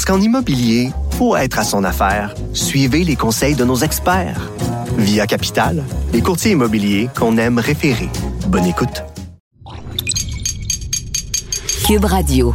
Parce qu'en immobilier, pour être à son affaire, suivez les conseils de nos experts. Via Capital, les courtiers immobiliers qu'on aime référer. Bonne écoute. Cube Radio.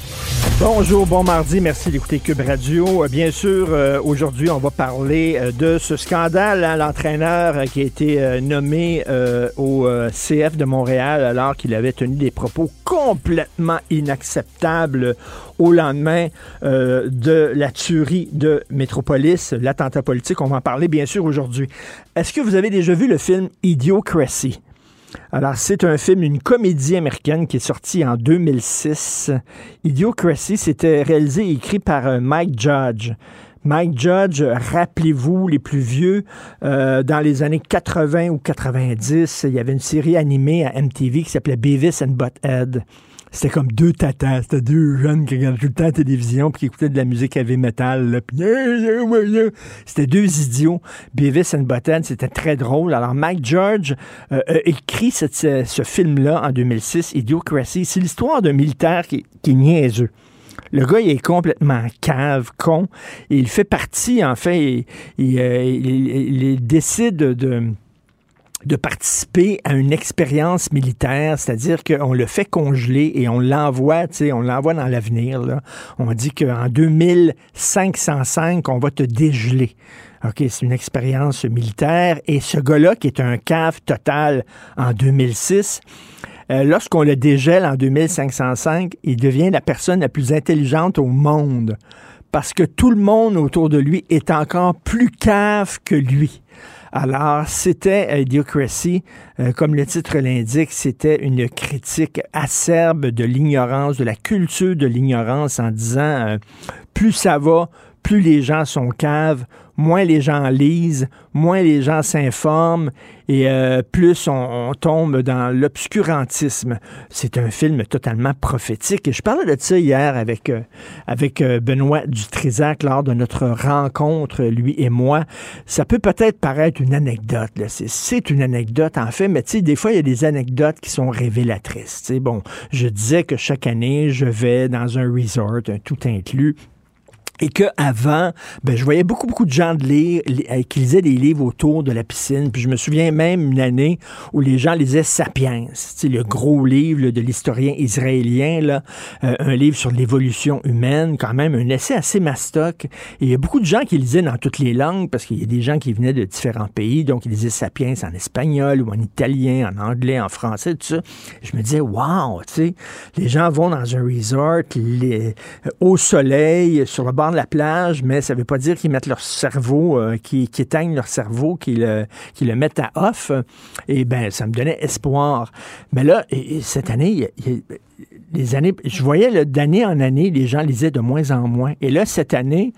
Bonjour, bon mardi, merci d'écouter Cube Radio. Euh, Bien sûr, euh, aujourd'hui, on va parler euh, de ce scandale, hein, l'entraîneur qui a été nommé au CF de Montréal alors qu'il avait tenu des propos complètement inacceptables au lendemain de la tuerie de Métropolis, l'attentat politique. On va en parler bien sûr aujourd'hui. Est-ce que vous avez déjà vu le film Idiocracy? Alors, c'est un film, une comédie américaine qui est sortie en 2006. Idiocracy, c'était réalisé et écrit par euh, Mike Judge. Mike Judge, rappelez-vous, les plus vieux, euh, dans les années 80 ou 90, il y avait une série animée à MTV qui s'appelait Beavis and Butthead. C'était comme deux tatas, c'était deux jeunes qui regardaient tout le temps la télévision puis qui écoutaient de la musique heavy metal. C'était deux idiots. Beavis and Butthead, c'était très drôle. Alors Mike George euh, écrit cette- ce, film-là en 2006, Idiocracy. C'est l'histoire d'un militaire qui, qui est niaiseux. Le gars, il est complètement cave, con. Il fait partie, en fait, il, il, euh, il- il décide de de participer à une expérience militaire, c'est-à-dire qu'on le fait congeler et on l'envoie, tu sais, on l'envoie dans l'avenir. On dit qu'en 2505, on va te dégeler. OK, c'est une expérience militaire. Et ce gars-là, qui est un cave total en 2006, euh, lorsqu'on le dégèle en 2505, il devient la personne la plus intelligente au monde. Parce que tout le monde autour de lui est encore plus cave que lui. Alors, c'était euh, Idiocracy, euh, comme le titre l'indique, c'était une critique acerbe de l'ignorance, de la culture de l'ignorance, en disant euh, plus ça va, plus les gens sont caves, moins les gens lisent, moins les gens s'informent et euh, plus on, tombe dans l'obscurantisme. C'est un film totalement prophétique. Et je parlais de ça hier avec, euh, avec euh, Benoît Dutrisac lors de notre rencontre, lui et moi. Ça peut peut-être paraître une anecdote. C'est- une anecdote, en fait, mais tu des fois, il y a des anecdotes qui sont révélatrices. Tu sais, bon, je disais que chaque année, je vais dans un resort, tout inclus, et que avant, ben, je voyais beaucoup, beaucoup de gens de lire, li- euh, qui lisaient des livres autour de la piscine. Puis je me souviens même une année où les gens lisaient Sapiens, le gros livre là, de l'historien israélien, là, euh, un livre sur l'évolution humaine, quand même, un essai assez mastoc. Et il y a beaucoup de gens qui lisaient dans toutes les langues, parce qu'il y a des gens qui venaient de différents pays, donc ils lisaient Sapiens en espagnol ou en italien, en anglais, en français, tout ça. Je me disais, wow, tu sais, les gens vont dans un resort euh, au soleil, sur le bord la plage, mais ça veut pas dire qu'ils mettent leur cerveau, euh, qu'ils éteignent leur cerveau, qu'ils le, mettent à off. Et ben, ça me donnait espoir. Mais là, et- et cette année, les années, je voyais d'année en année, les gens lisaient de moins en moins. Et là, cette année,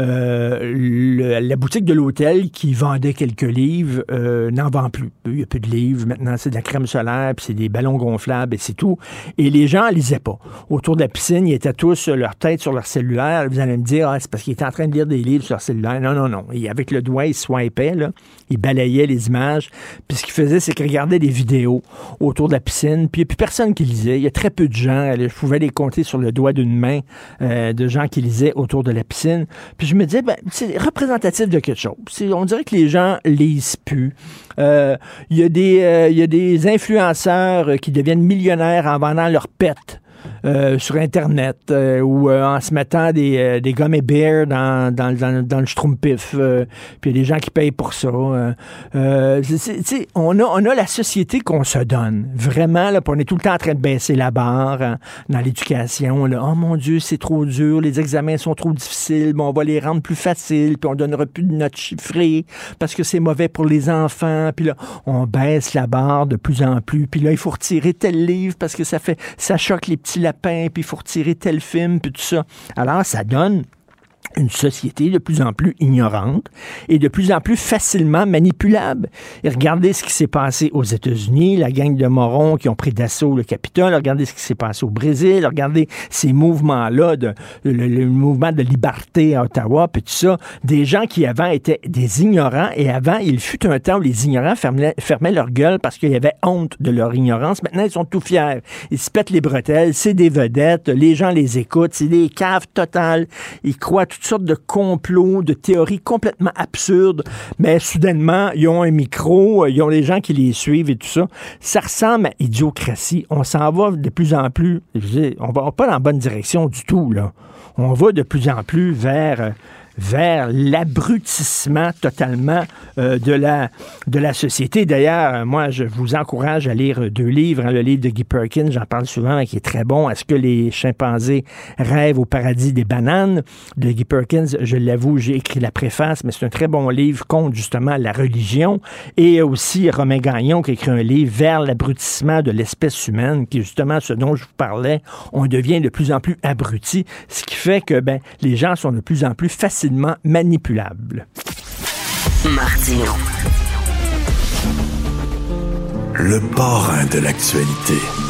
euh, la boutique de l'hôtel qui vendait quelques livres euh, n'en vend plus. Il n'y a plus de livres. Maintenant, c'est de la crème solaire, puis c'est des ballons gonflables, et c'est tout. Et les gens lisaient pas. Autour de la piscine, ils étaient tous euh, leur tête sur leur cellulaire. Vous allez me dire, ah, c'est parce qu'ils étaient en train de lire des livres sur leur cellulaire. Non, non, non. Et avec le doigt, ils swipaient, là. Ils balayaient les images. Puis ce qu'ils faisaient, c'est qu'ils regardaient des vidéos autour de la piscine. Puis il n'y a plus personne qui lisait. Il y a très peu de gens. Je pouvais les compter sur le doigt d'une main de gens qui lisaient autour de la piscine. Je me disais, ben, c'est représentatif de quelque chose. On dirait que les gens lisent plus. Euh, Il y, a des, euh, y a des influenceurs qui deviennent millionnaires en vendant leurs pets. Euh, sur Internet euh, ou euh, en se mettant des, des gommes et bears dans, dans, dans, dans le schtroumpif. puis il y a des gens qui payent pour ça. C'est, on, a, on a la société qu'on se donne. Vraiment, là, on est tout le temps en train de baisser la barre hein, dans l'éducation. Là. Oh mon Dieu, c'est trop dur, les examens sont trop difficiles, bon, on va les rendre plus faciles, puis on donnera plus de notes chiffrées parce que c'est mauvais pour les enfants. Puis là, on baisse la barre de plus en plus. Puis là, il faut retirer tel livre parce que ça fait ça choque les petits lapins, puis il faut retirer tel film, puis tout ça. Alors, ça donne une société de plus en plus ignorante et de plus en plus facilement manipulable. Et regardez ce qui s'est passé aux États-Unis, la gang de morons qui ont pris d'assaut le Capitole, regardez ce qui s'est passé au Brésil, regardez ces mouvements-là, de, le, mouvement de liberté à Ottawa, puis tout ça, des gens qui avant étaient des ignorants et avant, il fut un temps où les ignorants fermaient, leur gueule parce qu'il y avait honte de leur ignorance. Maintenant, ils sont tout fiers. Ils se pètent les bretelles, c'est des vedettes, les gens les écoutent, c'est des caves totales. Ils croient toutes sortes de complots, de théories complètement absurdes, mais soudainement, ils ont un micro, ils ont les gens qui les suivent et tout ça. Ça ressemble à idiocratie. On s'en va de plus en plus, on va pas dans la bonne direction du tout, là. On va de plus en plus vers euh, vers l'abrutissement totalement euh, de, la, de la société. D'ailleurs, moi, je vous encourage à lire deux livres. Hein. le livre de Guy Perkins, j'en parle souvent, qui est très bon. Est-ce que les chimpanzés rêvent au paradis des bananes? De Guy Perkins, je l'avoue, j'ai écrit la préface, mais c'est un très bon livre contre justement la religion. Et aussi Romain Gagnon qui a écrit un livre vers l'abrutissement de l'espèce humaine, qui est justement ce dont je vous parlais. On devient de plus en plus abruti, ce qui fait que ben, les gens sont de plus en plus facilement manipulable. Martino. Le parrain de l'actualité.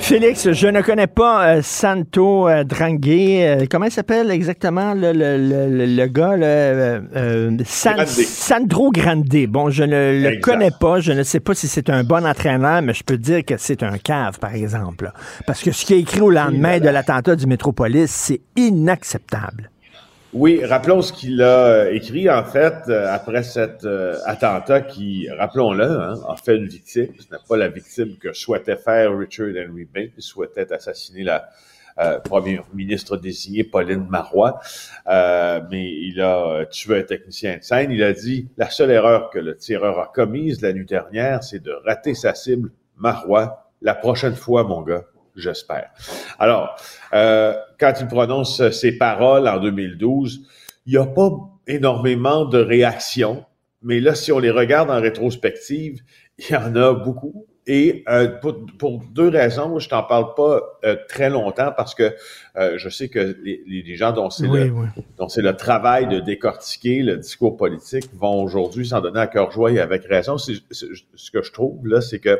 Félix, je ne connais pas euh, Santo euh, Drangué. Euh, comment il s'appelle exactement le, le, gars? Sandro Grande. Bon, je ne le connais pas. Je ne sais pas si c'est un bon entraîneur, mais je peux dire que c'est un cave, par exemple. Parce que ce qui est écrit au lendemain de l'attentat du Métropolis, c'est inacceptable. Oui, rappelons ce qu'il a écrit, en fait, euh, après cet euh, attentat qui, rappelons-le, hein, a fait une victime. Ce n'est pas la victime que souhaitait faire Richard Henry Bay. Il souhaitait assassiner la euh, première ministre désignée, Pauline Marois. mais il a tué un technicien de scène. Il a dit, la seule erreur que le tireur a commise la nuit dernière, c'est de rater sa cible, Marois. La prochaine fois, mon gars, j'espère. Alors, euh, quand il prononce ces paroles en 2012, il n'y a pas énormément de réactions, mais là, si on les regarde en rétrospective, il y en a beaucoup. Et euh, pour, deux raisons, je t'en parle pas euh, très longtemps parce que je sais que les, gens dont c'est le, le travail de décortiquer le discours politique vont aujourd'hui s'en donner à cœur joie et avec raison. ce que je trouve là, c'est que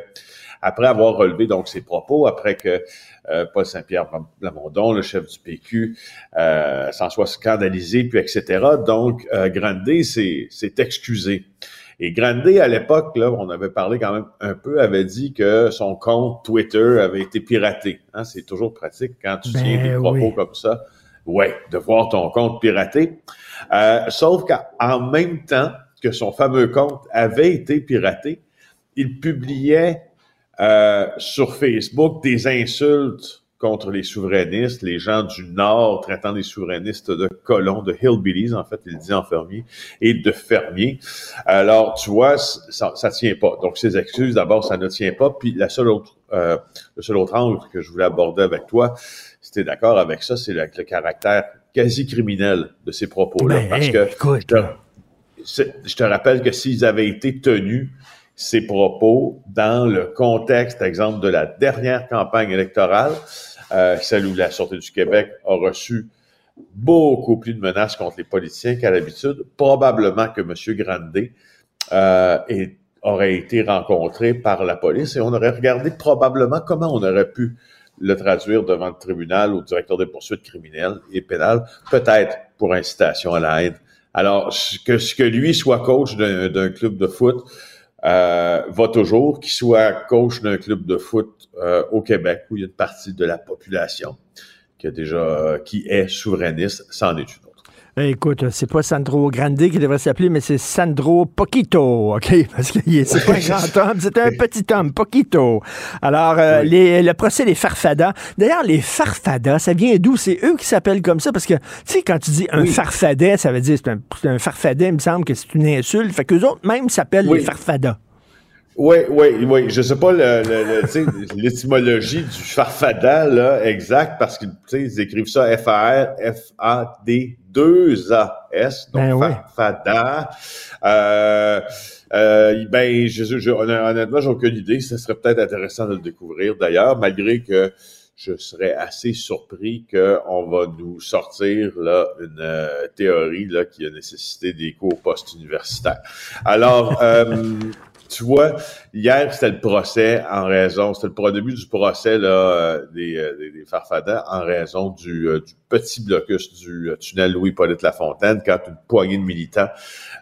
après avoir relevé donc ses propos, après que euh, Paul Saint-Pierre Plamondon, le chef du PQ, euh, s'en soit scandalisé, puis etc. Donc, euh, Grandet s'est excusé. Et Grandet, à l'époque, là, on avait parlé quand même un peu, avait dit que son compte Twitter avait été piraté. Hein, c'est toujours pratique quand tu tiens des ben propos comme ça. Ouais, de voir ton compte piraté. Euh, sauf qu'en même temps que son fameux compte avait été piraté, il publiait euh, sur Facebook des insultes contre les souverainistes, les gens du Nord traitant les souverainistes de colons, de hillbillies, en fait, il dit en fermier, et de fermiers. Alors, tu vois, ça, ça tient pas. Donc, ces excuses, d'abord, ça ne tient pas. Puis, la seule autre, euh, le seul autre angle que je voulais aborder avec toi, si tu es d'accord avec ça, c'est le, le, caractère quasi criminel de ces propos-là. Ben, parce que je te rappelle que s'ils avaient été tenus, ses propos dans le contexte, exemple, de la dernière campagne électorale, euh, celle où la Sûreté du Québec a reçu beaucoup plus de menaces contre les politiciens qu'à l'habitude. Probablement que M. Grandet euh, aurait été rencontré par la police et on aurait regardé probablement comment on aurait pu le traduire devant le tribunal le directeur des poursuites criminelles et pénales, peut-être pour incitation à la haine Alors, que, que lui soit coach d'un club de foot euh, va toujours, qu'il soit coach d'un club de foot euh, au Québec, où il y a une partie de la population qui, a déjà, qui est souverainiste, c'en est une autre. Eh, écoute, c'est pas Sandro Grande qui devrait s'appeler, mais c'est Sandro Poquito, OK? Parce que c'est pas un grand homme, c'est un petit homme, Poquito. Alors, euh, les, le procès des farfadas. D'ailleurs, les farfadas, ça vient d'où? C'est eux qui s'appellent comme ça, parce que, tu sais, quand tu dis un farfadet, ça veut dire, c'est un, un, farfadet, il me semble que c'est une insulte. Fait qu'eux autres même s'appellent les farfadas. Oui, oui, oui. Je sais pas l'étymologie du farfada, là, exact, parce que, tu sais, ils écrivent ça F-A-R, F-A-D, 2 A-S, donc ben farfada. Euh, euh, ben, je, je, honnêtement, j'ai aucune idée. Ce serait peut-être intéressant de le découvrir, d'ailleurs, malgré que je serais assez surpris qu'on va nous sortir là une euh, théorie là qui a nécessité des cours post-universitaires. Alors, euh, tu vois, hier, c'était le procès en raison, c'était le début du procès là, euh, des, euh, des, des farfadans en raison du, euh, du petit blocus du tunnel Louis-Polyte Lafontaine quand une poignée de militants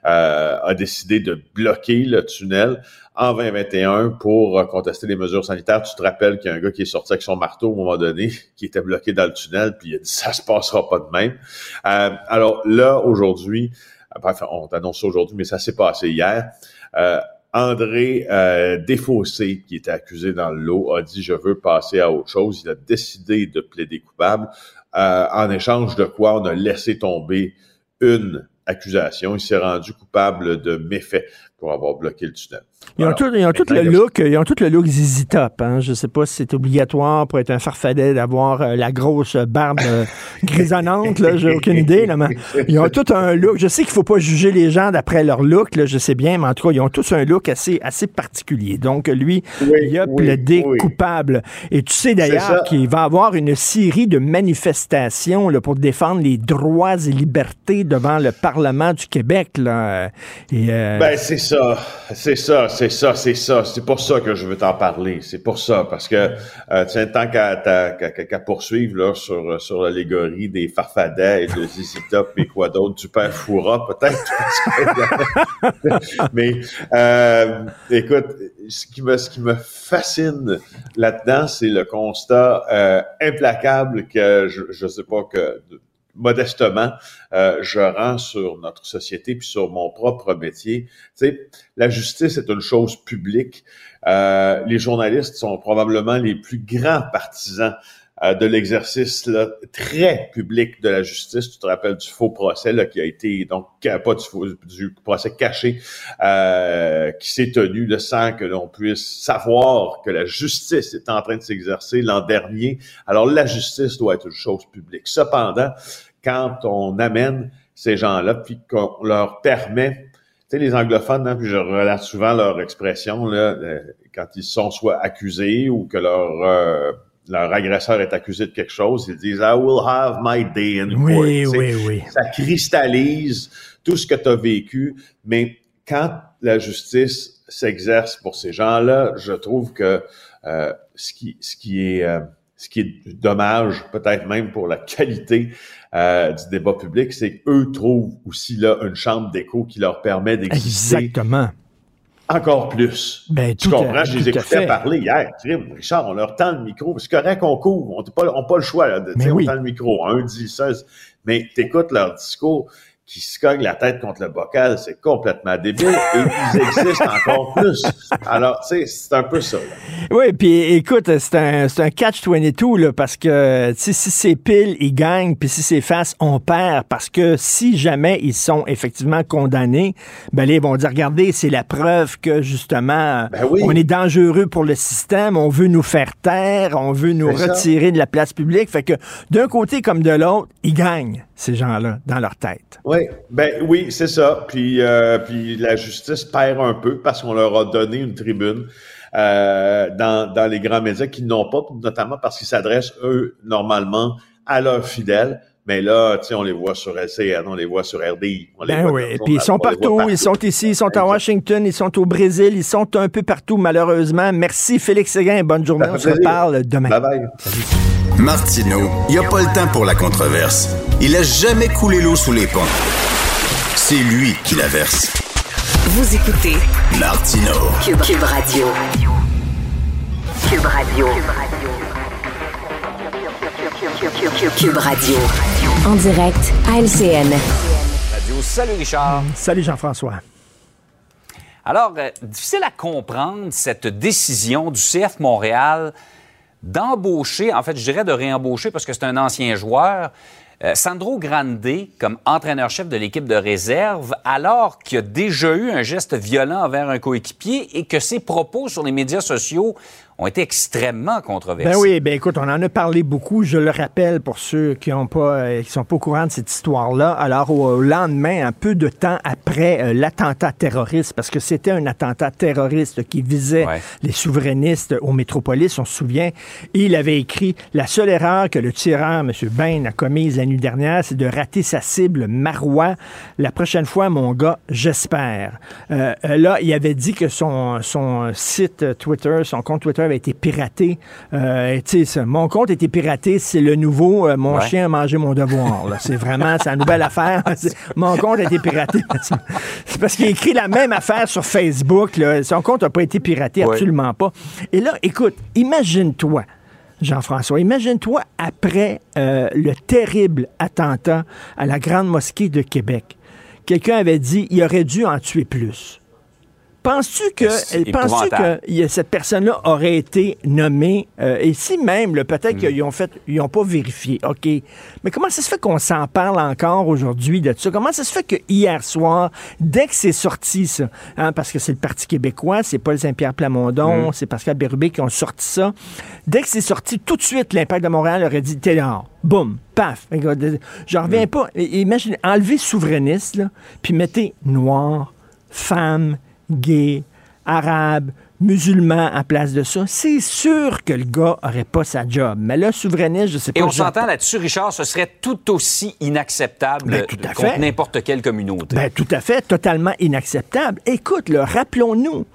euh, a décidé de bloquer le tunnel en 2021 pour contester les mesures sanitaires. Tu te rappelles qu'il y a un gars qui est sorti avec son marteau au moment donné, qui était bloqué dans le tunnel, puis il a dit ça se passera pas de même. Euh, alors là, aujourd'hui, enfin, on t'annonce aujourd'hui, mais ça s'est passé hier. Euh, André euh, qui était accusé dans le lot, a dit je veux passer à autre chose. Il a décidé de plaider coupable, euh, en échange de quoi on a laissé tomber une accusation. Il s'est rendu coupable de méfaits pour avoir bloqué le tunnel. Ils ont, tout, le look, ils ont tout le look ZZ Top. Hein. Je sais pas si c'est obligatoire pour être un farfadet d'avoir euh, la grosse barbe euh, grisonnante. Là, j'ai aucune idée. Là, mais ils ont tout un look. Je sais qu'il faut pas juger les gens d'après leur look. Là, je sais bien, mais en tout cas, ils ont tous un look assez, assez particulier. Donc, lui, il a plaidé coupable. Et tu sais d'ailleurs qu'il va avoir une série de manifestations là, pour défendre les droits et libertés devant le Parlement du Québec. Là. Et, euh, ben, c'est ça. C'est ça c'est ça, c'est ça. C'est pour ça que je veux t'en parler. C'est pour ça, parce que euh, tiens, tant qu'à poursuivre là, sur, sur l'allégorie des farfadets et de Zizi Top et quoi d'autre, du père Foura, peut-être. Mais euh, écoute, ce qui me, ce qui me fascine là-dedans, c'est le constat euh, implacable que je, je sais pas que modestement, euh, je rends sur notre société puis sur mon propre métier. Tu sais, la justice est une chose publique. Euh, les journalistes sont probablement les plus grands partisans euh, de l'exercice très public de la justice. Tu te rappelles du faux procès là, qui a été donc pas du, faux, du procès caché euh, qui s'est tenu là, sans que l'on puisse savoir que la justice est en train de s'exercer l'an dernier. Alors la justice doit être une chose publique. Cependant, quand on amène ces gens-là, puis qu'on leur permet, tu sais, les anglophones, hein, puis je relate souvent leur expression, là, euh, quand ils sont soit accusés ou que leur euh, leur agresseur est accusé de quelque chose, ils disent I will have my day in court. Oui, oui, oui. Ça cristallise tout ce que tu as vécu, mais quand la justice s'exerce pour ces gens-là, je trouve que euh, ce qui ce qui est ce qui est dommage, peut-être même pour la qualité euh, du débat public, c'est qu'eux trouvent aussi là une chambre d'écho qui leur permet d'exister. Exactement. Encore plus. Ben, tu comprends? Je les écoutais parler hier. Richard, on leur tend le micro. C'est correct qu'on couvre. On n'a pas, pas, le choix. Là, de, On tend le micro. Un dit ça. Mais t'écoutes leur discours qui se cognent la tête contre le bocal, c'est complètement débile et ils existent encore plus. Alors, tu sais, c'est un peu ça. Oui, puis écoute, c'est un, un catch-22, là, parce que si c'est pile, ils gagnent, puis si c'est face, on perd, parce que si jamais ils sont effectivement condamnés, ben là, ils vont dire, regardez, c'est la preuve que, justement, ben on est dangereux pour le système, on veut nous faire taire, on veut nous retirer de la place publique. Fait que, d'un côté comme de l'autre, ils gagnent, ces gens-là, dans leur tête. Oui, ben oui, c'est ça. Puis, euh, puis la justice perd un peu parce qu'on leur a donné une tribune euh, dans, dans les grands médias qui n'ont pas, notamment parce qu'ils s'adressent, eux, normalement, à leurs fidèles. Mais là, tu sais, on les voit sur LCN, on les voit sur RDI. On ben oui, puis ils sont partout, ils sont ici, ils sont à Washington, ils sont au Brésil, ils sont un peu partout, malheureusement. Merci, Félix Séguin. Bonne journée. On se reparle demain. Bye bye. Martino, il n'y a pas le temps pour la controverse. Il a jamais coulé l'eau sous les ponts. c'est lui qui la verse. Vous écoutez Martino. Cube, Cube Radio. Cube Radio. Cube Radio. En direct à LCN. Radio. Salut Richard. Salut Jean-François. Alors, euh, difficile à comprendre cette décision du CF Montréal d'embaucher, en fait, je dirais de réembaucher parce que c'est un ancien joueur, euh, Sandro Grande comme entraîneur-chef de l'équipe de réserve, alors qu'il a déjà eu un geste violent envers un coéquipier et que ses propos sur les médias sociaux ont été extrêmement controversés. Ben oui, ben écoute, on en a parlé beaucoup. Je le rappelle pour ceux qui ont pas, euh, qui sont pas au courant de cette histoire-là. Alors au lendemain, un peu de temps après euh, l'attentat terroriste, parce que c'était un attentat terroriste qui visait Ouais. les souverainistes au Métropolis, on se souvient. Il avait écrit la seule erreur que le tireur, M. Bain, a commise la nuit dernière, c'est de rater sa cible Marois. La prochaine fois, mon gars, j'espère. Euh, là, il avait dit que son, son site Twitter, son compte Twitter avait été piraté. Euh, ça, mon compte a été piraté, c'est le nouveau. euh, mon Ouais. chien a mangé mon devoir. C'est vraiment, la nouvelle affaire. Mon compte a été piraté. C'est parce qu'il a écrit la même affaire sur Facebook. là. Son compte n'a pas été piraté, Ouais. absolument pas. Et là, écoute, imagine-toi. Jean-François, imagine-toi après euh, le terrible attentat à la Grande Mosquée de Québec. Quelqu'un avait dit il aurait dû en tuer plus. Penses-tu que, épouvantable. que cette personne-là aurait été nommée, euh, et si même, peut-être Mm. qu'ils ont fait, ils n'ont pas vérifié, OK. Mais comment ça se fait qu'on s'en parle encore aujourd'hui de ça? Comment ça se fait que hier soir, dès que c'est sorti, ça, hein, parce que c'est le Parti québécois, c'est Paul Saint-Pierre Plamondon, c'est Pascal Bérubé qui ont sorti ça, dès que c'est sorti, tout de suite, l'Impact de Montréal aurait dit, t'es dehors. Boum, paf. J'en reviens pas. I- Imagine, enlevez souverainiste, là, puis mettez noir, femme, gay, arabe, musulman à place de ça. C'est sûr que le gars aurait pas sa job. Mais là, souverainiste, je sais pas. Et on s'entend là-dessus, Richard, ce serait tout aussi inacceptable Ben, tout à contre fait. n'importe quelle communauté. Ben, tout à fait, totalement inacceptable. Écoute, là, rappelons-nous,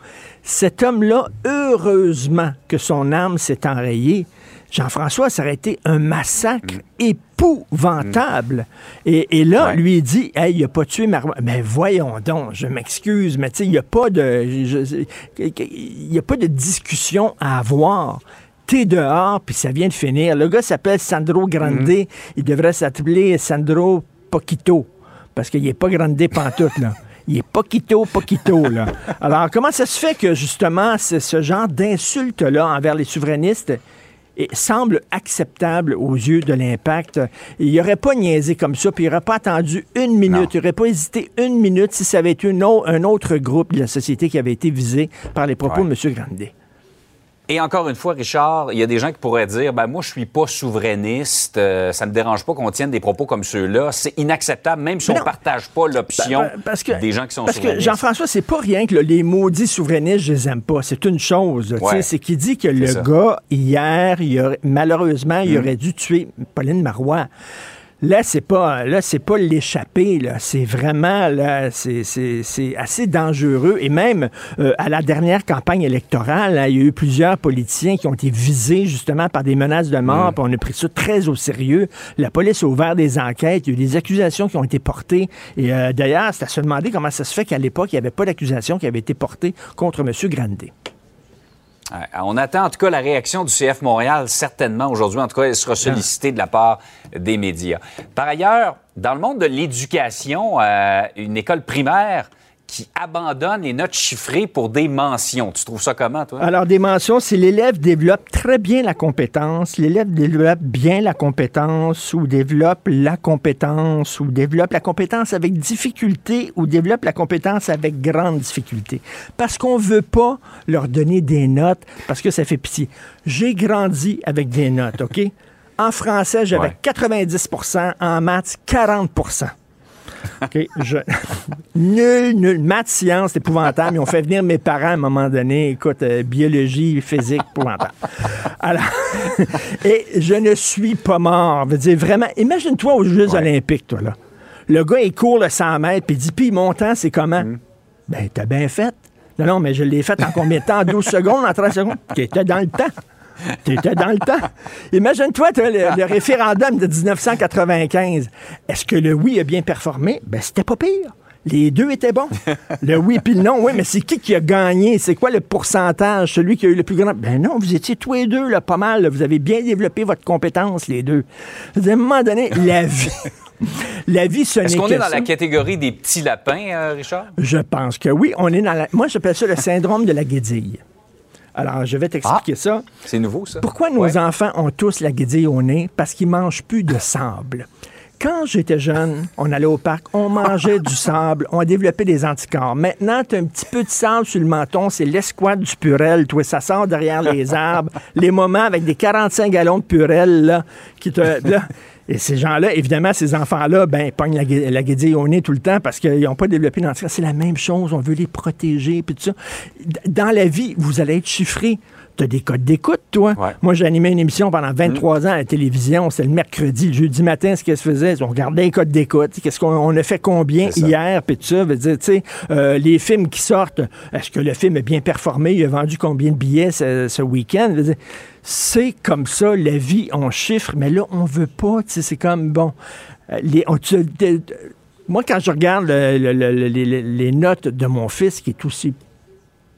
cet homme-là, heureusement que son âme s'est enrayée. Jean-François, ça aurait été un massacre épouvantable. Et, et là, Ouais. lui, il dit, hey, il a pas tué Marois. Mais voyons donc, je m'excuse, mais tu sais, il n'y a pas de, il a pas de discussion à avoir. T'es dehors, puis ça vient de finir. Le gars s'appelle Sandro Grande. Il devrait s'appeler Sandro Poquito. Parce qu'il n'est pas grandé pantoute, là. Il est Poquito, Poquito, là. Alors, comment ça se fait que, justement, ce, genre d'insulte-là envers les souverainistes semble acceptable aux yeux de l'impact. Il n'aurait pas niaisé comme ça, puis il n'aurait pas attendu une minute, Non. il n'aurait pas hésité une minute si ça avait été une un autre groupe de la société qui avait été visé par les propos Ouais. de M. Grandet. Et encore une fois, Richard, il y a des gens qui pourraient dire ben moi, je suis pas souverainiste, euh, ça me dérange pas qu'on tienne des propos comme ceux-là. C'est inacceptable, même si on non. partage pas l'option Ben, ben, parce que- des gens qui sont Parce que. Jean-François, c'est pas rien que là, les maudits souverainistes, je les aime pas. C'est une chose. Ouais. C'est qu'il dit que le ça. gars, hier, il aurait- malheureusement, il aurait dû tuer Pauline Marois. Là, c'est pas, là, c'est pas l'échapper, là. C'est vraiment, là, c'est, assez dangereux. Et même, euh, à la dernière campagne électorale, là, il y a eu plusieurs politiciens qui ont été visés, justement, par des menaces de mort, puis on a pris ça très au sérieux. La police a ouvert des enquêtes, il y a eu des accusations qui ont été portées. Et euh, d'ailleurs, c'est à se demander comment ça se fait qu'à l'époque, il n'y avait pas d'accusation qui avait été portée contre M. Grandet. On attend en tout cas la réaction du CF Montréal, certainement aujourd'hui. En tout cas, elle sera sollicitée de la part des médias. Par ailleurs, dans le monde de l'éducation, euh, une école primaire qui abandonne les notes chiffrées pour des mentions. Tu trouves ça comment, toi? Alors, des mentions, si l'élève développe très bien la compétence, l'élève développe bien la compétence ou développe la compétence ou développe la compétence avec difficulté ou développe la compétence avec grande difficulté. Parce qu'on veut pas leur donner des notes parce que ça fait pitié. J'ai grandi avec des notes, OK? En français, j'avais Ouais. 90% en maths, 40 OK, je... nul, nul. Maths, sciences, c'est épouvantable. Ils ont fait venir mes parents à un moment donné. Écoute, euh, biologie, physique, épouvantable. Alors, et je ne suis pas mort. Je veux dire, vraiment, imagine-toi aux Jeux olympiques, toi, là. Le gars, il court le 100 mètres, puis il dit, puis mon temps, c'est comment? Ben, t'as bien fait. Non, non, mais je l'ai fait en combien de temps? En 12 secondes, en 30 secondes? T'étais dans le temps. T'étais dans le temps. Imagine-toi, toi, le, le référendum de 1995. Est-ce que le oui a bien performé? Ben, c'était pas pire. Les deux étaient bons. le oui puis le non. Oui, mais c'est qui qui a gagné? C'est quoi le pourcentage? Celui qui a eu le plus grand? Ben non, vous étiez tous les deux là, pas mal. là. Vous avez bien développé votre compétence, les deux. À un moment donné, la vie... La vie, ce n'est Est-ce qu'on est dans ça. la catégorie des petits lapins, euh, Richard? Je pense que oui. On est dans la... Moi, j'appelle ça le syndrome de la guédille. Alors, je vais t'expliquer ça. C'est nouveau, ça. Pourquoi nos Ouais. enfants ont tous la guédille au nez? Parce qu'ils mangent plus de sable. Quand j'étais jeune, on allait au parc, on mangeait du sable, on développait des anticorps. Maintenant, tu as un petit peu de sable sur le menton, c'est l'escouade du purel, toi, ça sort derrière les arbres. Les moments avec des 45 gallons de purel, là, qui te... là, et ces gens-là, évidemment, ces enfants-là, ben, pognent la, la guédille au nez tout le temps parce qu'ils n'ont pas développé d'anticorps. C'est la même chose, on veut les protéger, puis tout ça. Dans la vie, vous allez être chiffré. Tu as des codes d'écoute, toi. Moi, j'ai animé une émission pendant 23 ans à la télévision. C'était le mercredi, le jeudi matin, ce qu'elle se faisait, on regardait les codes d'écoute. Qu'est-ce qu'on on a fait combien C'est hier, puis tout ça. Veut dire, tu sais, euh, les films qui sortent, est-ce que le film est bien performé? Il a vendu combien de billets ce, ce week-end? C'est comme ça, la vie, on chiffre, mais là, on veut pas. tu sais, C'est comme, bon, euh, les, on- moi, quand je regarde le- le- le- le- les, les notes de mon fils, qui est aussi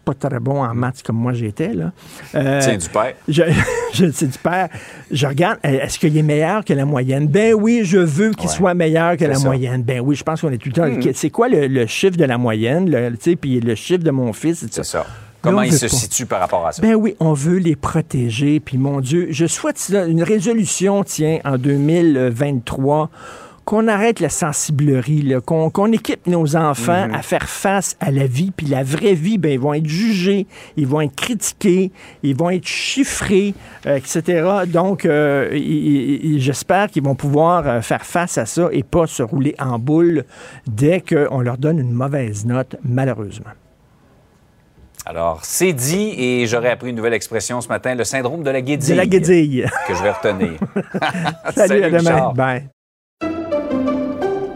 pas très bon en maths comme moi j'étais, là. euh, Tiens, du père. je, je c'est du père. Je regarde, euh, est-ce qu'il est meilleur que la moyenne? Ben oui, je veux qu'il soit meilleur que c'est la ça. moyenne. Ben oui, je pense qu'on est tout le temps. Mhm. C'est quoi le, le chiffre de la moyenne, le- tu sais, puis le chiffre de mon fils? C'est ça. Comment on il veut se pas. situe par rapport à ça? Ben oui, on veut les protéger. Puis mon Dieu, je souhaite une résolution, tiens, en 2023, qu'on arrête la sensiblerie, là, qu'on qu'on équipe nos enfants Mhm. à faire face à la vie. Puis la vraie vie, ben, ils vont être jugés, ils vont être critiqués, ils vont être chiffrés, euh, etc. Donc, euh, j'espère qu'ils vont pouvoir euh, faire face à ça et pas se rouler en boule dès qu'on leur donne une mauvaise note, malheureusement. Alors, c'est dit, et j'aurais appris une nouvelle expression ce matin, le syndrome de la guédille. De la guédille. Que je vais retenir. Salut, à demain. Bye.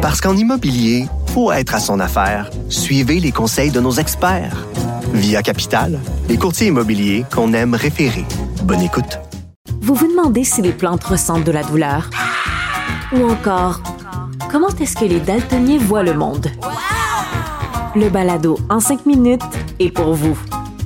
Parce qu'en immobilier, pour être à son affaire, suivez les conseils de nos experts. Via Capital, les courtiers immobiliers qu'on aime référer. Bonne écoute. Vous vous demandez si les plantes ressentent de la douleur? Ou encore, comment est-ce que les daltoniens voient le monde? Le balado en cinq minutes est pour vous.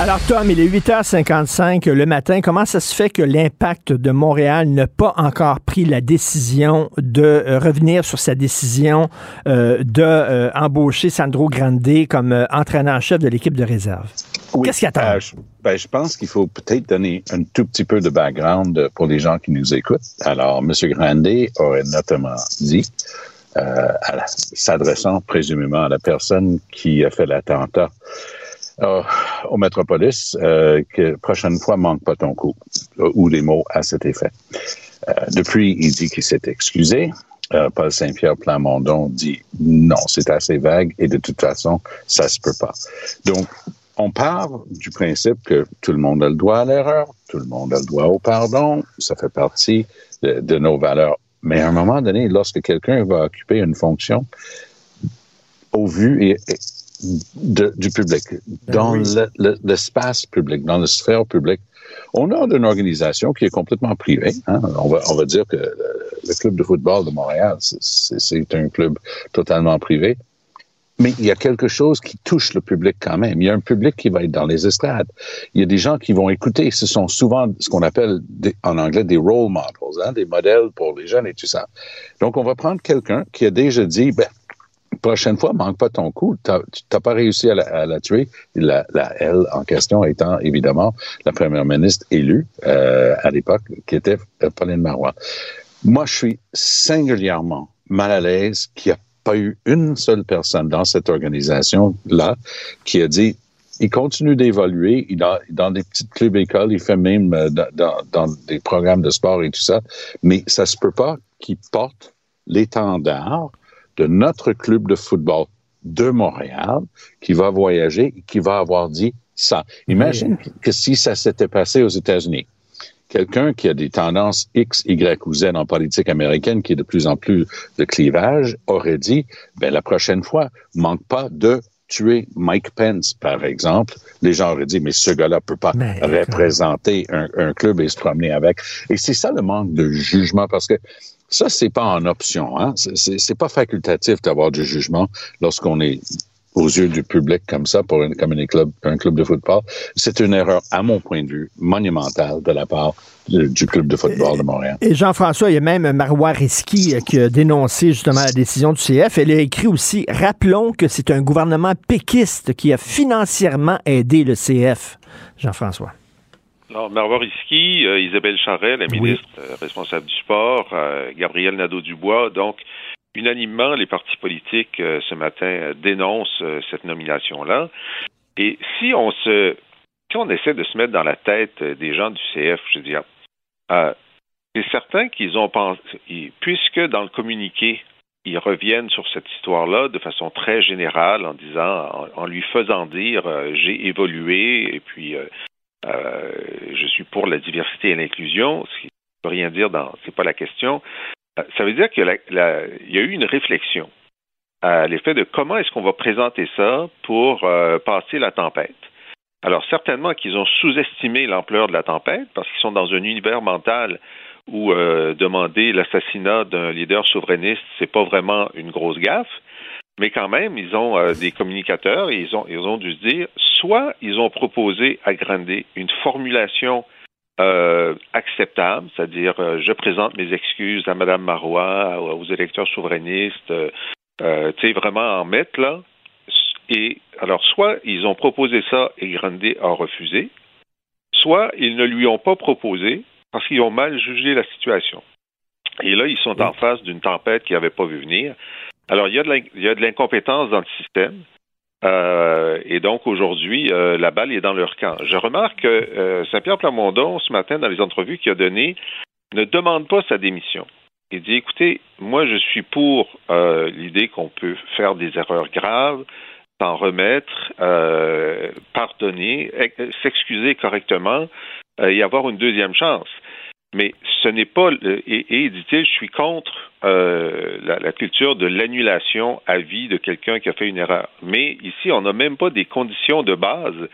Alors, Tom, il est 8h55 le matin. Comment ça se fait que l'impact de Montréal n'a pas encore pris la décision de euh, revenir sur sa décision euh, d'embaucher Sandro Grande comme euh, entraîneur-chef de l'équipe de réserve? Qu'est-ce qu'il attend? Euh, je, ben, je pense qu'il faut peut-être donner un tout petit peu de background euh, pour les gens qui nous écoutent. Alors, M. Grande aurait notamment dit, euh, s'adressant présumément à la personne qui a fait l'attentat euh, au Métropolis, euh, que prochaine fois, manque pas ton coup, euh, ou des mots à cet effet. Euh, depuis, il dit qu'il s'est excusé. Paul Saint-Pierre Plamondon dit non, c'est assez vague et de toute façon, ça se peut pas. Donc, on part du principe que tout le monde a le droit à l'erreur, tout le monde a le droit au pardon, ça fait partie de, nos valeurs. Mais à un moment donné, lorsque quelqu'un va occuper une fonction au vu et de- du public, dans oui. le- le- l'espace public, dans la sphère publique, on a une organisation qui est complètement privée. hein. On, va, on va dire que le, le club de football de Montréal, c'est un club totalement privé. mais il y a quelque chose qui touche le public quand même. Il y a un public qui va être dans les estrades. Il y a des gens qui vont écouter. Ce sont souvent ce qu'on appelle en anglais des role models, hein, des modèles pour les jeunes et tout ça. Donc, on va prendre quelqu'un qui a déjà dit, ben, prochaine fois, manque pas ton coup. Tu n'as pas réussi à la, tuer. La, la, elle en question étant évidemment la première ministre élue euh, à l'époque, qui était euh, Pauline Marois. Moi, je suis singulièrement mal à l'aise qu'il n'y a pas eu une seule personne dans cette organisation-là qui a dit il continue d'évoluer, il a, dans des petites clubs écoles, il fait même euh, dans, dans, des programmes de sport et tout ça, mais ça se peut pas qu'il porte l'étendard de notre club de football de Montréal qui va voyager et qui va avoir dit ça. Imagine que si ça s'était passé aux États-Unis quelqu'un qui a des tendances X, Y ou Z en politique américaine, qui est de plus en plus de clivage, aurait dit, ben, la prochaine fois, manque pas de tuer Mike Pence, par exemple. Les gens auraient dit, mais ce gars-là peut pas représenter un, un, club et se promener avec. Et c'est ça le manque de jugement, parce que ça, c'est pas en option. Hein? C'est pas facultatif d'avoir du jugement lorsqu'on est aux yeux du public comme ça pour comme un club de football. C'est une erreur, à mon point de vue, monumentale de la part du club de football de Montréal. Et Jean-François, il y a même Marois Risky euh, qui a dénoncé justement la décision du CF. Elle a écrit aussi Rappelons que c'est un gouvernement péquiste qui a financièrement aidé le CF. Jean-François. Alors, Marois Risky, euh, Isabelle Charret, la ministre euh, responsable du sport, Gabriel Nadeau-Dubois, donc unanimement, les partis politiques euh, ce matin euh, dénoncent euh, cette nomination-là. Et si on se, si on essaie de se mettre dans la tête des gens du CF, je veux dire, c'est certain qu'ils ont pensé, puisque dans le communiqué, ils reviennent sur cette histoire-là de façon très générale en disant, en, lui faisant dire, j'ai évolué et puis je suis pour la diversité et l'inclusion, ce qui ne veut rien dire dans, c'est pas la question. Ça veut dire qu'il y, a eu une réflexion à l'effet de comment est-ce qu'on va présenter ça pour euh, passer la tempête. Alors certainement qu'ils ont sous-estimé l'ampleur de la tempête parce qu'ils sont dans un univers mental où euh, demander l'assassinat d'un leader souverainiste, c'est pas vraiment une grosse gaffe, mais quand même, ils ont euh, des communicateurs et ils ont, ils ont dû se dire, soit ils ont proposé à Grandet une formulation euh, acceptable, c'est-à-dire euh, je présente mes excuses à Mme Marois, aux électeurs souverainistes, euh, tu sais, vraiment en mettre là. Et alors, soit ils ont proposé ça et Grandet a refusé, soit ils ne lui ont pas proposé parce qu'ils ont mal jugé la situation. Et là, ils sont en face d'une tempête qu'ils n'avaient pas vu venir. Alors, il y a de l'incompétence dans le système. Euh, et donc aujourd'hui, euh, la balle est dans leur camp. Je remarque que euh, Saint-Pierre Plamondon, ce matin, dans les entrevues qu'il a données, ne demande pas sa démission. Il dit écoutez, moi je suis pour l'idée qu'on peut faire des erreurs graves, s'en remettre, pardonner, s'excuser correctement et avoir une deuxième chance. Mais ce n'est pas, et, dit-il, je suis contre euh, la, culture de l'annulation à vie de quelqu'un qui a fait une erreur. Mais ici, on n'a même pas des conditions de base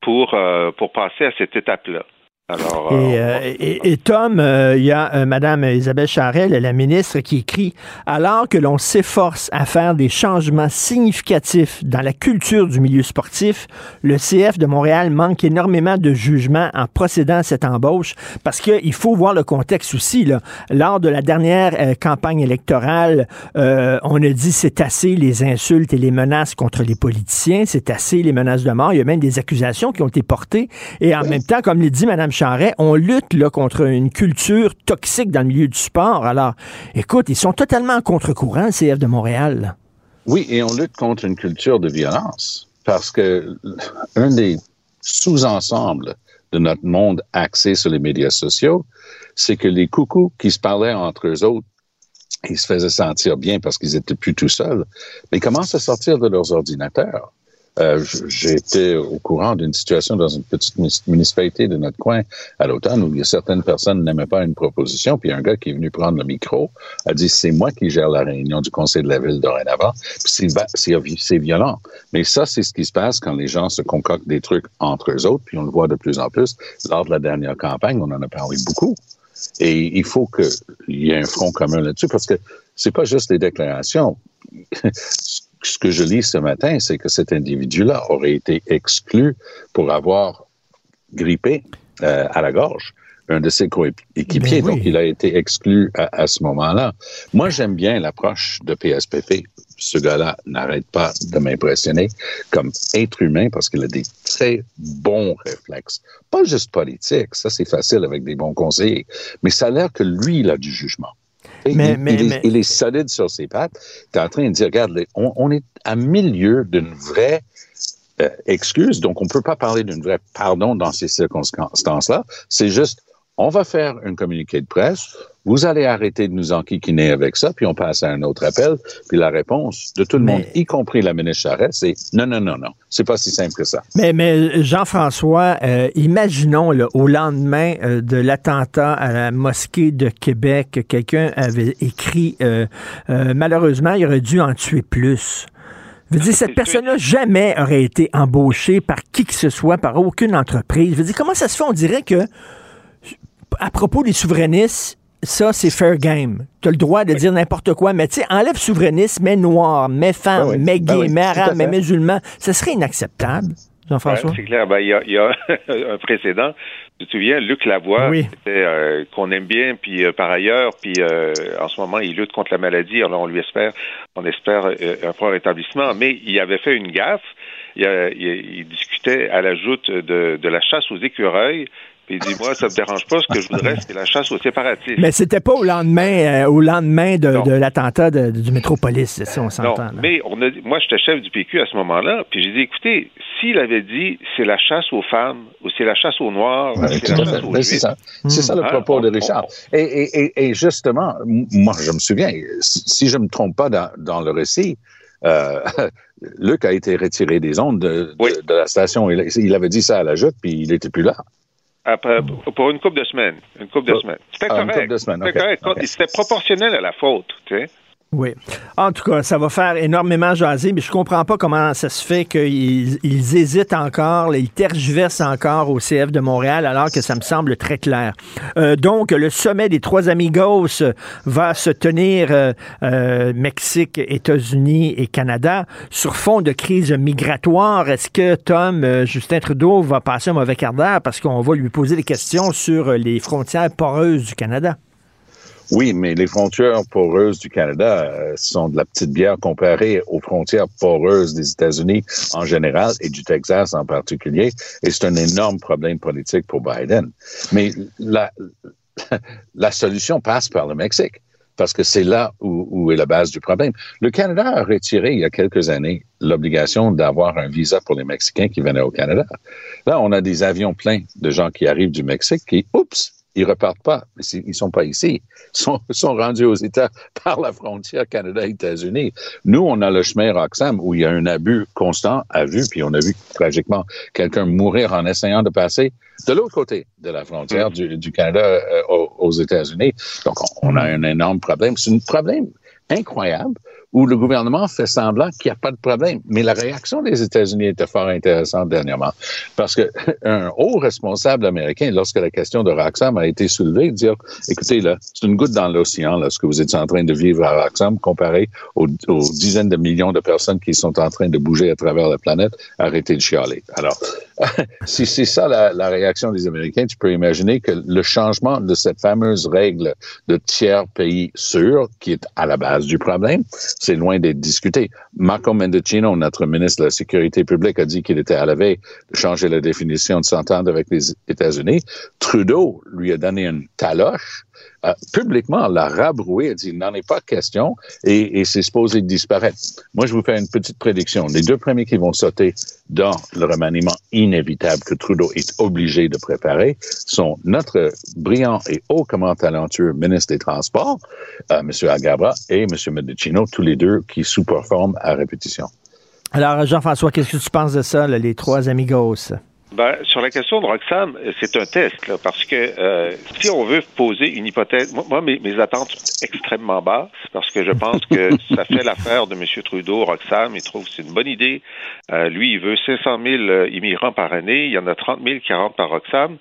pour, euh, pour passer à cette étape-là. Alors, et, euh, et, Tom, euh, il y a euh, Madame Isabelle Charel, la ministre, qui écrit Alors que l'on s'efforce à faire des changements significatifs dans la culture du milieu sportif, le CF de Montréal manque énormément de jugement en procédant à cette embauche parce qu'il faut voir le contexte aussi. Là. Lors de la dernière campagne électorale, on a dit c'est assez les insultes et les menaces contre les politiciens, c'est assez les menaces de mort. Il y a même des accusations qui ont été portées. Et en même temps, comme l'a dit Madame on lutte là, contre une culture toxique dans le milieu du sport. Alors, écoute, ils sont totalement en contre-courant, CF de Montréal. Oui, et on lutte contre une culture de violence parce que un des sous-ensembles de notre monde axé sur les médias sociaux, c'est que les coucous qui se parlaient entre eux autres, ils se faisaient sentir bien parce qu'ils étaient plus tout seuls, mais ils commencent à sortir de leurs ordinateurs? Euh, j'ai été au courant d'une situation dans une petite municipalité de notre coin à l'automne où certaines personnes n'aimaient pas une proposition, puis un gars qui est venu prendre le micro a dit c'est moi qui gère la réunion du conseil de la ville dorénavant. C'est violent, mais ça c'est ce qui se passe quand les gens se concoctent des trucs entre eux autres, puis on le voit de plus en plus. Lors de la dernière campagne, on en a parlé beaucoup. Et il faut qu'il y ait un front commun là-dessus parce que c'est pas juste des déclarations ce que je lis ce matin, c'est que cet individu-là aurait été exclu pour avoir grippé euh, à la gorge un de ses coéquipiers. Ben oui. Donc, il a été exclu à, à ce moment-là. Moi, j'aime bien l'approche de PSPP. Ce gars-là n'arrête pas de m'impressionner comme être humain parce qu'il a des très bons réflexes. Pas juste politiques, ça c'est facile avec des bons conseillers, mais ça a l'air que lui, il a du jugement. Mais- il, mais- est, mais- il est solide sur ses pattes. Tu es en train de dire, regarde, on, on est à milieu d'une vraie euh, excuse, donc on ne peut pas parler d'une vraie pardon dans ces circonstances-là. C'est juste, on va faire un communiqué de presse, vous allez arrêter de nous enquiquiner avec ça, puis on passe à un autre appel. Puis la réponse de tout le monde, y compris la ministre Charest, c'est non, non, non, non. C'est pas si simple que ça. Mais, mais Jean-François, euh, imaginons là, au lendemain euh, de l'attentat à la mosquée de Québec, que quelqu'un avait écrit euh, euh, malheureusement, il aurait dû en tuer plus. Je veux dire, cette personne-là jamais aurait été embauchée par qui que ce soit, par aucune entreprise. Je veux dire, comment ça se fait? On dirait que, à propos des souverainistes, ça, c'est fair game. Tu as le droit de dire n'importe quoi, mais tu sais, enlève souverainiste, mais noir, mais femme, Ben oui. mais Ben gay, mais arabe, mais musulman. Ce serait inacceptable, Jean-François. C'est clair. Ben, il y a, y a un précédent. Tu te souviens, Luc Lavoie, euh, qu'on aime bien, puis euh, par ailleurs, puis euh, en ce moment, il lutte contre la maladie. Alors, on lui espère, on espère euh, un fort rétablissement. Mais il avait fait une gaffe. Il, a- il, il discutait à la joute de, de la chasse aux écureuils. Puis il dit, moi, ça me dérange pas. Ce que je voudrais, c'est la chasse aux séparatistes. Mais c'était pas au lendemain, euh, au lendemain de, de l'attentat de- du Métropolis, ça, on Non, s'entend. là. mais on a, moi, j'étais chef du PQ à ce moment-là, puis j'ai dit, écoutez, s'il avait dit c'est la chasse aux femmes, ou c'est la chasse aux noirs, Ouais, c'est la chasse aux c'est ça. C'est ça le hein, propos on- de Richard. Et, et, et, et justement, moi, je me souviens, si si je ne me trompe pas dans, dans le récit, euh, Luc a été retiré des ondes de, de- de la station. Il, il avait dit ça à la joute, puis il n'était plus là. Après, pour une couple de semaines. Une couple de semaines. C'était Ah, correct. C'était ok, correct. C'était proportionnel à la faute, tu sais. Oui. En tout cas, ça va faire énormément jaser, mais je comprends pas comment ça se fait qu'ils ils hésitent encore, ils tergiversent encore au CF de Montréal, alors que ça me semble très clair. Euh, donc, le sommet des trois amigos va se tenir euh, euh, Mexique, États-Unis et Canada sur fond de crise migratoire. Est-ce que Tom, Justin Trudeau va passer un mauvais quart d'heure parce qu'on va lui poser des questions sur les frontières poreuses du Canada? Oui, mais les frontières poreuses du Canada euh, sont de la petite bière comparée aux frontières poreuses des États-Unis en général et du Texas en particulier. Et c'est un énorme problème politique pour Biden. Mais la, la solution passe par le Mexique parce que c'est là où, où est la base du problème. Le Canada a retiré il y a quelques années l'obligation d'avoir un visa pour les Mexicains qui venaient au Canada. Là, on a des avions pleins de gens qui arrivent du Mexique qui, oups, ils repartent pas. Ils sont pas ici. Ils sont, sont rendus aux États par la frontière Canada-États-Unis. Nous, on a le chemin Roxham où il y a un abus constant à vue, puis on a vu tragiquement quelqu'un mourir en essayant de passer de l'autre côté de la frontière du, du Canada euh, aux, aux États-Unis. Donc, on, on a un énorme problème. C'est un problème incroyable où le gouvernement fait semblant qu'il n'y a pas de problème. Mais la réaction des États-Unis était fort intéressante dernièrement. Parce que un haut responsable américain, lorsque la question de Roxham a été soulevée, dire, écoutez, là, c'est une goutte dans l'océan, là, ce que vous êtes en train de vivre à Roxham, comparé aux, dizaines de millions de personnes qui sont en train de bouger à travers la planète, arrêtez de chialer. Alors, si c'est ça la réaction des Américains, tu peux imaginer que le changement de cette fameuse règle de tiers pays sûr, qui est à la base du problème, c'est loin d'être discuté. Marco Mendocino, notre ministre de la Sécurité publique, a dit qu'il était à la veille de changer la définition de s'entendre avec les États-Unis. Trudeau lui a donné une taloche. Euh, publiquement, l'a rabroué, a dit il n'en est pas question et, et c'est supposé disparaître. Moi, je vous fais une petite prédiction. Les deux premiers qui vont sauter dans le remaniement inévitable que Trudeau est obligé de préparer sont notre brillant et hautement talentueux ministre des Transports, euh, M. Agabra, et M. Medicino, tous les deux qui sous-performent à répétition. Alors, Jean-François, qu'est-ce que tu penses de ça, les trois amigos? Ben, sur la question de Roxham, euh, c'est un test, là, parce que euh, si on veut poser une hypothèse, moi, mes, mes attentes sont extrêmement basses, parce que je pense que ça fait l'affaire de M. Trudeau, Roxham, il trouve que c'est une bonne idée. Euh, lui, il veut 500 000 euh, immigrants par année, il y en a 30 000 qui rentrent par Roxham.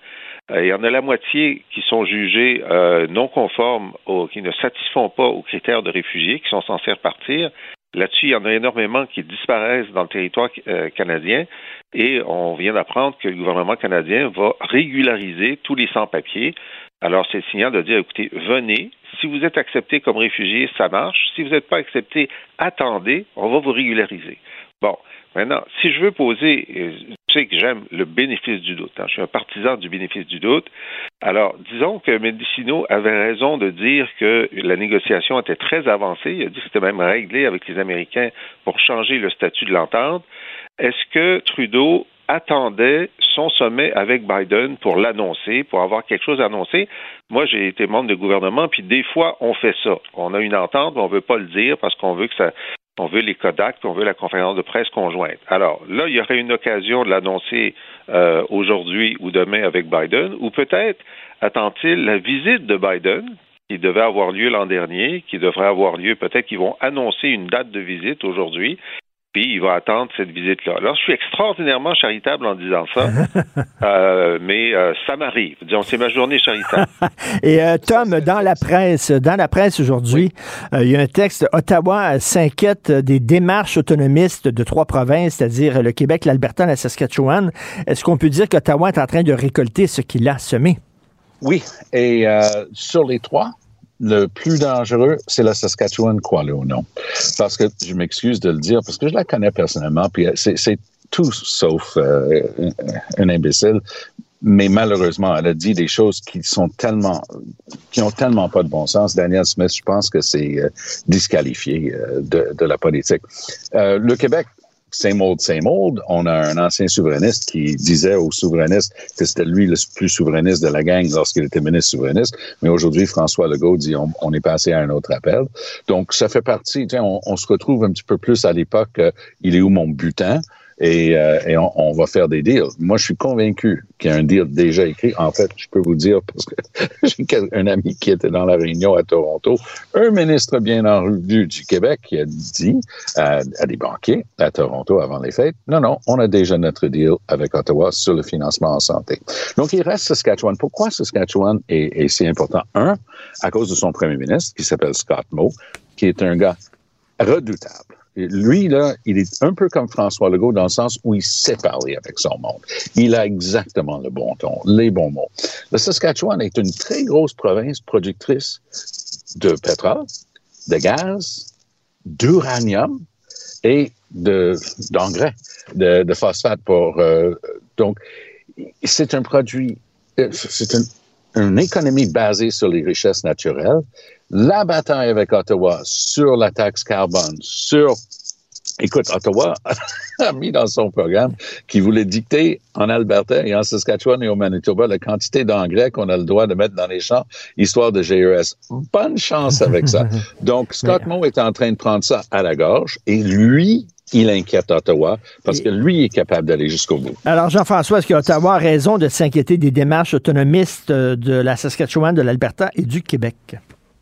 Euh, il y en a la moitié qui sont jugés non conformes, aux, qui ne satisfont pas aux critères de réfugiés, qui sont censés repartir. Là-dessus, il y en a énormément qui disparaissent dans le territoire euh, canadien et on vient d'apprendre que le gouvernement canadien va régulariser tous les sans-papiers. Alors, c'est le signal de dire, écoutez, venez. Si vous êtes accepté comme réfugié, ça marche. Si vous n'êtes pas accepté, attendez, on va vous régulariser. Bon, maintenant, si je veux poser, tu que j'aime le bénéfice du doute. hein, je suis un partisan du bénéfice du doute. Alors, disons que Mendicino avait raison de dire que la négociation était très avancée. Il a dit que c'était même réglé avec les Américains pour changer le statut de l'entente. Est-ce que Trudeau attendait son sommet avec Biden pour l'annoncer, pour avoir quelque chose à annoncer? Moi, j'ai été membre de gouvernement, puis des fois, on fait ça. On a une entente, mais on veut pas le dire parce qu'on veut que ça, on veut les Kodak, on veut la conférence de presse conjointe. Alors là, il y aurait une occasion de l'annoncer euh, aujourd'hui ou demain avec Biden, ou peut-être attend-il la visite de Biden qui devait avoir lieu l'an dernier, qui devrait avoir lieu, peut-être qu'ils vont annoncer une date de visite aujourd'hui, puis il va attendre cette visite-là. Alors, je suis extraordinairement charitable en disant ça, euh, mais euh, ça m'arrive. Disons, c'est ma journée charitable. Et euh, Tom, dans la presse, dans la presse aujourd'hui, euh, il y a un texte. Ottawa s'inquiète des démarches autonomistes de trois provinces, c'est-à-dire le Québec, l'Alberta et la Saskatchewan. Est-ce qu'on peut dire qu'Ottawa est en train de récolter ce qu'il a semé? Oui, et euh, sur les trois, le plus dangereux, c'est la Saskatchewan, non. Parce que, je m'excuse de le dire, parce que je la connais personnellement, puis c'est c'est tout sauf euh, un imbécile. Mais malheureusement, elle a dit des choses qui sont tellement, qui ont tellement pas de bon sens. Daniel Smith, je pense que c'est euh, disqualifié euh, de, de la politique. Euh, le Québec, same old, same old. On a un ancien souverainiste qui disait aux souverainistes que c'était lui le plus souverainiste de la gang lorsqu'il était ministre souverainiste. Mais aujourd'hui, François Legault dit on, est passé à un autre appel. Donc, ça fait partie, on, on, se retrouve un petit peu plus à l'époque, euh, il est où mon butin? Et, euh, et on, on, va faire des deals. Moi, je suis convaincu qu'il y a un deal déjà écrit. En fait, je peux vous dire, parce que j'ai un ami qui était dans la réunion à Toronto, un ministre bien en revue du Québec qui a dit à, des banquiers à Toronto avant les fêtes, non, non, on a déjà notre deal avec Ottawa sur le financement en santé. Donc, il reste Saskatchewan. Pourquoi Saskatchewan est, est si important? Un, à cause de son premier ministre, qui s'appelle Scott Moe, qui est un gars redoutable lui, là, il est un peu comme François Legault dans le sens où il sait parler avec son monde. Il a exactement le bon ton, les bons mots. Le Saskatchewan est une très grosse province productrice de pétrole, de gaz, d'uranium et de, d'engrais, de, de, phosphate pour, euh, donc, c'est un produit, c'est une, une économie basée sur les richesses naturelles, la bataille avec Ottawa sur la taxe carbone, sur Écoute, Ottawa a mis dans son programme qu'il voulait dicter en Alberta et en Saskatchewan et au Manitoba la quantité d'engrais qu'on a le droit de mettre dans les champs, histoire de GES. Bonne chance avec ça. Donc, Scott Moe est en train de prendre ça à la gorge et lui, il inquiète Ottawa parce que lui est capable d'aller jusqu'au bout. Alors, Jean-François, est-ce qu'Ottawa a raison de s'inquiéter des démarches autonomistes de la Saskatchewan, de l'Alberta et du Québec?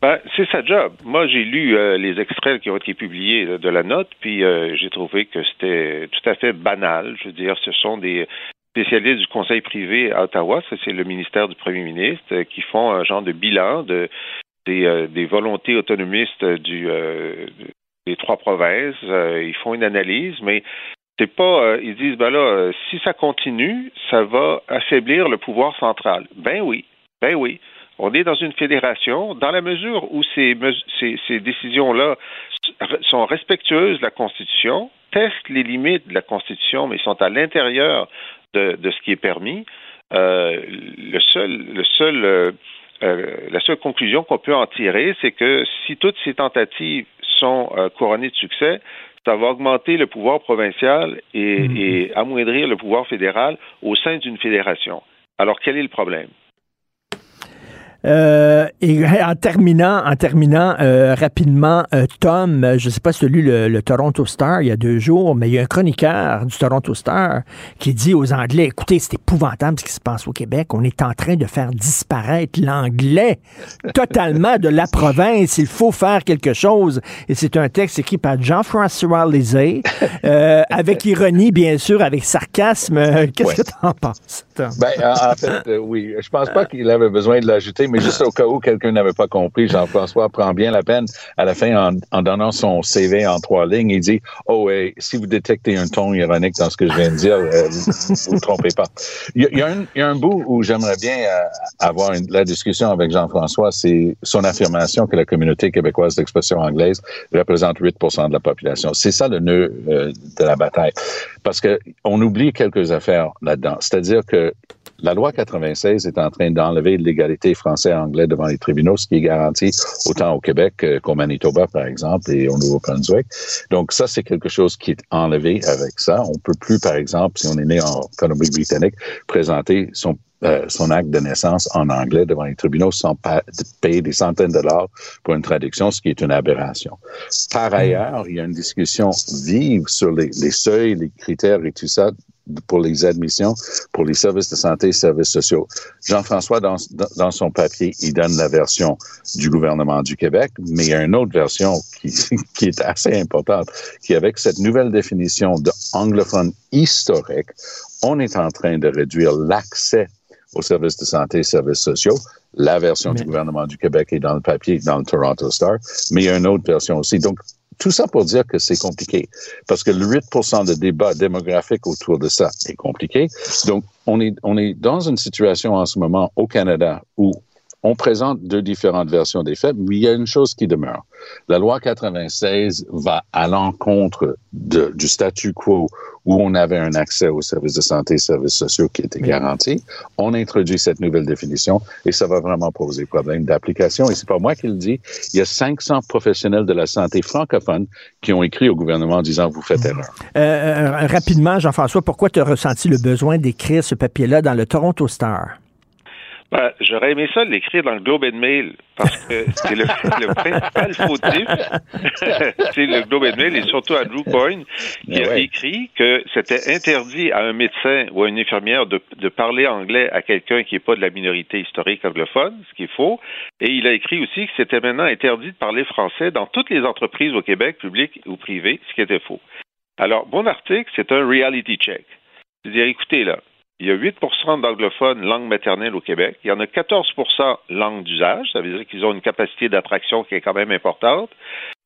Ben, c'est sa job. Moi, j'ai lu euh, les extraits qui ont été publiés de, de la note, puis euh, j'ai trouvé que c'était tout à fait banal. Je veux dire, ce sont des spécialistes du conseil privé à Ottawa, ça c'est le ministère du premier ministre, euh, qui font un genre de bilan de des, des volontés autonomistes du des trois provinces. ils font une analyse, mais c'est pas. ils disent ben là, si ça continue, ça va affaiblir le pouvoir central. Ben oui, ben oui. On est dans une fédération, dans la mesure où ces, ces, ces décisions-là sont respectueuses de la Constitution, testent les limites de la Constitution, mais sont à l'intérieur de, de, ce qui est permis. Euh, le seul, le seul, euh, euh, la seule conclusion qu'on peut en tirer, c'est que si toutes ces tentatives sont euh, couronnées de succès, ça va augmenter le pouvoir provincial et, mmh. et amoindrir le pouvoir fédéral au sein d'une fédération. Alors, quel est le problème? Euh, et en terminant, en terminant euh, rapidement, euh, Tom, je ne sais pas si tu as lu le, le, Toronto Star il y a deux jours, mais il y a un chroniqueur du Toronto Star qui dit aux Anglais, écoutez, c'est épouvantable ce qui se passe au Québec. On est en train de faire disparaître l'anglais totalement de la province. Il faut faire quelque chose. Et c'est un texte écrit par Jean-François Lisée, avec ironie, bien sûr, avec sarcasme. Qu'est-ce ouais. que tu en penses? Tom? Ben, en fait, oui. Je pense pas qu'il avait besoin de l'ajouter mais juste au cas où quelqu'un n'avait pas compris, Jean-François prend bien la peine à la fin en, en, donnant son CV en trois lignes. Il dit Oh, hey, si vous détectez un ton ironique dans ce que je viens de dire, euh, vous ne trompez pas. Il y, a, un, y, a, un, bout où j'aimerais bien euh, avoir une, la discussion avec Jean-François, c'est son affirmation que la communauté québécoise d'expression anglaise représente 8% de la population. C'est ça le nœud euh, de la bataille. Parce que on oublie quelques affaires là-dedans. C'est-à-dire que la loi 96 est en train d'enlever l'égalité français-anglais devant les tribunaux, ce qui est garanti autant au Québec qu'au Manitoba, par exemple, et au Nouveau-Brunswick. Donc ça, c'est quelque chose qui est enlevé avec ça. On peut plus, par exemple, si on est né en Colombie-Britannique, présenter son euh, son acte de naissance en anglais devant les tribunaux sans payer des centaines de dollars pour une traduction, ce qui est une aberration. Par ailleurs, il y a une discussion vive sur les, les seuils, les critères et tout ça pour les admissions, pour les services de santé et services sociaux. Jean-François, dans, dans son papier, il donne la version du gouvernement du Québec, mais il y a une autre version qui, qui est assez importante, qui avec cette nouvelle définition de anglophone historique, on est en train de réduire l'accès aux services de santé et services sociaux. La version mais... du gouvernement du Québec est dans le papier, dans le Toronto Star, mais il y a une autre version aussi. Donc, tout ça pour dire que c'est compliqué, parce que le 8 de débat démographique autour de ça est compliqué. Donc, on est, on est dans une situation en ce moment au Canada où on présente deux différentes versions des faits, mais il y a une chose qui demeure. La loi 96 va à l'encontre du statu quo où on avait un accès aux services de santé et services sociaux qui était garanti. On introduit cette nouvelle définition et ça va vraiment poser problème d'application. Et c'est pas moi qui le dis. Il y a 500 professionnels de la santé francophones qui ont écrit au gouvernement en disant vous faites erreur. Euh, rapidement, Jean-François, pourquoi tu as ressenti le besoin d'écrire ce papier-là dans le Toronto Star? Ben, J'aurais aimé ça l'écrire dans le Globe and Mail parce que c'est le, le, principal fautif. c'est le Globe and Mail et surtout Andrew Coyne qui a ouais. écrit que c'était interdit à un médecin ou à une infirmière de, de parler anglais à quelqu'un qui n'est pas de la minorité historique anglophone, ce qui est faux. Et il a écrit aussi que c'était maintenant interdit de parler français dans toutes les entreprises au Québec, publiques ou privées, ce qui était faux. Alors, mon article, c'est un reality check. C'est-à-dire, écoutez, là, il y a 8% d'anglophones langue maternelle au Québec. Il y en a 14% langue d'usage. Ça veut dire qu'ils ont une capacité d'attraction qui est quand même importante.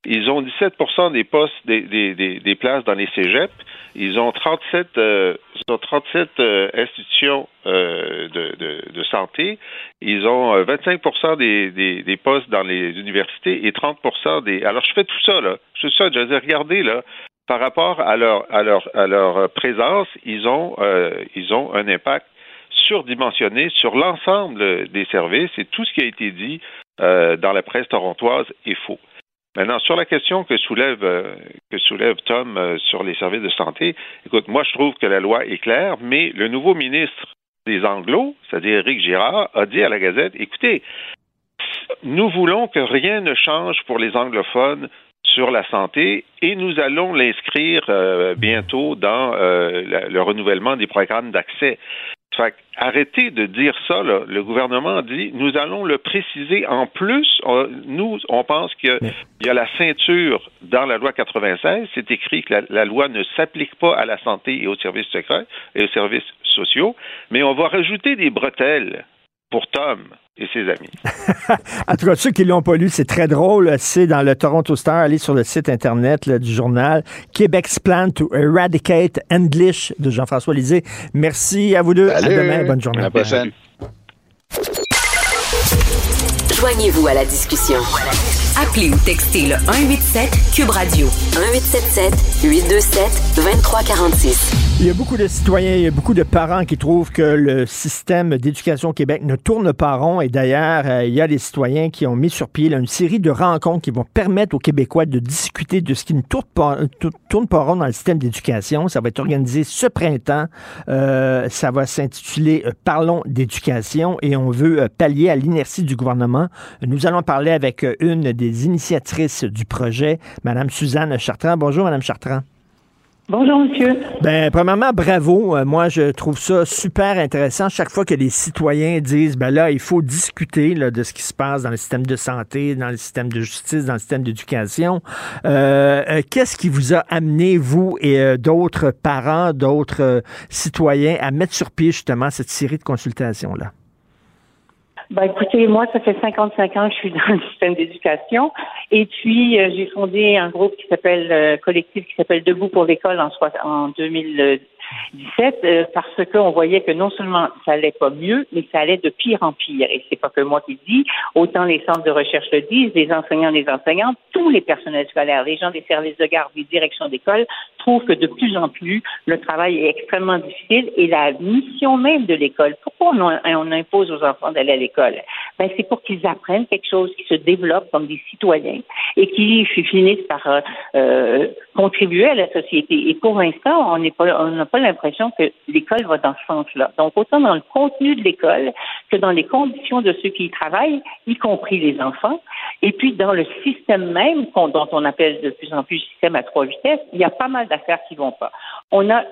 Ils ont 17 des postes, des, des, des, places dans les cégeps. Ils ont 37, euh, ils ont 37 euh, institutions euh, de, de, santé. Ils ont 25 des, des, des, postes dans les universités et 30% des. Alors, je fais tout ça, là. Je fais ça. Je dis, regardez, là par rapport à leur, leur présence, ils ont, euh, ils ont un impact surdimensionné sur l'ensemble des services et tout ce qui a été dit euh, dans la presse torontoise est faux. Maintenant, sur la question que soulève, euh, Tom euh, sur les services de santé, écoute, moi je trouve que la loi est claire, mais le nouveau ministre des Anglos, c'est-à-dire Éric Girard, a dit à la Gazette, écoutez, nous voulons que rien ne change pour les anglophones sur la santé et nous allons l'inscrire euh, bientôt dans euh, la, le renouvellement des programmes d'accès. Arrêtez de dire ça. Là. Le gouvernement dit nous allons le préciser en plus. On, nous, on pense qu'il y a la ceinture dans la loi 96. C'est écrit que la, la loi ne s'applique pas à la santé et aux services secrets et aux services sociaux, mais on va rajouter des bretelles pour Tom et ses amis. en tout cas, ceux qui ne l'ont pas lu, c'est très drôle. C'est dans le Toronto Star. Allez sur le site Internet là, du journal Québec's Plan to Eradicate English de Jean-François Lisée. Merci à vous deux. Salut. À demain. Bonne journée. À la prochaine. Joignez-vous à la discussion. Appelez ou textez le 187 Cube Radio 1877 827 2346. Il y a beaucoup de citoyens, il y a beaucoup de parents qui trouvent que le système d'éducation au Québec ne tourne pas rond. Et d'ailleurs, euh, il y a des citoyens qui ont mis sur pied là, une série de rencontres qui vont permettre aux Québécois de discuter de ce qui ne tourne pas, tourne pas rond dans le système d'éducation. Ça va être organisé ce printemps. Euh, ça va s'intituler euh, Parlons d'éducation et on veut euh, pallier à l'inertie du gouvernement. Nous allons parler avec euh, une des initiatrices du projet, Madame Suzanne Chartrand. Bonjour, Madame Chartrand. Bonjour, monsieur. Ben, premièrement, bravo. Euh, moi, je trouve ça super intéressant. Chaque fois que les citoyens disent, ben là, il faut discuter là, de ce qui se passe dans le système de santé, dans le système de justice, dans le système d'éducation. Euh, euh, Qu'est-ce qui vous a amené, vous et euh, d'autres parents, d'autres euh, citoyens, à mettre sur pied justement cette série de consultations-là? Ben, écoutez, moi, ça fait 55 ans que je suis dans le système d'éducation. Et puis, euh, j'ai fondé un groupe qui s'appelle, euh, collectif qui s'appelle Debout pour l'école en, en 2010 17 euh, parce qu'on voyait que non seulement ça allait pas mieux, mais ça allait de pire en pire. Et c'est pas que moi qui le dis, autant les centres de recherche le disent, les enseignants, les enseignantes, tous les personnels scolaires, les gens des services de garde, des directions d'école trouvent que de plus en plus le travail est extrêmement difficile et la mission même de l'école. Pourquoi on, impose aux enfants d'aller à l'école? Ben c'est pour qu'ils apprennent quelque chose, qu'ils se développent comme des citoyens et qu'ils finissent par euh, euh, contribuer à la société. Et pour l'instant, on n'est on n'a pas l'impression que l'école va dans ce sens-là. Donc, autant dans le contenu de l'école que dans les conditions de ceux qui y travaillent, y compris les enfants, et puis dans le système même, dont on appelle de plus en plus système à trois vitesses, il y a pas mal d'affaires qui vont pas. On a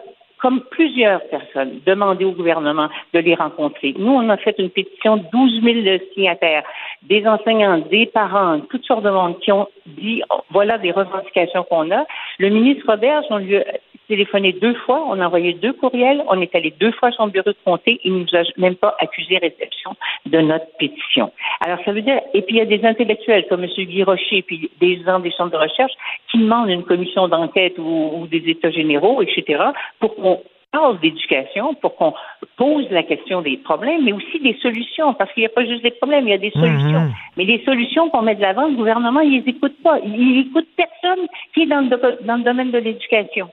comme plusieurs personnes, demandé au gouvernement de les rencontrer. Nous, on a fait une pétition de 12 000 signataires, des enseignants, des parents, toutes sortes de monde qui ont dit, oh, voilà des revendications qu'on a. Le ministre Roberge, on lui a téléphoné deux fois, on a envoyé deux courriels, on est allé deux fois à son bureau de comté, il ne nous a même pas accusé réception de notre pétition. Alors, ça veut dire, et puis il y a des intellectuels comme M. Guy Rocher, puis des gens des centres de recherche qui demandent une commission d'enquête ou, ou des états généraux, etc., pour qu'on parle d'éducation, pour qu'on pose la question des problèmes, mais aussi des solutions, parce qu'il n'y a pas juste des problèmes, il y a des solutions. Mhm. Mais les solutions qu'on met de l'avant, le gouvernement, il les écoute pas. Il écoute personne qui est dans le, dans le domaine de l'éducation.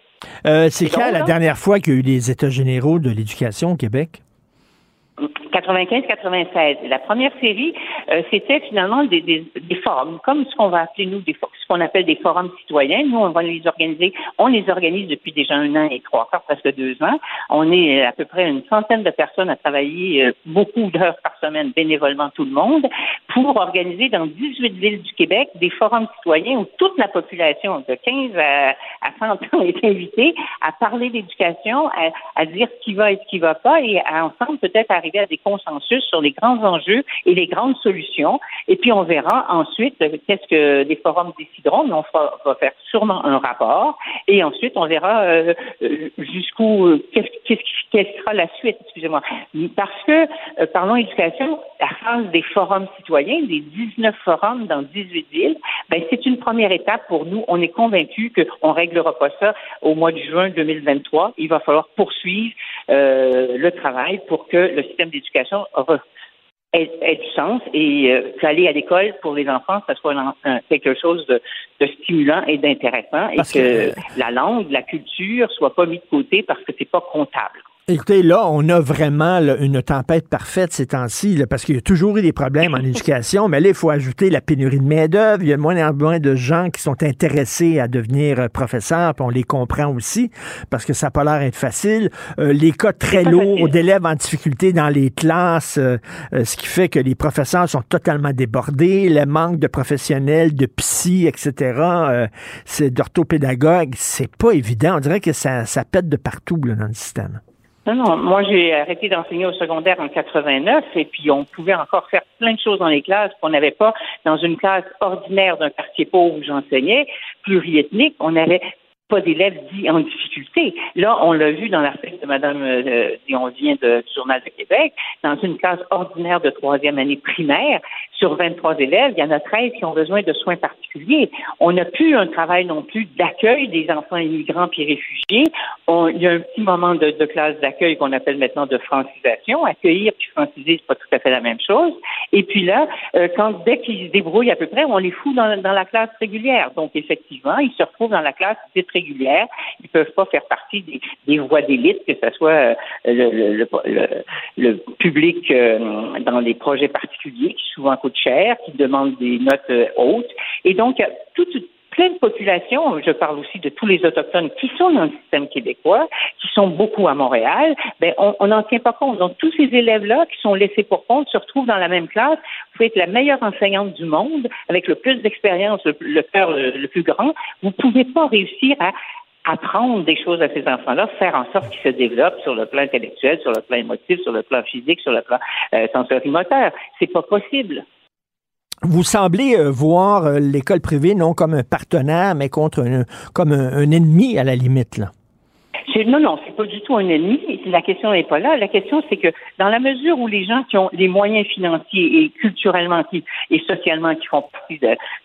Euh, c'est quand la hein? dernière fois qu'il y a eu des États généraux de l'éducation au Québec? 95-96. La première série, euh, c'était finalement des, des, des forums, comme ce qu'on va appeler nous, des, ce qu'on appelle des forums citoyens. Nous, on va les organiser. On les organise depuis déjà un an et trois presque deux ans. On est à peu près une centaine de personnes à travailler euh, beaucoup d'heures par semaine, bénévolement tout le monde, pour organiser dans 18 villes du Québec des forums citoyens où toute la population de 15 à, à 100 ans est invitée à parler d'éducation, à, à dire ce qui va et ce qui va pas, et à ensemble peut-être arriver à des consensus sur les grands enjeux et les grandes solutions. Et puis on verra ensuite euh, qu'est-ce que les forums décideront, mais on fera- va faire sûrement un rapport, et ensuite on verra euh, euh, jusqu'où qu'est-ce quelle sera la suite, excusez-moi. Parce que parlons éducation, la phase des forums citoyens, des 19 forums dans 18 villes, ben c'est une première étape pour nous. On est convaincus qu'on ne réglera pas ça au mois de juin 2023. Il va falloir poursuivre le travail pour que le système d'éducation ait, ait du sens et euh, qu'aller à l'école pour les enfants, ça soit un- un- quelque chose de, de stimulant et d'intéressant et que, que- la langue, la culture soit pas mis de côté parce que c'est pas comptable. Écoutez, là, on a vraiment là, une tempête parfaite ces temps-ci, parce qu'il y a toujours eu des problèmes en éducation, mais là, il faut ajouter la pénurie de main-d'œuvre. Il y a de moins en moins de gens qui sont intéressés à devenir euh, professeurs, puis on les comprend aussi, parce que ça n'a pas l'air d'être facile. Euh, les cas très lourds d'élèves en difficulté dans les classes, euh, euh, ce qui fait que les professeurs sont totalement débordés, le manque de professionnels, de psy, etc., euh, c'est d'orthopédagogues, c'est pas évident. On dirait que ça, ça pète de partout là, dans le système. Non, non, moi j'ai arrêté d'enseigner au secondaire en 89 et puis on pouvait encore faire plein de choses dans les classes qu'on n'avait pas. Dans une classe ordinaire d'un quartier pauvre où j'enseignais, pluriethnique, on n'avait pas d'élèves dits en difficulté. Là, on l'a vu dans l'article de Mme euh, on vient du Journal de Québec, dans une classe ordinaire de troisième année primaire, sur 23 élèves, il y en a 13 qui ont besoin de soins particuliers. On n'a plus un travail non plus d'accueil des enfants immigrants puis réfugiés. Il y a un petit moment de, classe d'accueil qu'on appelle maintenant de francisation. Accueillir puis franciser, c'est pas tout à fait la même chose. Et puis là, euh, quand dès qu'ils se débrouillent à peu près, on les fout dans, dans la classe régulière. Donc effectivement, ils se retrouvent dans la classe dite régulière. Ils peuvent pas faire partie des, voies d'élite, que ce soit euh, le, public euh, dans les projets particuliers qui souvent coûtent cher, qui demandent des notes euh, hautes. Et donc, toute plein de populations, je parle aussi de tous les Autochtones qui sont dans le système québécois, qui sont beaucoup à Montréal, ben, on n'en tient pas compte. Donc, tous ces élèves-là qui sont laissés pour compte se retrouvent dans la même classe. Vous pouvez être la meilleure enseignante du monde, avec le plus d'expérience, le, le cœur le, le plus grand. Vous ne pouvez pas réussir à apprendre des choses à ces enfants-là, faire en sorte qu'ils se développent sur le plan intellectuel, sur le plan émotif, sur le plan physique, sur le plan euh, sensorimoteur. C'est pas possible. Vous semblez euh, voir euh, l'école privée non comme un partenaire, mais contre un- comme un, un ennemi à la limite. Là. Non, non, c'est pas du tout un ennemi. La question n'est pas là. La question, c'est que dans la mesure où les gens qui ont les moyens financiers et culturellement et socialement qui font partie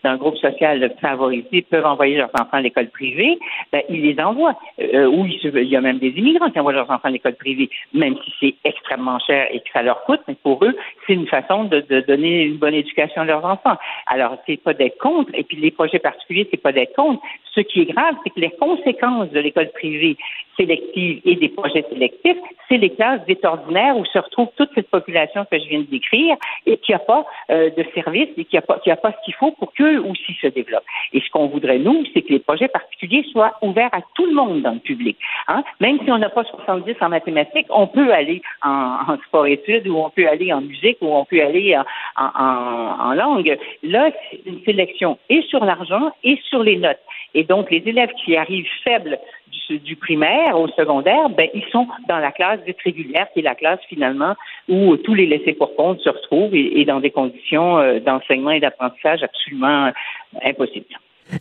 d'un groupe social favorisé peuvent envoyer leurs enfants à l'école privée, ben, ils les envoient. Euh, ou il, se- il y a même des immigrants qui envoient leurs enfants à l'école privée, même si c'est extrêmement cher et que ça leur coûte, mais pour eux, c'est une façon de, de donner une bonne éducation à leurs enfants. Alors, c'est pas d'être contre, et puis les projets particuliers, c'est pas d'être contre. Ce qui est grave, c'est que les conséquences de l'école privée sélective et des projets sélectifs, c'est les classes d'État ordinaire où se retrouve toute cette population que je viens de décrire et qui n'a pas euh, de services et qui n'a pas, qui a pas ce qu'il faut pour qu'eux aussi se développent. Et ce qu'on voudrait, nous, c'est que les projets particuliers soient ouverts à tout le monde dans le public. Hein? Même si on n'a pas 70 en mathématiques, on peut aller en, en sport-études ou on peut aller en musique ou on peut aller en, en, en- en langue. Là, c'est une sélection et sur l'argent et sur les notes. Et donc, les élèves qui arrivent faibles du, du primaire au secondaire, ben, ils sont dans la classe dite régulière, qui est la classe finalement où tous les laissés pour compte se retrouvent et, et dans des conditions euh, d'enseignement et d'apprentissage absolument euh, impossibles.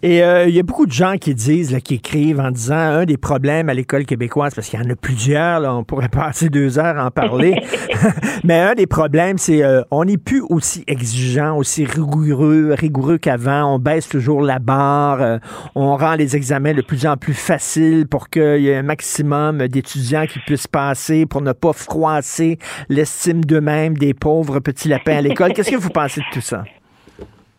Et euh, il y a beaucoup de gens qui disent, là, qui écrivent en disant un des problèmes à l'école québécoise, parce qu'il y en a plusieurs, là, on pourrait passer deux heures à en parler, mais un des problèmes, c'est euh, on n'est plus aussi exigeant, aussi rigoureux, rigoureux qu'avant. On baisse toujours la barre, euh, on rend les examens de plus en plus faciles pour qu'il y ait un maximum d'étudiants qui puissent passer, pour ne pas froisser l'estime d'eux-mêmes des pauvres petits lapins à l'école. Qu'est-ce que vous pensez de tout ça?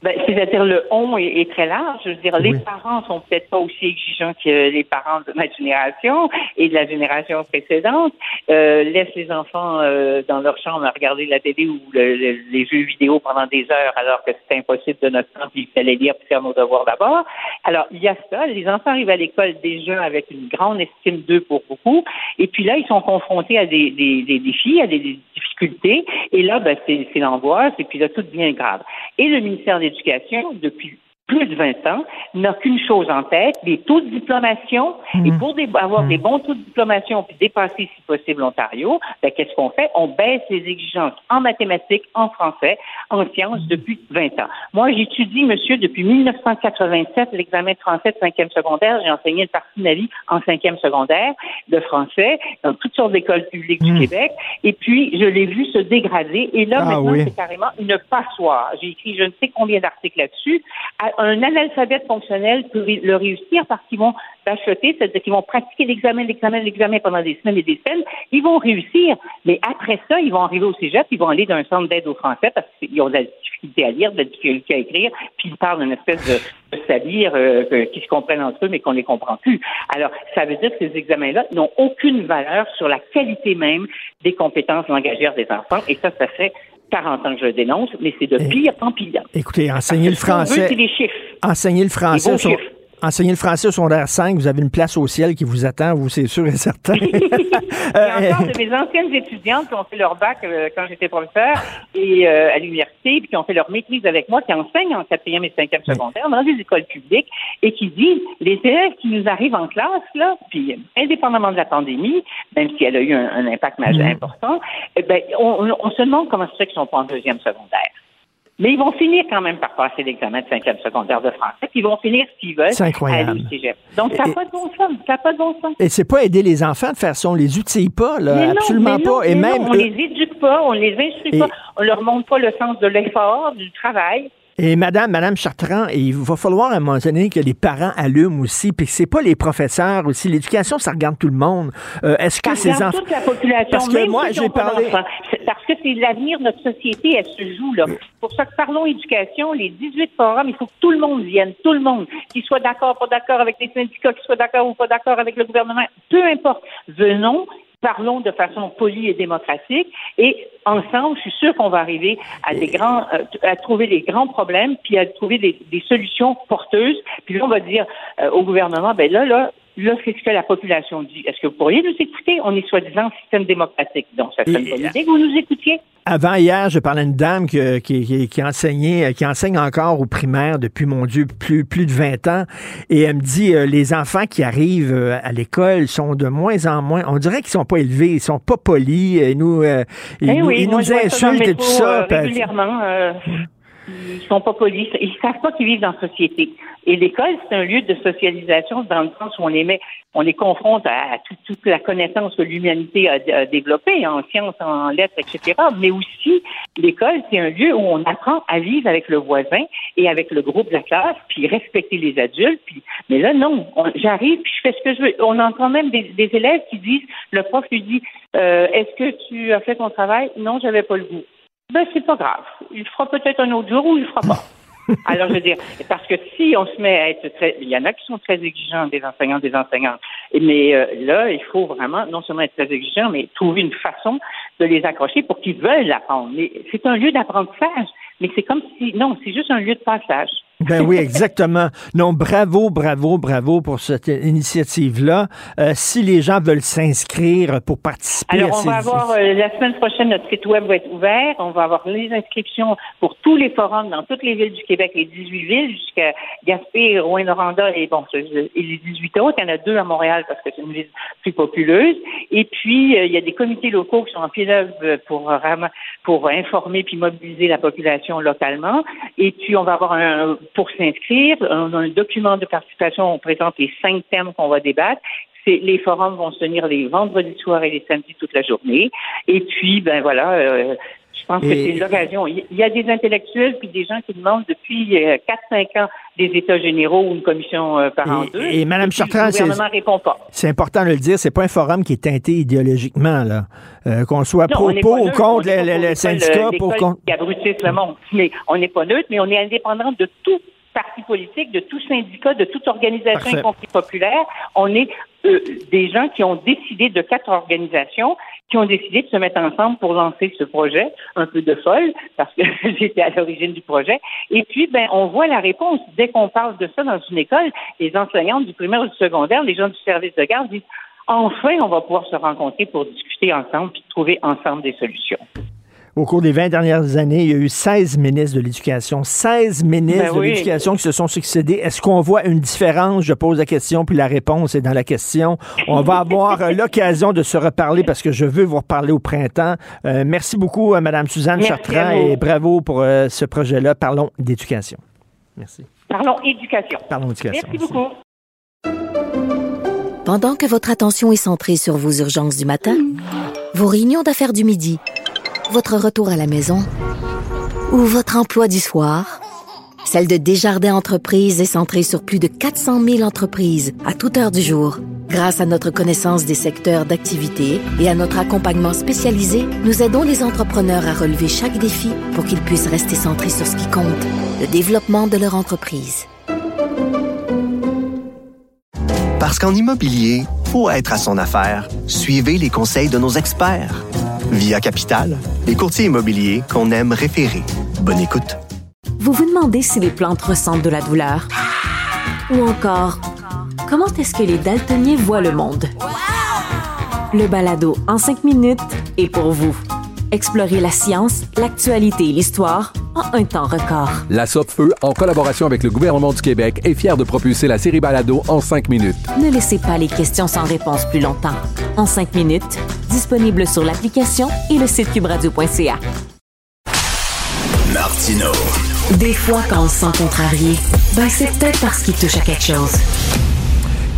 Ben, C'est-à-dire le on est, est très large. Je veux dire, les parents sont peut-être pas aussi exigeants que les parents de ma génération et de la génération précédente. Euh, laissent les enfants euh, dans leur chambre à regarder la télé ou le- le- les jeux vidéo pendant des heures alors que c'est impossible de notre temps, puis il fallait lire puis faire nos devoirs d'abord. Alors, il y a ça. Les enfants arrivent à l'école déjà avec une grande estime d'eux pour beaucoup. Et puis là, ils sont confrontés à des, des, des défis, à des, des difficultés. Et là, ben, c'est l'angoisse. Et puis là, tout devient grave. Et le ministère de l'Éducation, depuis plus de 20 ans, n'a qu'une chose en tête, les taux de diplomation. Et pour des- avoir des bons taux de diplomation puis dépasser, si possible, l'Ontario, ben, qu'est-ce qu'on fait? On baisse les exigences en mathématiques, en français, en sciences depuis 20 ans. Moi, j'étudie, monsieur, depuis 1987, l'examen de français de cinquième secondaire. J'ai enseigné une partie de ma vie en cinquième secondaire de français dans toutes sortes d'écoles publiques du Québec. Et puis, je l'ai vu se dégrader. Et là, Ah maintenant, oui. c'est carrément une passoire. J'ai écrit je ne sais combien d'articles là-dessus. À- Un analphabète fonctionnel peut le réussir parce qu'ils vont l'acheter, c'est-à-dire qu'ils vont pratiquer l'examen, l'examen, l'examen pendant des semaines et des semaines. Ils vont réussir. Mais après ça, ils vont arriver au cégep, ils vont aller dans un centre d'aide au français parce qu'ils ont de la difficulté à lire, de la difficulté à écrire, puis ils parlent d'une espèce de, de sabir euh, qui se comprennent entre eux, mais qu'on ne les comprend plus. Alors, ça veut dire que ces examens-là n'ont aucune valeur sur la qualité même des compétences langagières des enfants. Et ça, ça fait 40 ans que je le dénonce, mais c'est de pire en pire. Écoutez, enseigner le veut, français. c'est les chiffres. Enseigner le français. Sur-. Enseigner le français au secondaire 5, vous avez une place au ciel qui vous attend, vous, c'est sûr et certain. Il y a encore de mes anciennes étudiantes qui ont fait leur bac euh, quand j'étais professeur et euh, à l'université, puis qui ont fait leur maîtrise avec moi, qui enseignent en quatrième et cinquième secondaire dans des écoles publiques et qui disent les élèves qui nous arrivent en classe là, puis euh, indépendamment de la pandémie, même si elle a eu un, un impact majeur important, eh ben on, on- on se demande comment ça fait qu'ils sont pas en deuxième secondaire. Mais ils vont finir quand même par passer l'examen de cinquième secondaire de français, puis ils vont finir s'ils veulent C'est incroyable. Donc ça n'a pas de bon sens, ça n'a pas de bon sens. Et c'est pas aider les enfants de faire ça, on les outille pas, là, non, absolument non, pas. Et même non, on eux- les éduque pas, on les instruit Et- pas, on leur montre pas le sens de l'effort, du travail. Et Madame, Madame Chartrand, il va falloir à un moment donné que les parents allument aussi, puis que c'est pas les professeurs aussi. L'éducation, ça regarde tout le monde. Euh, Est-ce que ces enfants... toute la population, Parce que moi, j'ai parlé- Parce que c'est l'avenir de notre société, elle se joue là. Pour ça que parlons éducation, les 18 forums, il faut que tout le monde vienne, tout le monde, qu'ils soient d'accord, pas d'accord avec les syndicats, qu'ils soient d'accord ou pas d'accord avec le gouvernement, peu importe. Venons, parlons de façon polie et démocratique et ensemble, je suis sûr qu'on va arriver à des grands, euh, à trouver les grands problèmes, puis à trouver des, des solutions porteuses. Puis là, on va dire euh, au gouvernement, ben là, là, là, c'est ce que la population dit. Est-ce que vous pourriez nous écouter? On est soi-disant système démocratique, donc ça serait une bonne idée que vous nous écoutiez? Avant hier, je parlais à une dame qui, qui, qui enseignait, qui enseigne encore au primaire depuis, mon Dieu, plus, plus de 20 ans. Et elle me dit, euh, les enfants qui arrivent euh, à l'école sont de moins en moins, on dirait qu'ils sont pas élevés, ils sont pas polis, ils nous, euh, ils Eh nous, ils insultent et tout ça. euh, régulièrement. Ils sont pas polis. Ils savent pas qu'ils vivent dans la société. Et l'école, c'est un lieu de socialisation dans le sens où on les met, on les confronte à, toute, la connaissance que l'humanité a, développée en sciences, en lettres, etc. Mais aussi, l'école, c'est un lieu où on apprend à vivre avec le voisin et avec le groupe de la classe, puis respecter les adultes. Puis, mais là, non. on- J'arrive, puis je fais ce que je veux. On entend même des, des élèves qui disent, le prof lui dit, euh, est-ce que tu as fait ton travail? Non, j'avais pas le goût. Ben, c'est pas grave. Il fera peut-être un autre jour ou il fera pas. Alors, je veux dire, parce que si on se met à être très, il y en a qui sont très exigeants, des enseignants, des enseignantes. Mais euh, là, il faut vraiment non seulement être très exigeant, mais trouver une façon de les accrocher pour qu'ils veulent apprendre. Mais c'est un lieu d'apprentissage. Mais c'est comme si, non, c'est juste un lieu de passage. Ben oui, exactement. Non, bravo, bravo, bravo pour cette initiative-là. Euh, si les gens veulent s'inscrire pour participer Alors, à on ces... va avoir, euh, la semaine prochaine, notre site web va être ouvert. On va avoir les inscriptions pour tous les forums dans toutes les villes du Québec, les 18 villes, jusqu'à Gaspé, Rouen-Noranda et bon, et les 18 autres. Il y en a deux à Montréal parce que c'est une ville plus populeuse. Et puis, euh, il y a des comités locaux qui sont en pied d'œuvre pour, euh, pour informer puis mobiliser la population localement. Et puis, on va avoir un, pour s'inscrire, on a un document de participation. On présente les cinq thèmes qu'on va débattre. Les forums vont se tenir les vendredis soirs et les samedis toute la journée. Et puis, ben voilà, euh, je pense que Et- c'est l'occasion. Il y a des intellectuels puis des gens qui demandent depuis euh, 4-5 ans des États généraux ou une commission euh, par an deux. et Madame puis Chartrand, le c'est- gouvernement répond pas. C'est important de le dire, c'est pas un forum qui est teinté idéologiquement, là. Euh, qu'on soit Non, pro, ou contre le, le- pour le syndicat, euh, pour contre... qui le monde. Mais on n'est pas neutre, mais on est indépendant de tout parti politique, de tout syndicat, de toute organisation, y compris populaire. On est euh, des gens qui ont décidé de quatre organisations qui ont décidé de se mettre ensemble pour lancer ce projet, un peu de folle, parce que j'étais à l'origine du projet. Et puis, ben, on voit la réponse. Dès qu'on parle de ça dans une école, les enseignantes du primaire ou du secondaire, les gens du service de garde disent enfin, on va pouvoir se rencontrer pour discuter ensemble puis trouver ensemble des solutions. Au cours des 20 dernières années, il y a eu 16 ministres de l'Éducation. 16 ministres Ben de oui. l'Éducation qui se sont succédés. Est-ce qu'on voit une différence? Je pose la question, puis la réponse est dans la question. On va avoir euh, l'occasion de se reparler parce que je veux vous reparler au printemps. Euh, merci beaucoup, euh, Madame Suzanne Merci Chartrand, et bravo pour euh, ce projet-là. Parlons d'éducation. Merci. Parlons éducation. Parlons éducation. Merci beaucoup. Pendant que votre attention est centrée sur vos urgences du matin, vos réunions d'affaires du midi, votre retour à la maison ou votre emploi du soir, celle de Desjardins Entreprises est centrée sur plus de 400 000 entreprises à toute heure du jour. Grâce à notre connaissance des secteurs d'activité et à notre accompagnement spécialisé, nous aidons les entrepreneurs à relever chaque défi pour qu'ils puissent rester centrés sur ce qui compte, le développement de leur entreprise. Parce qu'en immobilier, pour être à son affaire, suivez les conseils de nos experts. Via Capital, les courtiers immobiliers qu'on aime référer. Bonne écoute. Vous vous demandez si les plantes ressentent de la douleur? Ou encore, comment est-ce que les daltoniens voient le monde? Le balado en cinq minutes est pour vous. Explorez la science, l'actualité et l'histoire en un temps record. La Feu, en collaboration avec le gouvernement du Québec, est fière de propulser la série Balado en cinq minutes. Ne laissez pas les questions sans réponse plus longtemps. En cinq minutes, disponible sur l'application et le site cubradio.ca. Martino. Des fois, quand on se sent contrarié, ben c'est peut-être parce qu'il touche à quelque chose.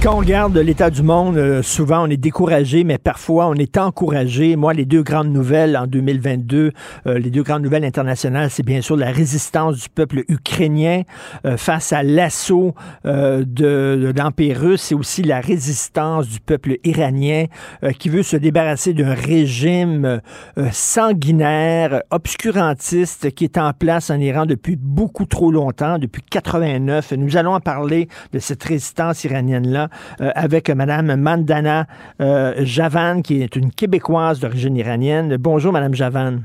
Quand on regarde l'état du monde, euh, souvent on est découragé, mais parfois on est encouragé. Moi, les deux grandes nouvelles en 2022, euh, les deux grandes nouvelles internationales, c'est bien sûr la résistance du peuple ukrainien euh, face à l'assaut euh, de, de l'Empire russe. C'est aussi la résistance du peuple iranien euh, qui veut se débarrasser d'un régime euh, sanguinaire, obscurantiste qui est en place en Iran depuis beaucoup trop longtemps, depuis 89. Nous allons en parler de cette résistance iranienne-là avec Mme Mandana euh, Javan, qui est une Québécoise d'origine iranienne. Bonjour, Mme Javan.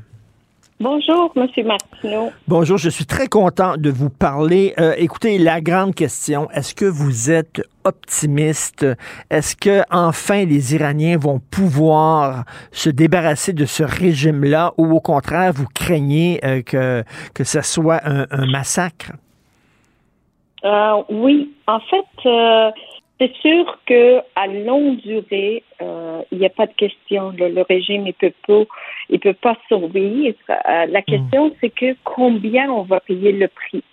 Bonjour, Monsieur Martineau. Bonjour, je suis très content de vous parler. Euh, écoutez, la grande question, est-ce que vous êtes optimiste? Est-ce que enfin les Iraniens vont pouvoir se débarrasser de ce régime-là ou au contraire, vous craignez euh, que, que ce soit un, un massacre? Euh, oui, en fait, euh, C'est sûr que à longue durée, euh, il n'y a pas de question. Le, le régime, il peut pas, il peut pas survivre. Euh, la question, c'est que combien on va payer le prix?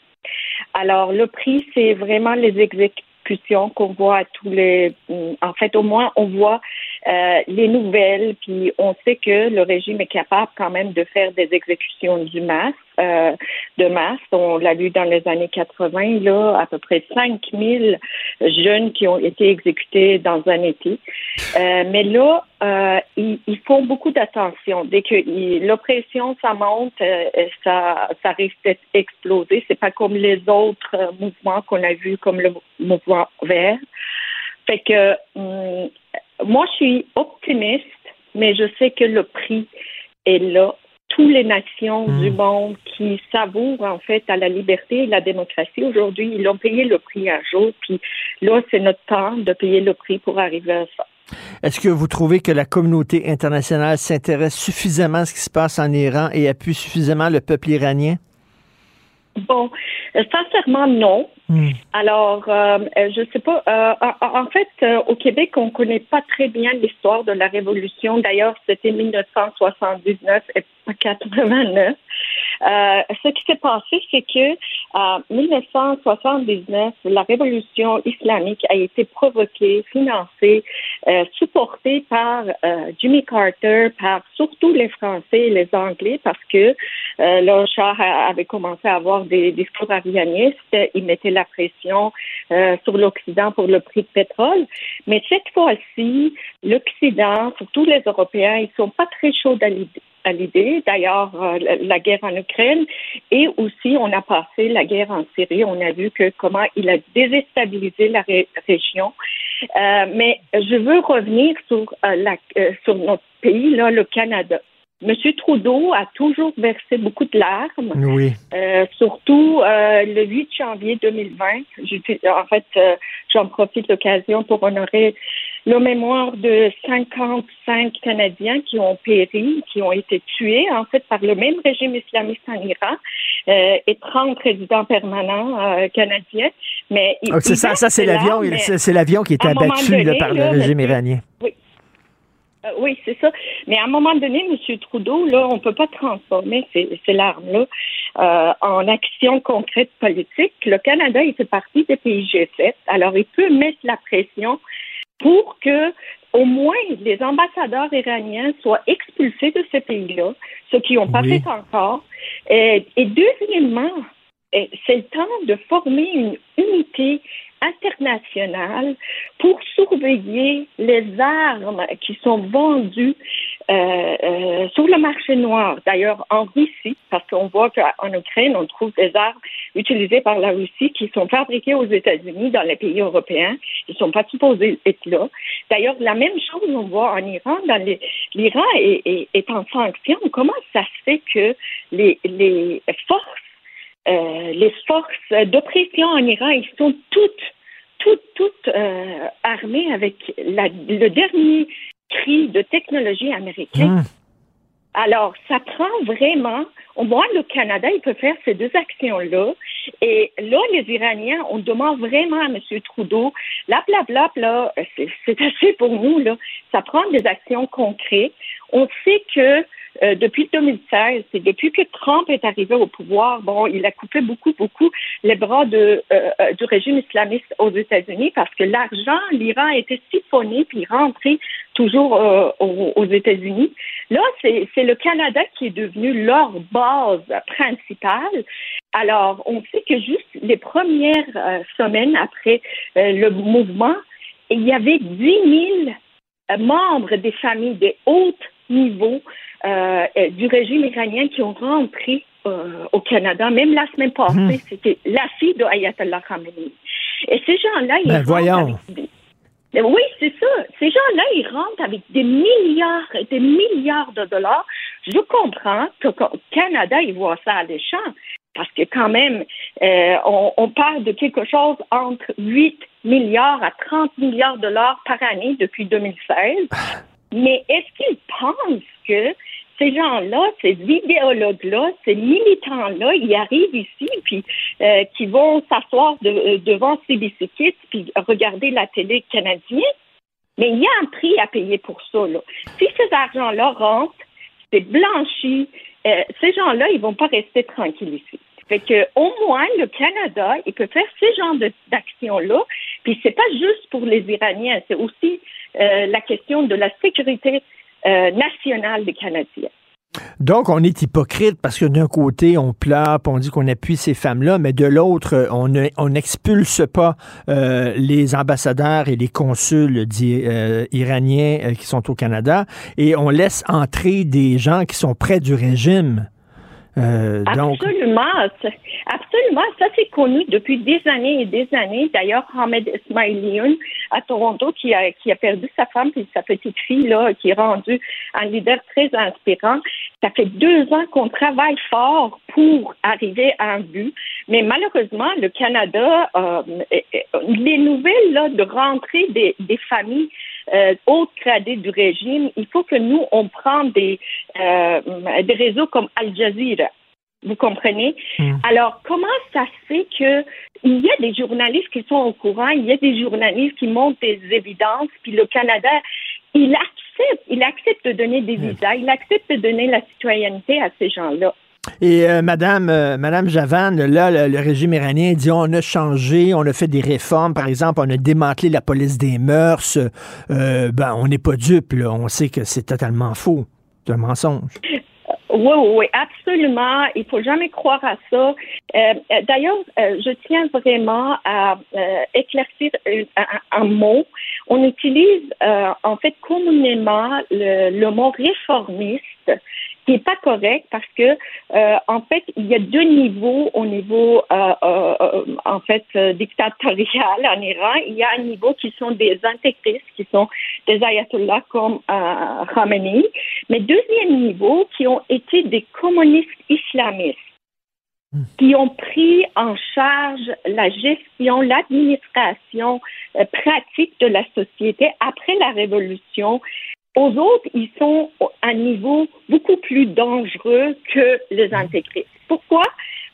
Alors, le prix, c'est vraiment les exécutions qu'on voit à tous les. En fait, au moins, on voit euh, les nouvelles, puis on sait que le régime est capable quand même de faire des exécutions du masse, euh, de masse. On l'a vu dans les années 80, là, à peu près 5000 jeunes qui ont été exécutés dans un été. Euh, mais là, euh, ils, ils, font beaucoup d'attention. Dès que l'oppression, ça monte, euh, ça, ça risque d'être explosé. C'est pas comme les autres mouvements qu'on a vus, comme le mouvement vert. Fait que hum, moi, je suis optimiste, mais je sais que le prix est là. Toutes les nations du monde qui savourent en fait à la liberté et la démocratie aujourd'hui, ils ont payé le prix un jour, puis là, c'est notre temps de payer le prix pour arriver à ça. Est-ce que vous trouvez que la communauté internationale s'intéresse suffisamment à ce qui se passe en Iran et appuie suffisamment le peuple iranien? Bon, euh, sincèrement, non. Mm. Alors, euh, je sais pas. Euh, en, fait, euh, au Québec, on connaît pas très bien l'histoire de la Révolution. D'ailleurs, c'était 1979 et pas 89. Euh, ce qui s'est passé, c'est que en 1979, la révolution islamique a été provoquée, financée, euh, supportée par euh, Jimmy Carter, par surtout les Français et les Anglais, parce que euh, le Shah avait commencé à avoir des discours arianistes, il mettait la pression euh, sur l'Occident pour le prix de pétrole. Mais cette fois-ci, l'Occident, surtout les Européens, ils sont pas très chauds à l'idée à l'idée. D'ailleurs, euh, la guerre en Ukraine et aussi on a passé la guerre en Syrie. On a vu que comment il a déstabilisé la ré région. Euh, mais je veux revenir sur euh, la, sur notre pays là, le Canada. Monsieur Trudeau a toujours versé beaucoup de larmes. Oui. Euh, surtout euh, le 8 janvier 2020. En fait, euh, j'en profite l'occasion pour honorer le mémoire de 55 Canadiens qui ont péri, qui ont été tués en fait par le même régime islamiste en Iran et 30 résidents permanents canadiens. Mais ah, c'est ça, ça c'est l'avion, c'est l'avion qui est abattu donné, là, par le régime iranien. Oui. Euh, oui, c'est ça. Mais à un moment donné, M. Trudeau, là, on ne peut pas transformer ces, ces larmes-là euh, en action concrète politique. Le Canada, il fait partie des pays G7. Alors, il peut mettre la pression pour que au moins les ambassadeurs iraniens soient expulsés de ces pays-là, ceux qui n'ont pas fait encore. Et, et deuxièmement, c'est le temps de former une unité internationale pour surveiller les armes qui sont vendues euh, euh, sur le marché noir. D'ailleurs, en Russie, parce qu'on voit qu'en Ukraine, on trouve des armes utilisées par la Russie qui sont fabriquées aux États-Unis, dans les pays européens. Ils ne sont pas supposés être là. D'ailleurs, la même chose, on voit en Iran. Dans l'Iran est, est, est, en sanction. Comment ça se fait que les, les forces euh, les forces d'oppression en Iran, ils sont toutes, toutes, toutes euh, armées avec la, le dernier cri de technologie américaine. Mmh. Alors, ça prend vraiment, au moins le Canada, il peut faire ces deux actions-là. Et là, les Iraniens, on demande vraiment à M. Trudeau, là, bla, bla, bla, c'est assez pour nous, là. Ça prend des actions concrètes. On sait que euh, depuis 2016, c'est depuis que Trump est arrivé au pouvoir, bon, il a coupé beaucoup, beaucoup les bras euh, euh du régime islamiste aux États-Unis parce que l'argent, l'Iran été siphonné puis rentré toujours aux, aux États-Unis. Là, c'est le Canada qui est devenu leur base principale. Alors, on sait que juste les premières semaines après le mouvement, il y avait 10 000 membres des familles des hautes niveaux euh, du régime iranien qui ont rentré euh, au Canada. Même la semaine passée, mmh. c'était la fille de Ayatollah Khamenei. Et ces gens-là, ils ben, voyons. Des... Oui, c'est ça. Ces gens-là, ils rentrent avec des milliards et des milliards de dollars. Je comprends que le Canada, ils voient ça alléchant. Parce que quand même, euh, on, on, parle de quelque chose entre 8 milliards à 30 milliards de dollars par année depuis 2016. Mais est-ce qu'ils pensent que ces gens-là, ces idéologues-là, ces militants-là, ils arrivent ici, puis euh, qui vont s'asseoir euh, devant CBC Kids, puis regarder la télé canadienne? Mais il y a un prix à payer pour ça. Là. Si ces argents-là rentrent, c'est blanchi, euh, ces gens-là, ils vont pas rester tranquilles ici. Fait que au moins le Canada, il peut faire ce genre d'action-là. Puis c'est pas juste pour les Iraniens, c'est aussi euh, la question de la sécurité euh, nationale des Canadiens. Donc, on est hypocrite parce que d'un côté, on pleure, on dit qu'on appuie ces femmes-là, mais de l'autre, on ne- on n'expulse pas euh, les ambassadeurs et les consuls euh, iraniens euh, qui sont au Canada et on laisse entrer des gens qui sont près du régime. Euh, Absolument, absolument. Ça, c'est connu depuis des années et des années. D'ailleurs, Ahmed Ismailion à Toronto, qui a, qui a perdu sa femme et sa petite fille, là, qui est rendue un leader très inspirant. Ça fait deux ans qu'on travaille fort pour arriver à un but. Mais malheureusement, le Canada, euh, les nouvelles là, de rentrée des, des familles euh, gradées du régime, il faut que nous, on prenne des, euh, des réseaux comme Al Jazeera. Vous comprenez? Alors, comment ça se fait que il y a des journalistes qui sont au courant, il y a des journalistes qui montrent des évidences, puis le Canada, il accepte, il accepte de donner des visas, il accepte de donner la citoyenneté à ces gens-là. Et euh, Madame, euh, Madame Javan, là, le, régime iranien dit on a changé, on a fait des réformes. Par exemple, on a démantelé la police des mœurs. Euh, ben, on n'est pas dupe, là. On sait que c'est totalement faux. C'est un mensonge. Oui, oui, oui, absolument. Il faut jamais croire à ça. D'ailleurs, je tiens vraiment à éclaircir un, mot. On utilise en fait communément le mot réformiste, qui n'est pas correct parce que euh, en fait il y a deux niveaux au niveau euh, euh, euh, en fait euh, dictatorial en Iran. Il y a un niveau qui sont des intégristes, qui sont des ayatollahs comme euh, Khamenei, mais deuxième niveau qui ont été des communistes islamistes qui ont pris en charge la gestion, l'administration pratique de la société après la révolution. Aux autres, ils sont à un niveau beaucoup plus dangereux que les intégristes. Pourquoi?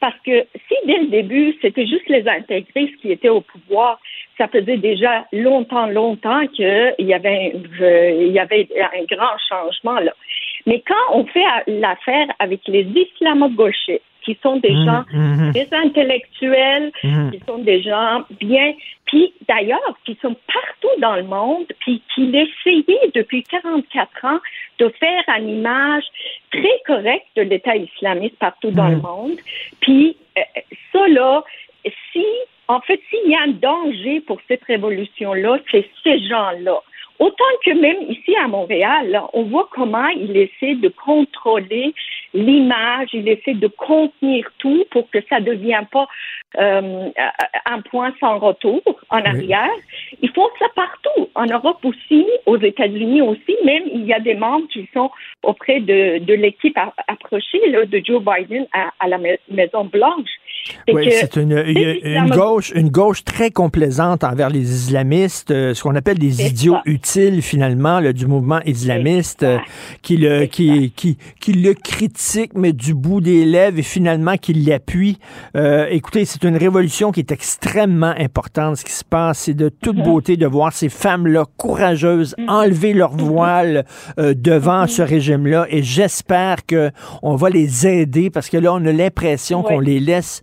Parce que si dès le début, c'était juste les intégristes qui étaient au pouvoir, ça faisait déjà longtemps, longtemps qu'il y avait, euh, il y avait un grand changement là. Mais quand on fait l'affaire avec les islamo-gauchistes, qui sont des Mhm, gens mhm. des intellectuels, Mhm. qui sont des gens bien, puis d'ailleurs, qui sont partout dans le monde, puis qui essayaient depuis 44 ans de faire une image très correcte de l'État islamiste partout dans le monde. Puis euh, ça, là, si, en fait, s'il y a un danger pour cette révolution-là, c'est ces gens-là. Autant que même ici à Montréal, on voit comment il essaie de contrôler l'image, il essaie de contenir tout pour que ça ne devienne pas euh, un point sans retour en arrière. Ils font ça partout, en Europe aussi, aux États-Unis aussi, même il y a des membres qui sont auprès de, de l'équipe approchée là, de Joe Biden à, à la Mai- Maison Blanche. Fait Oui, c'est une, une gauche, une gauche très complaisante envers les islamistes, euh, ce qu'on appelle des idiots ça. utiles finalement là, du mouvement islamiste, euh, qui le qui, qui qui le critique mais du bout des lèvres et finalement qui l'appuie. Euh, écoutez, c'est une révolution qui est extrêmement importante. Ce qui se passe, c'est de toute Mhm. beauté de voir ces femmes-là courageuses Mhm. enlever leur voile euh, devant ce régime-là et j'espère que on va les aider parce que là on a l'impression qu'on les laisse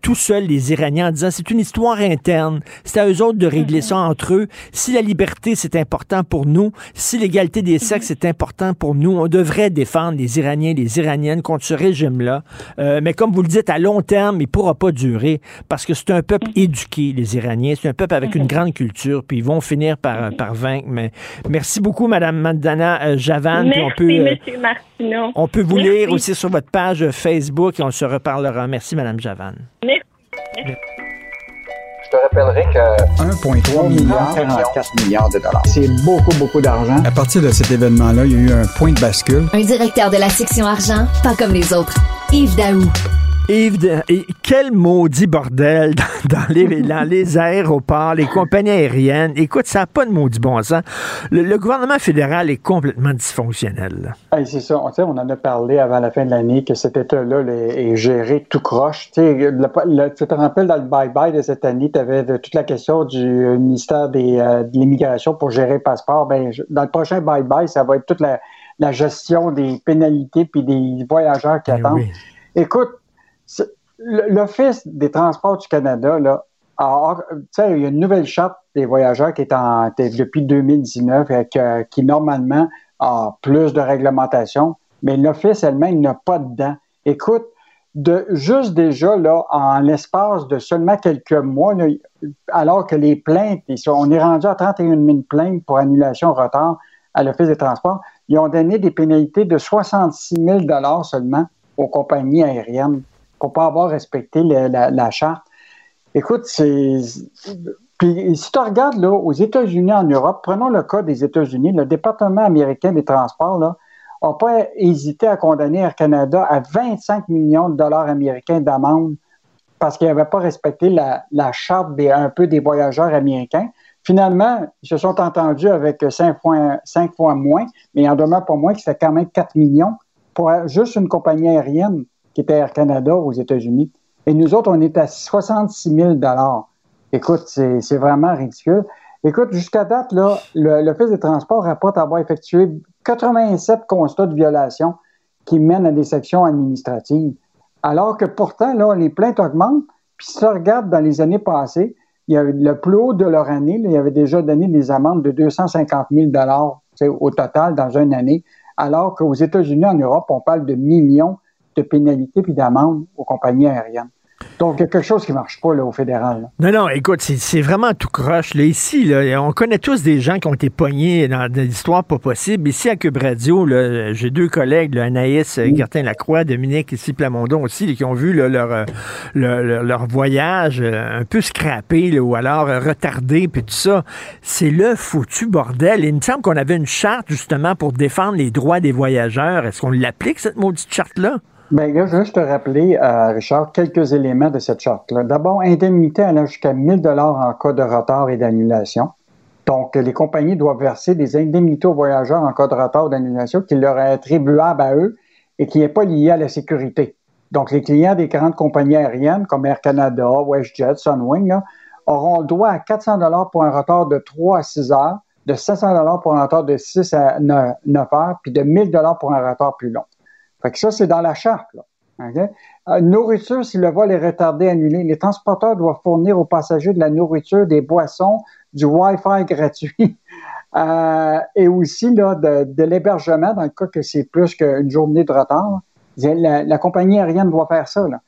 tout seuls, les Iraniens, en disant c'est une histoire interne. C'est à eux autres de régler ça entre eux. Si la liberté, c'est important pour nous, si l'égalité des sexes, c'est important pour nous, on devrait défendre les Iraniens, les Iraniennes contre ce régime-là. Euh, mais comme vous le dites, à long terme, il pourra pas durer parce que c'est un peuple éduqué, les Iraniens. C'est un peuple avec une grande culture, puis ils vont finir par, par vaincre. Mais merci beaucoup, Madame Mandana euh, Javan. puis Merci, on peut, euh, Monsieur Martineau. on peut vous Merci. lire aussi sur votre page Facebook et on se reparlera. Merci, Madame Javan. Merci. Je te rappellerai que 1,3 milliard, 44 milliards de dollars. C'est beaucoup, beaucoup d'argent. À partir de cet événement-là, il y a eu un point de bascule. Un directeur de la section argent, pas comme les autres. Yves Daou. Yves, et quel maudit bordel dans, dans les, dans les aéroports, les compagnies aériennes. Écoute, ça n'a pas de maudit bon sens. Le, le gouvernement fédéral est complètement dysfonctionnel. Hey, c'est ça. On, en a parlé avant la fin de l'année que cet État-là là, est géré tout croche. Tu, sais, le- le- tu te rappelles dans le bye-bye de cette année, tu avais toute la question du euh, ministère des, euh, de l'Immigration pour gérer le passeport. Ben, je- dans le prochain bye-bye, ça va être toute la, la gestion des pénalités puis des voyageurs qui attendent. Écoute, l'Office des transports du Canada, là, a- il y a une nouvelle charte des voyageurs qui est en, depuis 2019 et que- qui, normalement, a plus de réglementation, mais l'Office elle-même n'a pas dedans. Écoute, de, juste déjà, là, en l'espace de seulement quelques mois, alors que les plaintes, ils sont- on est rendu à 31 000 plaintes pour annulation retard à l'Office des transports, ils ont donné des pénalités de 66 000 seulement aux compagnies aériennes pour pas avoir respecté la, charte. Écoute, c'est. Puis si tu regardes là, aux États-Unis, en Europe, prenons le cas des États-Unis, le département américain des transports là, n'a pas hésité à condamner Air Canada à 25 millions de dollars américains d'amende parce qu'il n'avait pas respecté la, charte des, un peu des voyageurs américains. Finalement, ils se sont entendus avec cinq fois, cinq fois moins, mais il en demeure pas moins que c'était quand même 4 millions pour juste une compagnie aérienne qui était Air Canada aux États-Unis. Et nous autres, on est à 66 000 Écoute, c'est vraiment ridicule. Écoute, jusqu'à date, l'Office des transports rapporte avoir effectué 87 constats de violation qui mènent à des sections administratives. Alors que pourtant, là, les plaintes augmentent. Puis si tu regardes dans les années passées, il y a le plus haut de leur année, il y avait déjà donné des amendes de 250 000 tu sais, au total dans une année, alors qu'aux États-Unis, en Europe, on parle de millions de pénalités puis d'amendes aux compagnies aériennes. Donc, il y a quelque chose qui ne marche pas là, au fédéral. là. Non, non, écoute, c'est- vraiment tout croche. Là. Ici, là, on connaît tous des gens qui ont été pognés dans des histoires pas possibles. Ici, à Cube Radio, j'ai deux collègues, là, Anaïs Gertin-Lacroix, Dominique ici Plamondon aussi, qui ont vu là, leur, euh, leur, leur- leur voyage euh, un peu scrappé là, ou alors euh, retardé, puis tout ça. C'est le foutu bordel. Il me semble qu'on avait une charte, justement, pour défendre les droits des voyageurs. Est-ce qu'on l'applique, cette maudite charte-là? Bien, là, juste te rappeler, euh, Richard, quelques éléments de cette charte-là. D'abord, indemnité allant jusqu'à 1000 dollars en cas de retard et d'annulation. Donc, les compagnies doivent verser des indemnités aux voyageurs en cas de retard ou d'annulation qui leur est attribuable à eux et qui n'est pas lié à la sécurité. Donc, les clients des grandes compagnies aériennes comme Air Canada, WestJet, Sunwing, là, auront le droit à 400 dollars pour un retard de 3 à 6 heures, de 700 dollars pour un retard de 6 à 9, 9 heures, puis de 1000 dollars pour un retard plus long. Fait que ça, c'est dans la charte. Là. Euh, nourriture, si le vol est retardé, annulé, les transporteurs doivent fournir aux passagers de la nourriture, des boissons, du Wi-Fi gratuit euh, et aussi là, de, de l'hébergement dans le cas que c'est plus qu'une journée de retard. La, la compagnie aérienne doit faire ça. Là.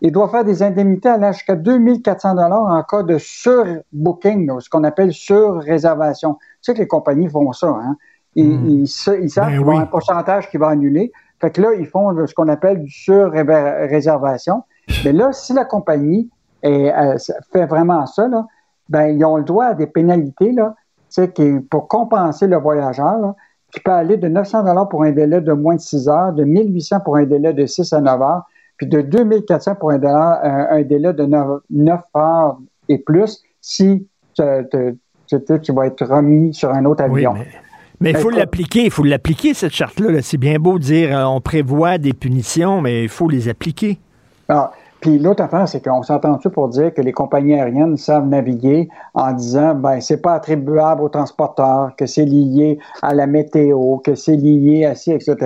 Il doit faire des indemnités allant jusqu'à 2400 dollars en cas de surbooking, ce qu'on appelle surréservation. Tu sais que les compagnies font ça. Hein? Ils, ils savent qu'il va y avoir un pourcentage qui va annuler. Fait que là, ils font ce qu'on appelle du sur-réservation. Mais là, si la compagnie est, euh, fait vraiment ça, là, ben, ils ont le droit à des pénalités là, tu sais, qui, pour compenser le voyageur, là, qui peut aller de 900 dollars pour un délai de moins de 6 heures, de 1800 pour un délai de 6 à 9 heures, puis de 2400 pour un, dollar- un, un délai de 9, 9 heures et plus si tu, tu- tu- tu vas être remis sur un autre avion. Mais il faut Écoute, l'appliquer, il faut l'appliquer, cette charte-là. là. C'est bien beau de dire euh, on prévoit des punitions, mais il faut les appliquer. Ah, puis l'autre affaire, c'est qu'on s'entend-tu pour dire que les compagnies aériennes savent naviguer en disant ben c'est pas attribuable aux transporteurs, que c'est lié à la météo, que c'est lié à ci, etc.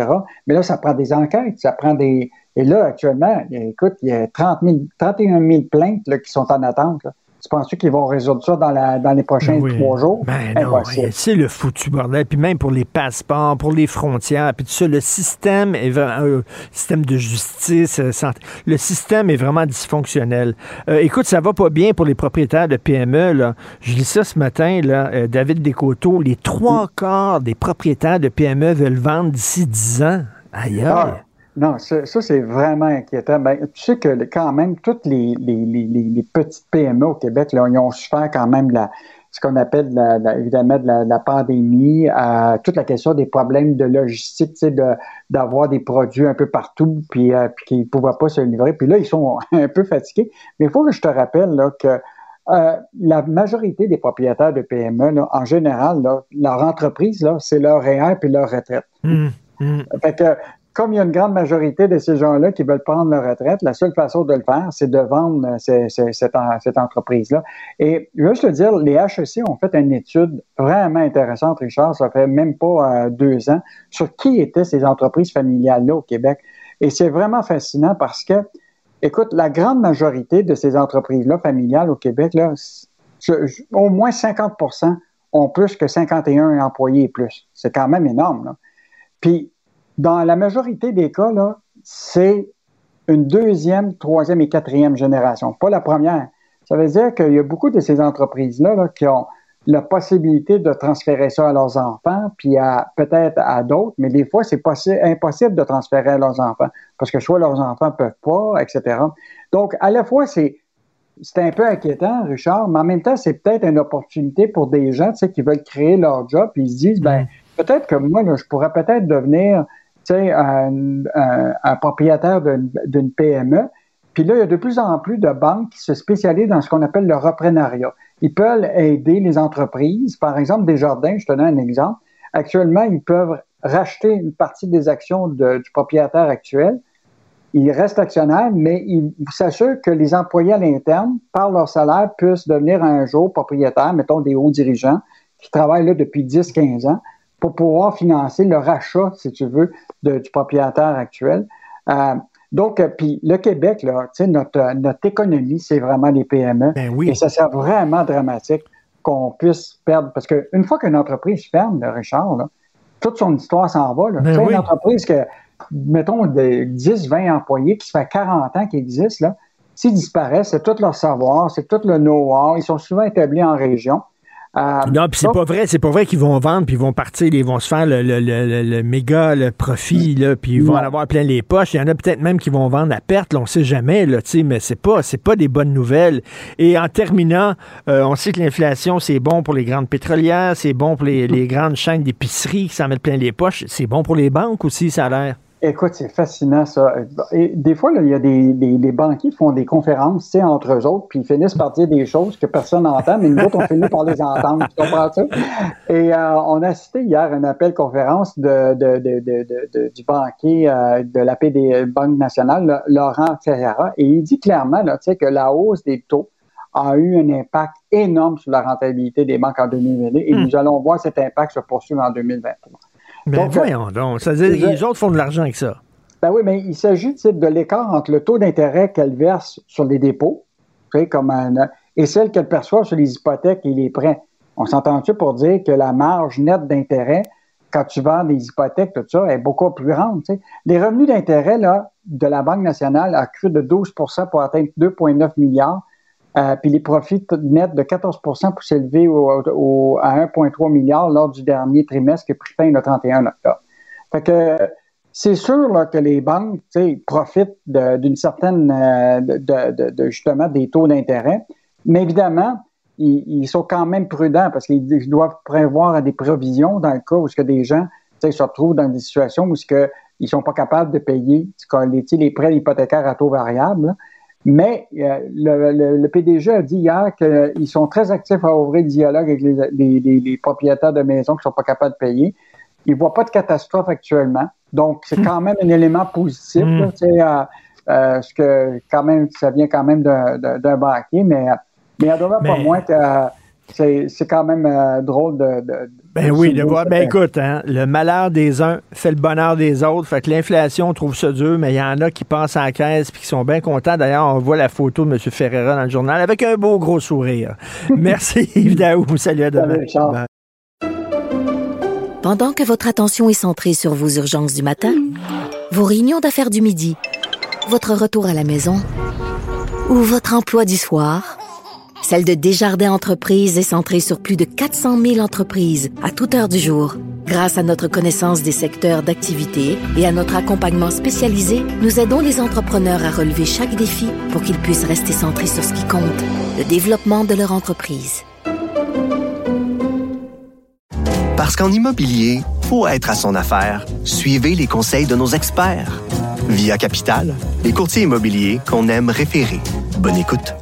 Mais là, ça prend des enquêtes, ça prend des. Et là, actuellement, écoute, il y a 30 000, 31 000 plaintes là, qui sont en attente. là. Tu penses qu'ils vont résoudre ça dans, la, dans les prochains Oui. trois jours? Ben non, Impossible. c'est le foutu bordel. Puis même pour les passeports, pour les frontières, puis tout ça, le système est vraiment, euh, système de justice, euh, santé- le système est vraiment dysfonctionnel. Euh, écoute, ça va pas bien pour les propriétaires de PME. Là. Je lis ça ce matin, là, euh, David Descoteaux, les trois quarts des propriétaires de PME veulent vendre d'ici 10 ans. Aïe, aïe. Non, ça, ça, c'est vraiment inquiétant. Ben, tu sais que quand même, toutes les, les, les, les- les petites PME au Québec, là, ils ont souffert quand même de la, ce qu'on appelle la, la- évidemment de la, la pandémie, toute la question des problèmes de logistique, tu sais, de, d'avoir des produits un peu partout, puis, euh, puis qu'ils ne pouvaient pas se livrer. Puis là, ils sont un peu fatigués. Mais il faut que je te rappelle là, que euh, la majorité des propriétaires de PME, là, en général, là, leur entreprise, là, c'est leur REER puis leur retraite. Hum, hum. Fait que, comme il y a une grande majorité de ces gens-là qui veulent prendre leur retraite, la seule façon de le faire, c'est de vendre euh, cette, en- cette entreprise-là. Et je veux juste te dire, les HEC ont fait une étude vraiment intéressante, Richard, ça fait même pas euh, deux ans, sur qui étaient ces entreprises familiales-là au Québec. Et c'est vraiment fascinant parce que, écoute, la grande majorité de ces entreprises-là familiales au Québec, au moins 50% ont plus que 51 employés et plus. C'est quand même énorme. Puis, dans la majorité des cas, c'est une deuxième, troisième et quatrième génération, pas la première. Ça veut dire qu'il y a beaucoup de ces entreprises-là là, qui ont la possibilité de transférer ça à leurs enfants, puis à peut-être à d'autres, mais des fois, c'est possi- impossible de transférer à leurs enfants, parce que soit leurs enfants ne peuvent pas, etc. Donc, à la fois, c'est c'est un peu inquiétant, Richard, mais en même temps, c'est peut-être une opportunité pour des gens qui veulent créer leur job, puis ils se disent, ben, peut-être que moi, là, je pourrais peut-être devenir tu sais, un, propriétaire d'une PME. Puis là, il y a de plus en plus de banques qui se spécialisent dans ce qu'on appelle le reprenariat. Ils peuvent aider les entreprises. Par exemple, Desjardins, je te donne un exemple. Actuellement, ils peuvent racheter une partie des actions du propriétaire actuel. Ils restent actionnaires, mais ils s'assurent que les employés à l'interne, par leur salaire, puissent devenir un jour propriétaires, mettons des hauts dirigeants, qui travaillent là depuis 10-15 ans, pour pouvoir financer le rachat, si tu veux, de- du propriétaire actuel. Euh, donc, euh, puis le Québec, là, tu sais, notre, euh, notre économie, c'est vraiment les PME. Et ça serait vraiment dramatique qu'on puisse perdre. Parce qu'une fois qu'une entreprise ferme, Richard, là, toute son histoire s'en va. Là. Ben oui. Une entreprise que, mettons, de 10, 20 employés qui se fait 40 ans qu'ils existent, là, s'ils disparaissent, c'est tout leur savoir, c'est tout le know-how. Ils sont souvent établis en région. Euh, Non, puis c'est pas vrai, c'est pas vrai qu'ils vont vendre, puis ils vont partir, ils vont se faire le, le- le- le- le méga le profit, là, puis ils vont Non. en avoir plein les poches. Il y en a peut-être même qui vont vendre à perte, là, on sait jamais, là, tu sais, mais c'est pas, c'est pas des bonnes nouvelles. Et en terminant, euh, on sait que l'inflation, c'est bon pour les grandes pétrolières, c'est bon pour les, les grandes chaînes d'épicerie qui s'en mettent plein les poches, c'est bon pour les banques aussi, ça a l'air. Écoute, c'est fascinant ça. Et des fois, il y a des, banquiers qui font des conférences, tu sais, entre eux autres, puis ils finissent par dire des choses que personne n'entend, mais nous autres, on finit par les entendre. Tu comprends ça? Et euh, on a assisté hier à un appel conférence de, de, de, du banquier euh, de la PD Banque nationale, là, Laurent Ferreira, et il dit clairement là, tu sais, que la hausse des taux a eu un impact énorme sur la rentabilité des banques en 2020 et Hmm. nous allons voir cet impact se poursuivre en 2023. Ben Donc, euh, voyons donc, les autres font de l'argent avec ça. Ben oui, mais il s'agit de l'écart entre le taux d'intérêt qu'elle verse sur les dépôts comme un- et celle qu'elle perçoit sur les hypothèques et les prêts. On s'entend-tu pour dire que la marge nette d'intérêt, quand tu vends des hypothèques, tout ça, est beaucoup plus grande. Les revenus d'intérêt là, de la Banque nationale a cru de 12% pour atteindre 2,9 milliards. Euh, puis les profits nets de 14 pour s'élever au- au- à 1,3 milliard lors du dernier trimestre qui a pris fin le 31 octobre. Fait que c'est sûr là, que les banques profitent d'une certaine, euh, de, de- justement, des taux d'intérêt, mais évidemment, ils, ils sont quand même prudents parce qu'ils ils doivent prévoir des provisions dans le cas où ce que des gens se retrouvent dans des situations où ce que ils sont pas capables de payer les, les prêts hypothécaires à taux variable. là. Mais euh, le, le- le PDG a dit hier qu'ils sont très actifs à ouvrir le dialogue avec les, les- les- les propriétaires de maisons qui sont pas capables de payer. Ils voient pas de catastrophe actuellement. Donc, c'est quand même un élément positif. là, sais, euh, euh, ce que quand même, ça vient quand même d'un banquier, mais, mais il en demeure pas Mais- moins que euh, c'est c'est quand même euh, drôle de. de- Ben oui, de voir. Ben écoute, hein, le malheur des uns fait le bonheur des autres. Fait que l'inflation, on trouve ça dur, mais il y en a qui passent à la caisse puis qui sont bien contents. D'ailleurs, on voit la photo de M. Ferreira dans le journal avec un beau gros sourire. Merci Yves Daou. Salut à demain. Salut. Pendant que votre attention est centrée sur vos urgences du matin, vos réunions d'affaires du midi, votre retour à la maison ou votre emploi du soir, celle de Desjardins Entreprises est centrée sur plus de 400 000 entreprises à toute heure du jour. Grâce à notre connaissance des secteurs d'activité et à notre accompagnement spécialisé, nous aidons les entrepreneurs à relever chaque défi pour qu'ils puissent rester centrés sur ce qui compte, le développement de leur entreprise. qu'en immobilier, pour être à son affaire, suivez les conseils de nos experts. Via Capital, les courtiers immobiliers qu'on aime référer. Bonne écoute.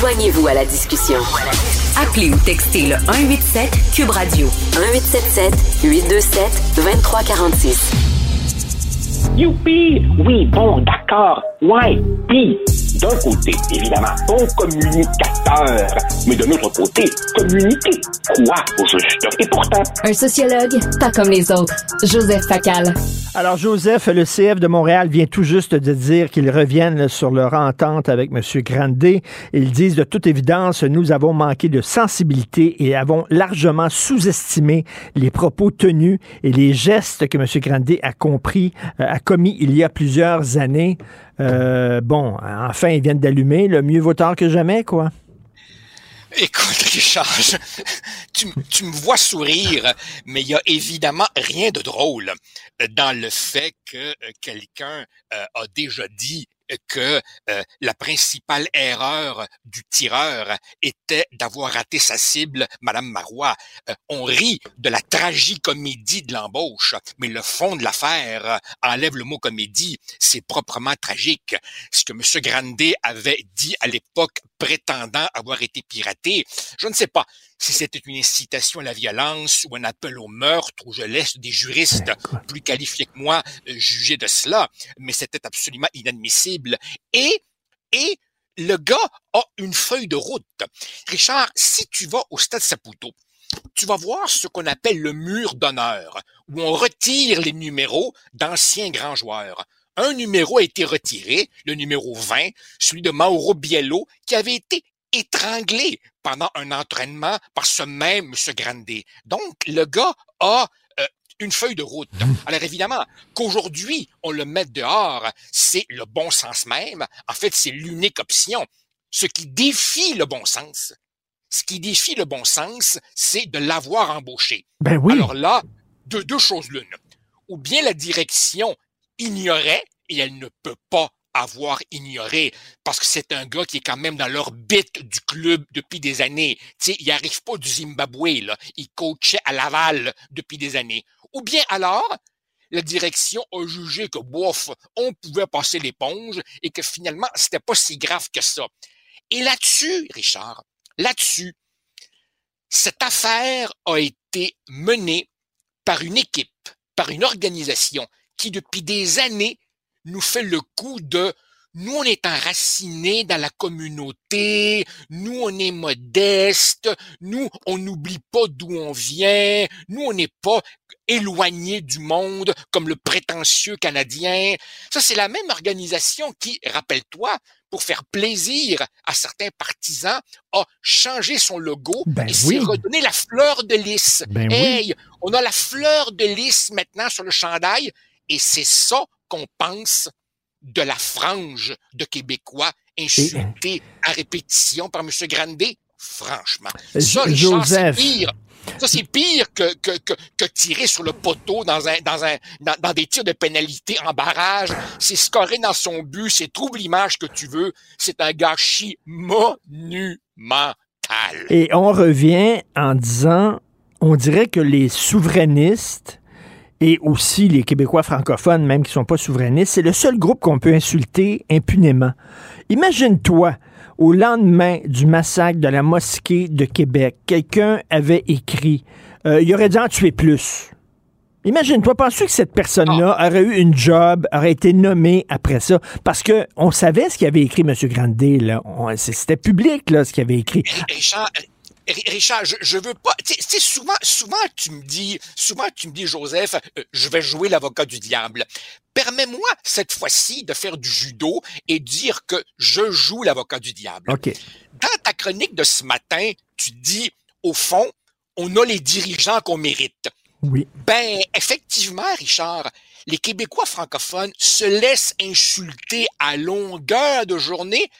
Joignez-vous à la discussion. Appelez ou textez le 187 Cube Radio 1877 827 2346. Youpi! Oui, bon, d'accord. Ouais, puis, d'un côté, évidemment, bon communicateur, mais de l'autre côté, communiquer quoi au juste? Et pourtant... Un sociologue, pas comme les autres. Joseph Facal. Alors, Joseph, le CF de Montréal vient tout juste de dire qu'ils reviennent sur leur entente avec M. Grandet. Ils disent de toute évidence, nous avons manqué de sensibilité et avons largement sous-estimé les propos tenus et les gestes que M. Grandet a compris, euh, a commis il y a plusieurs années. Euh, bon, enfin, ils viennent d'allumer. Le mieux vaut tard que jamais, quoi. Écoute, Richard, tu, tu, me vois sourire, mais il y a évidemment rien de drôle dans le fait que euh, quelqu'un euh, a déjà dit que euh, la principale erreur du tireur était d'avoir raté sa cible, Madame Marois. Euh, on rit de la tragicomédie de l'embauche, mais le fond de l'affaire enlève le mot comédie, c'est proprement tragique. Ce que M. Grandet avait dit à l'époque prétendant avoir été piraté, je ne sais pas si c'était une incitation à la violence ou un appel au meurtre, où je laisse des juristes plus qualifiés que moi euh, juger de cela, mais c'était absolument inadmissible. Et, et le gars a une feuille de route. Richard, si tu vas au stade Saputo, tu vas voir ce qu'on appelle le mur d'honneur, où on retire les numéros d'anciens grands joueurs. Un numéro a été retiré, le numéro 20, celui de Mauro Biello, qui avait été étranglé pendant un entraînement par ce même M. Grandet. Donc, le gars a euh, une feuille de route. Alors évidemment, qu'aujourd'hui, on le mette dehors, c'est le bon sens même. En fait, c'est l'unique option. Ce qui défie le bon sens, ce qui défie le bon sens, c'est de l'avoir embauché. Ben oui. Alors là, de deux choses l'une. Ou bien la direction ignorait, et elle ne peut pas avoir ignoré parce que c'est un gars qui est quand même dans l'orbite du club depuis des années. Sais, il arrive pas du Zimbabwe, là. Il coachait à Laval depuis des années. Ou bien alors, la direction a jugé que, bof, on pouvait passer l'éponge et que finalement, c'était pas si grave que ça. Et là-dessus, Richard, là-dessus, cette affaire a été menée par une équipe, par une organisation qui, depuis des années, nous fait le coup de nous, on est enracinés dans la communauté, nous, on est modeste, nous, on n'oublie pas d'où on vient, nous, on n'est pas éloigné du monde comme le prétentieux Canadien. Ça, c'est la même organisation qui, rappelle-toi, pour faire plaisir à certains partisans, a changé son logo ben et oui. s'est redonné la fleur de lys. Ben oui. hey, on a la fleur de lys maintenant sur le chandail et c'est ça qu'on pense de la frange de Québécois insultés à répétition par M. Grandet? Franchement. Ça, Richard, c'est Joseph. pire. Ça, c'est pire que, que, que, que tirer sur le poteau dans, un, dans, un, dans, dans des tirs de pénalité en barrage. C'est scorer dans son but. C'est trouve l'image que tu veux. C'est un gâchis monumental. Et on revient en disant, on dirait que les souverainistes et aussi les Québécois francophones, même qui sont pas souverainistes, c'est le seul groupe qu'on peut insulter impunément. Imagine-toi, au lendemain du massacre de la mosquée de Québec, quelqu'un avait écrit euh, il aurait dû en tuer plus. Imagine-toi, penses-tu que cette personne-là aurait eu une job, aurait été nommée après ça? Parce que on savait ce qu'il avait écrit, M. Grandet, C'était public, là, ce qu'il avait écrit. Richard, je, je veux pas. Tu sais- souvent, souvent tu me dis, souvent tu me dis, Joseph, euh, je vais jouer l'avocat du diable. Permets-moi cette fois-ci de faire du judo et dire que je joue l'avocat du diable. OK. Dans ta chronique de ce matin, tu dis, au fond, on a les dirigeants qu'on mérite. Oui. Ben, effectivement, Richard, les Québécois francophones se laissent insulter à longueur de journée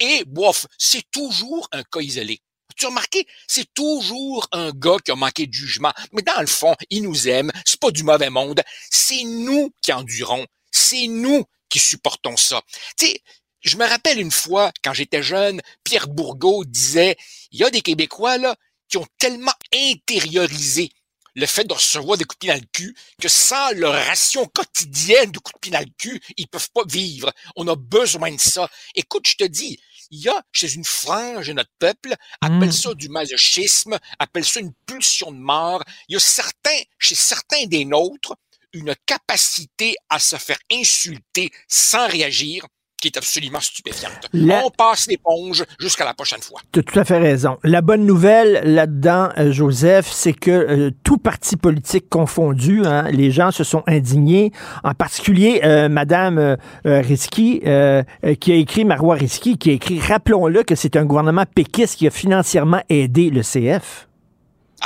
et, bof, c'est toujours un cas isolé. Tu as remarqué, c'est toujours un gars qui a manqué de jugement. Mais dans le fond, il nous aime, c'est pas du mauvais monde. C'est nous qui endurons. C'est nous qui supportons ça. Tu sais, je me rappelle une fois, quand j'étais jeune, Pierre Bourgault disait, il y a des Québécois, là, qui ont tellement intériorisé le fait de recevoir des coups de pied dans le cul, que sans leur ration quotidienne de coups de pied le cul, ils peuvent pas vivre. On a besoin de ça. Écoute, je te dis, il y a chez une frange de notre peuple, appelle ça du masochisme, appelle ça une pulsion de mort. Il y a certains, chez certains des nôtres, une capacité à se faire insulter sans réagir qui est absolument stupéfiante. On passe l'éponge jusqu'à la prochaine fois. Tu as tout à fait raison. La bonne nouvelle là-dedans, euh, Joseph, c'est que euh, tout parti politique confondu, hein, les gens se sont indignés. En particulier, euh, Madame Risky, qui a écrit, Marois Risky, qui a écrit, rappelons-le que c'est un gouvernement péquiste qui a financièrement aidé le CF.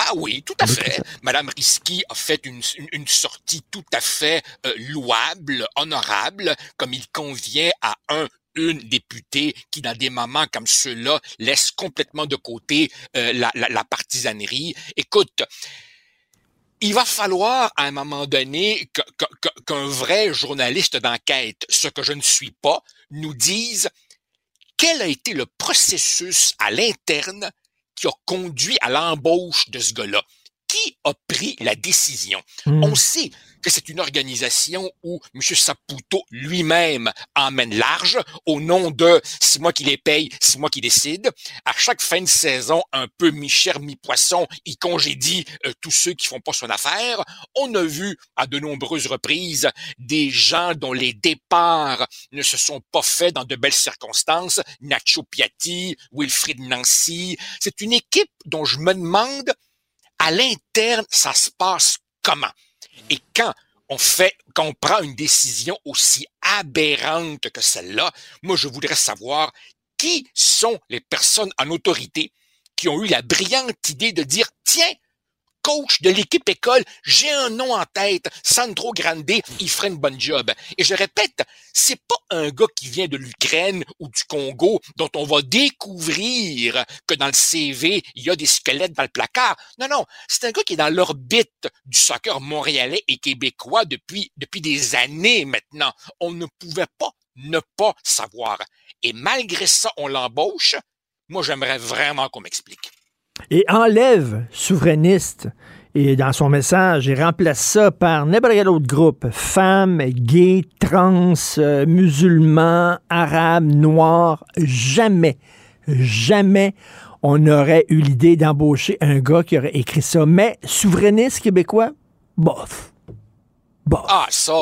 Ah oui, tout à fait. Madame Risky a fait une, sortie tout à fait euh, louable, honorable, comme il convient à un une députée qui, dans des moments comme ceux-là, laisse complètement de côté euh, la, la, partisanerie. Écoute, il va falloir à un moment donné qu'un vrai journaliste d'enquête, ce que je ne suis pas, nous dise quel a été le processus à l'interne qui a conduit à l'embauche de ce gars-là? Qui a pris la décision? Hmm. On sait que c'est une organisation où M. Saputo lui-même emmène large au nom de c'est moi qui les paye, c'est moi qui décide. À chaque fin de saison, un peu mi-cher, mi-poisson, il congédie euh, tous ceux qui font pas son affaire. On a vu à de nombreuses reprises des gens dont les départs ne se sont pas faits dans de belles circonstances. Nacho Piatti, Wilfried Nancy. C'est une équipe dont je me demande à l'interne, ça se passe comment? Et quand on fait, quand on prend une décision aussi aberrante que celle-là, moi, je voudrais savoir qui sont les personnes en autorité qui ont eu la brillante idée de dire, tiens, coach de l'équipe école, j'ai un nom en tête, Sandro Grande, il ferait une bonne job. Et je répète, c'est pas un gars qui vient de l'Ukraine ou du Congo dont on va découvrir que dans le CV, il y a des squelettes dans le placard. Non, non, c'est un gars qui est dans l'orbite du soccer montréalais et québécois depuis, depuis des années maintenant. On ne pouvait pas ne pas savoir. Et malgré ça, on l'embauche. Moi, j'aimerais vraiment qu'on m'explique et enlève souverainiste et dans son message, il remplace ça par n'importe quel autre groupe, femmes, gays, trans, euh, musulmans, arabes, noirs, jamais, jamais on aurait eu l'idée d'embaucher un gars qui aurait écrit ça. Mais souverainiste québécois, bof. Bof. Ah, ça,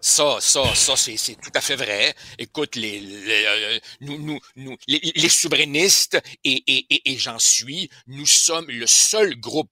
ça, ça, ça, c'est tout à fait vrai. Écoute, les, euh, nous, nous, nous, les, souverainistes et, et, et, j'en suis, nous sommes le seul groupe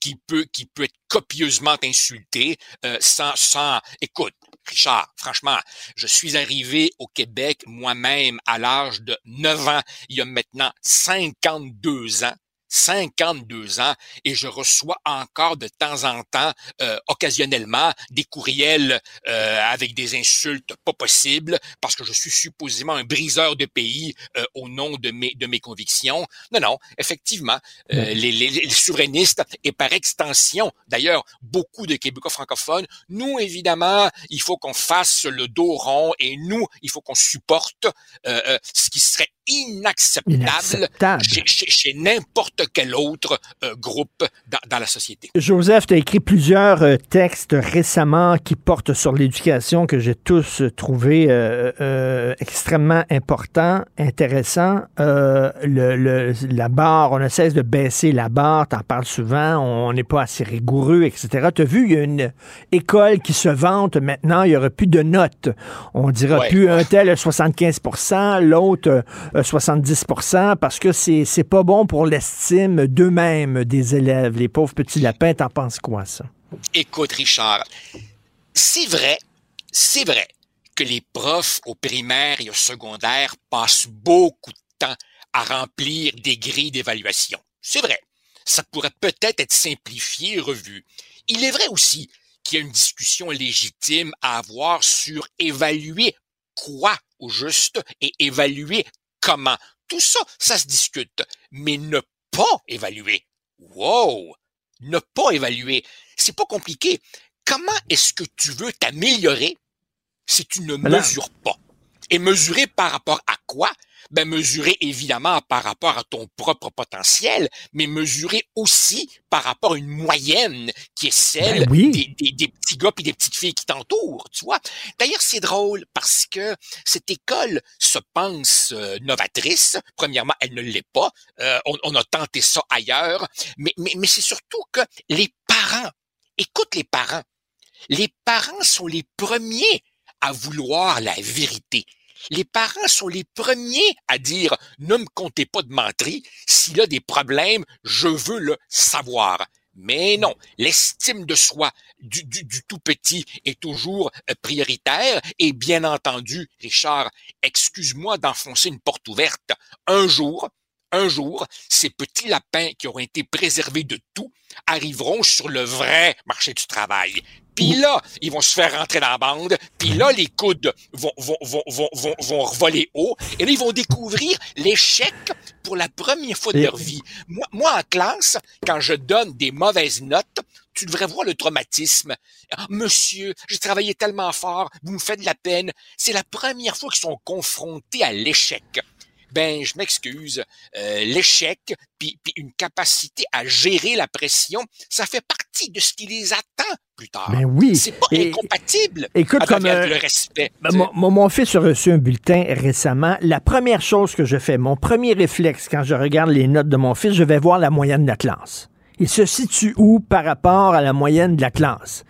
qui peut, qui peut être copieusement insulté euh, sans, sans. Écoute, Richard, franchement, je suis arrivé au Québec moi-même à l'âge de 9 ans, il y a maintenant 52 ans. 52 ans et je reçois encore de temps en temps, euh, occasionnellement, des courriels euh, avec des insultes pas possibles parce que je suis supposément un briseur de pays euh, au nom de mes, de mes convictions. Non, non, effectivement, les, les, les, souverainistes et par extension, d'ailleurs, beaucoup de Québécois francophones, nous, évidemment, il faut qu'on fasse le dos rond et nous, il faut qu'on supporte ce qui serait inacceptable, chez, chez, n'importe quel autre euh, groupe dans, dans, la société. Joseph, tu as écrit plusieurs euh, textes récemment qui portent sur l'éducation que j'ai tous trouvé euh, extrêmement importants, intéressants. Le, le, la barre, on ne cesse de baisser la barre, tu en parles souvent, on n'est pas assez rigoureux, etc. Tu as vu, il y a une école qui se vante maintenant, il n'y aura plus de notes. On dira plus un tel 75% l'autre 70 parce que c'est pas bon pour l'estime d'eux-mêmes des élèves. Les pauvres petits lapins, t'en penses quoi, ça? Écoute, Richard, c'est vrai, c'est vrai que les profs au primaire et au secondaire passent beaucoup de temps à remplir des grilles d'évaluation. C'est vrai. Ça pourrait peut-être être simplifié et revu. Il est vrai aussi qu'il y a une discussion légitime à avoir sur évaluer quoi au juste et évaluer comment. Tout ça, ça se discute. Mais ne pas évaluer. Wow! Ne pas évaluer. C'est pas compliqué. Comment est-ce que tu veux t'améliorer si tu ne mesures pas? Et mesurer par rapport à quoi? Ben, mesurer évidemment par rapport à ton propre potentiel, mais mesurer aussi par rapport à une moyenne qui est celle Ben des, des- des petits gars et des petites filles qui t'entourent, tu vois. D'ailleurs, c'est drôle parce que cette école se pense euh, novatrice. Premièrement, elle ne l'est pas. Euh, on, on a tenté ça ailleurs, mais, mais, mais c'est surtout que les parents, écoute les parents, les parents sont les premiers à vouloir la vérité. Les parents sont les premiers à dire ne me comptez pas de menterie. S'il a des problèmes, je veux le savoir. Mais non, l'estime de soi du, du, du tout petit est toujours euh, prioritaire. Et bien entendu, Richard, excuse-moi d'enfoncer une porte ouverte. Un jour, un jour, ces petits lapins qui auront été préservés de tout arriveront sur le vrai marché du travail. Puis là, ils vont se faire rentrer dans la bande. Puis là, les coudes vont, vont, vont, vont, vont, vont revoler haut. Et là, ils vont découvrir l'échec pour la première fois de leur vie. Moi, moi, en classe, quand je donne des mauvaises notes, tu devrais voir le traumatisme. Ah, Monsieur, j'ai travaillé tellement fort, vous me faites de la peine. C'est la première fois qu'ils sont confrontés à l'échec. Ben, je m'excuse. Euh, l'échec, puis, puis une capacité à gérer la pression, ça fait partie de ce qui les attend plus tard. Ben oui. C'est pas Et- incompatible Écoute, avec comme, euh, le respect. Ben, mon, mon- mon fils a reçu un bulletin récemment. La première chose que je fais, mon premier réflexe quand je regarde les notes de mon fils, je vais voir la moyenne de la classe. Il se situe où par rapport à la moyenne de la classe?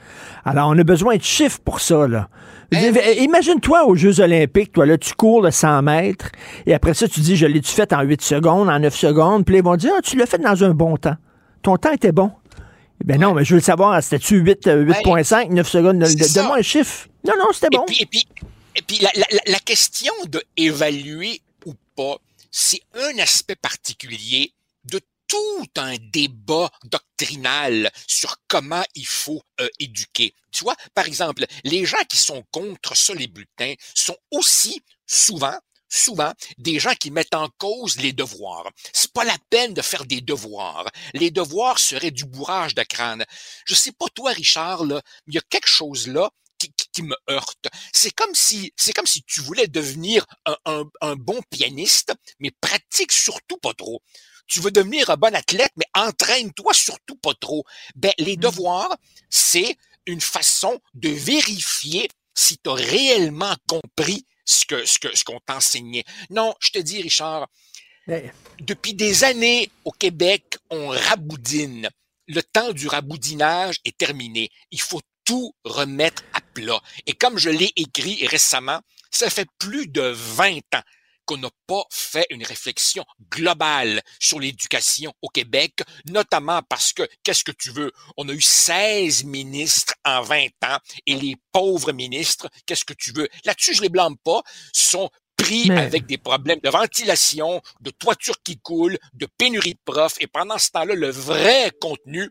Alors, on a besoin de chiffres pour ça, là. Ben Imagine-toi aux Jeux olympiques, toi, là, tu cours le 100 mètres, et après ça, tu dis, je l'ai-tu fait en 8 secondes, en 9 secondes, puis ils vont dire, ah, tu l'as fait dans un bon temps. Ton temps était bon. Ben non, mais je veux le savoir, c'était-tu 8, euh, 8.5, 9 secondes? Donne-moi un chiffre. Non, non, c'était bon. Et puis, et puis, et puis la, la- question de évaluer ou pas, c'est un aspect particulier tout un débat doctrinal sur comment il faut euh, éduquer. Tu vois, par exemple, les gens qui sont contre ça, les bulletins, sont aussi souvent souvent des gens qui mettent en cause les devoirs. C'est pas la peine de faire des devoirs. Les devoirs seraient du bourrage de crâne. Je sais pas toi, Richard, là, mais il y a quelque chose là qui, qui- me heurte. C'est comme si, c'est comme si tu voulais devenir un- un bon pianiste, mais pratique surtout pas trop. Tu veux devenir un bon athlète, mais entraîne-toi surtout pas trop. Ben, les devoirs, c'est une façon de vérifier si tu as réellement compris ce que, ce que, ce qu'on t'enseignait. Non, je te dis, Richard, depuis des années, au Québec, on raboudine. Le temps du raboudinage est terminé. Il faut tout remettre à plat. Et comme je l'ai écrit récemment, ça fait plus de 20 ans qu'on n'a pas fait une réflexion globale sur l'éducation au Québec, notamment parce que, qu'est-ce que tu veux, on a eu 16 ministres en 20 ans et les pauvres ministres, qu'est-ce que tu veux, là-dessus je les blâme pas, sont pris Mais- avec des problèmes de ventilation, de toiture qui coule, de pénurie de profs, et pendant ce temps-là, le vrai contenu,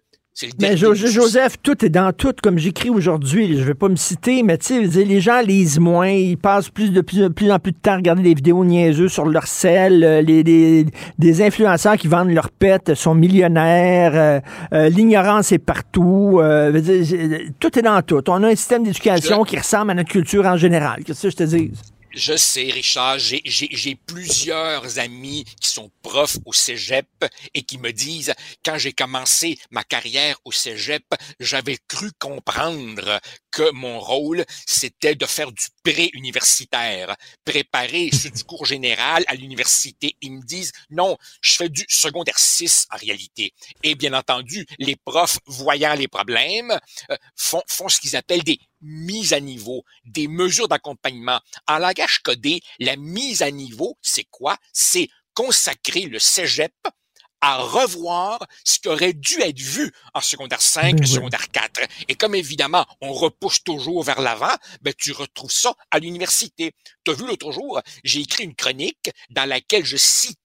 le Mais Jo- Joseph, tout est dans tout, comme j'écris aujourd'hui. Je vais pas me citer, mais tu sais, les gens lisent moins, ils passent plus de plus, plus en plus de temps à regarder des vidéos niaiseuses sur leur sel. euh, Les, les- des influenceurs qui vendent leurs pets sont millionnaires. euh, euh, L'ignorance est partout. euh, dire, tout est dans tout. On a un système d'éducation qui ressemble à notre culture en général. Qu'est-ce que je te dis? Je sais, Richard, j'ai- plusieurs amis qui sont profs au cégep et qui me disent, quand j'ai commencé ma carrière au cégep, j'avais cru comprendre que mon rôle, c'était de faire du pré-universitaire, préparer du cours général à l'université. Ils me disent, non, je fais du secondaire 6 en réalité. Et bien entendu, les profs, voyant les problèmes, euh, font, font ce qu'ils appellent des mises à niveau, des mesures d'accompagnement. En langage codé, la mise à niveau, c'est quoi? C'est consacrer le cégep à revoir ce qui aurait dû être vu en secondaire 5, Ben oui. secondaire 4. Et comme évidemment, on repousse toujours vers l'avant, ben, tu retrouves ça à l'université. Tu as vu l'autre jour, j'ai écrit une chronique dans laquelle je citais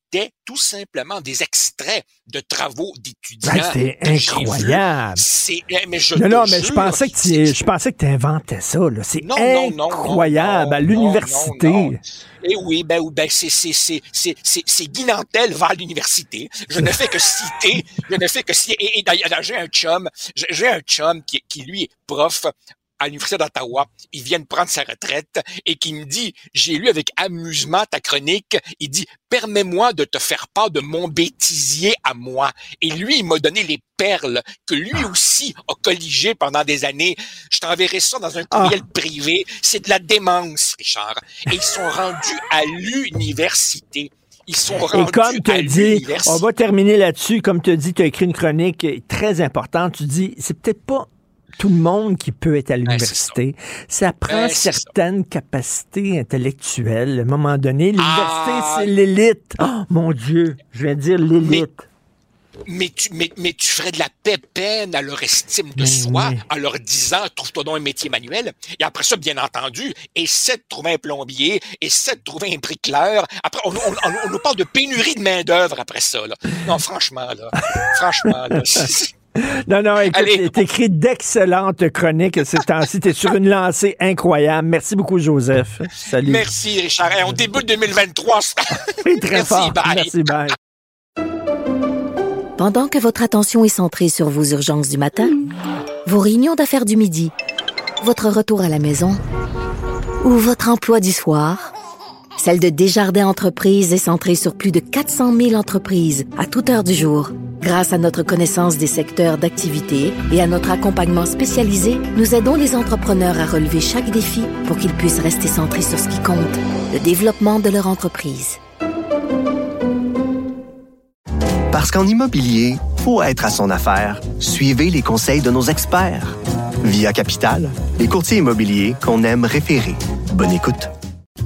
tout simplement des extraits de travaux d'étudiants. Ben, j'ai incroyable. C'est, eh, mais je non, non, mais je pensais que tu, je pensais que tu inventais ça. là. C'est Non, non, non, incroyable. à l'université. non. Eh oui, ben, ben c'est c'est c'est c'est c'est c'est Guy Nantel va à l'université. Je ne fais que citer, je ne fais que citer. Et, et d'ailleurs, j'ai un chum, j'ai un chum qui qui lui est prof à l'université d'Ottawa. Il vient de prendre sa retraite et qui me dit, j'ai lu avec amusement ta chronique. Il dit, permets-moi de te faire part de mon bêtisier à moi. Et lui, il m'a donné les perles que lui aussi a colligées pendant des années. Je t'enverrai ça dans un courriel privé. C'est de la démence, Richard. Et ils sont rendus à l'université. Ils sont rendus Et comme dit, l'université. on va terminer là-dessus. Comme tu as dit, tu as écrit une chronique très importante. Tu dis, c'est peut-être pas tout le monde qui peut être à l'université. ça. prend ça. certaines capacités intellectuelles. À un moment donné, l'université, Ah. c'est l'élite. Oh, mon Dieu, je vais dire l'élite. Mais tu, mais, mais tu ferais de la pépène à leur estime de soi en leur disant trouve-toi donc un métier manuel. Et après ça, bien entendu, essaie de trouver un plombier, essaie de trouver un bricoleur. Après, on, on, on- on nous parle de pénurie de main-d'œuvre après ça. Là. Non, franchement, là. franchement, là. c'est- Non, non, écoute, t'écris d'excellentes chroniques ces temps-ci. T'es sur une lancée incroyable. Merci beaucoup, Joseph. Salut. Merci, Richard. Hey, on débute 2023. Oui, très Merci, fort. bye. Merci, bye. Pendant que votre attention est centrée sur vos urgences du matin, vos réunions d'affaires du midi, votre retour à la maison ou votre emploi du soir, celle de Desjardins Entreprises est centrée sur plus de 400 000 entreprises à toute heure du jour. Grâce à notre connaissance des secteurs d'activité et à notre accompagnement spécialisé, nous aidons les entrepreneurs à relever chaque défi pour qu'ils puissent rester centrés sur ce qui compte, le développement de leur entreprise. Parce qu'en immobilier, pour être à son affaire, suivez les conseils de nos experts. Via Capital, les courtiers immobiliers qu'on aime référer. Bonne écoute.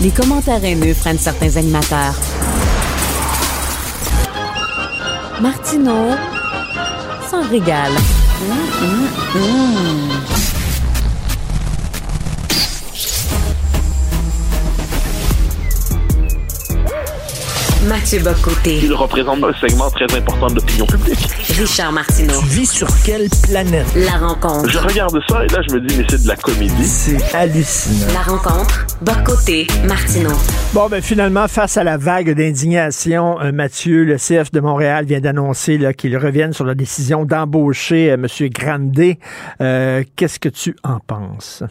Les commentaires haineux freinent certains animateurs. Martineau s'en régale. Hum, hum, hum. Mathieu Bocoté. Il représente un segment très important de l'opinion publique. Richard Martineau. Tu vis sur quelle planète? La rencontre. Je regarde ça et là, je me dis, mais c'est de la comédie. C'est hallucinant. La rencontre. Bocoté. Martineau. Bon, ben finalement, face à la vague d'indignation, euh, Mathieu, le CF de Montréal vient d'annoncer là, qu'ils reviennent sur la décision d'embaucher euh, M. Grandet. Euh, Qu'est-ce que tu en penses?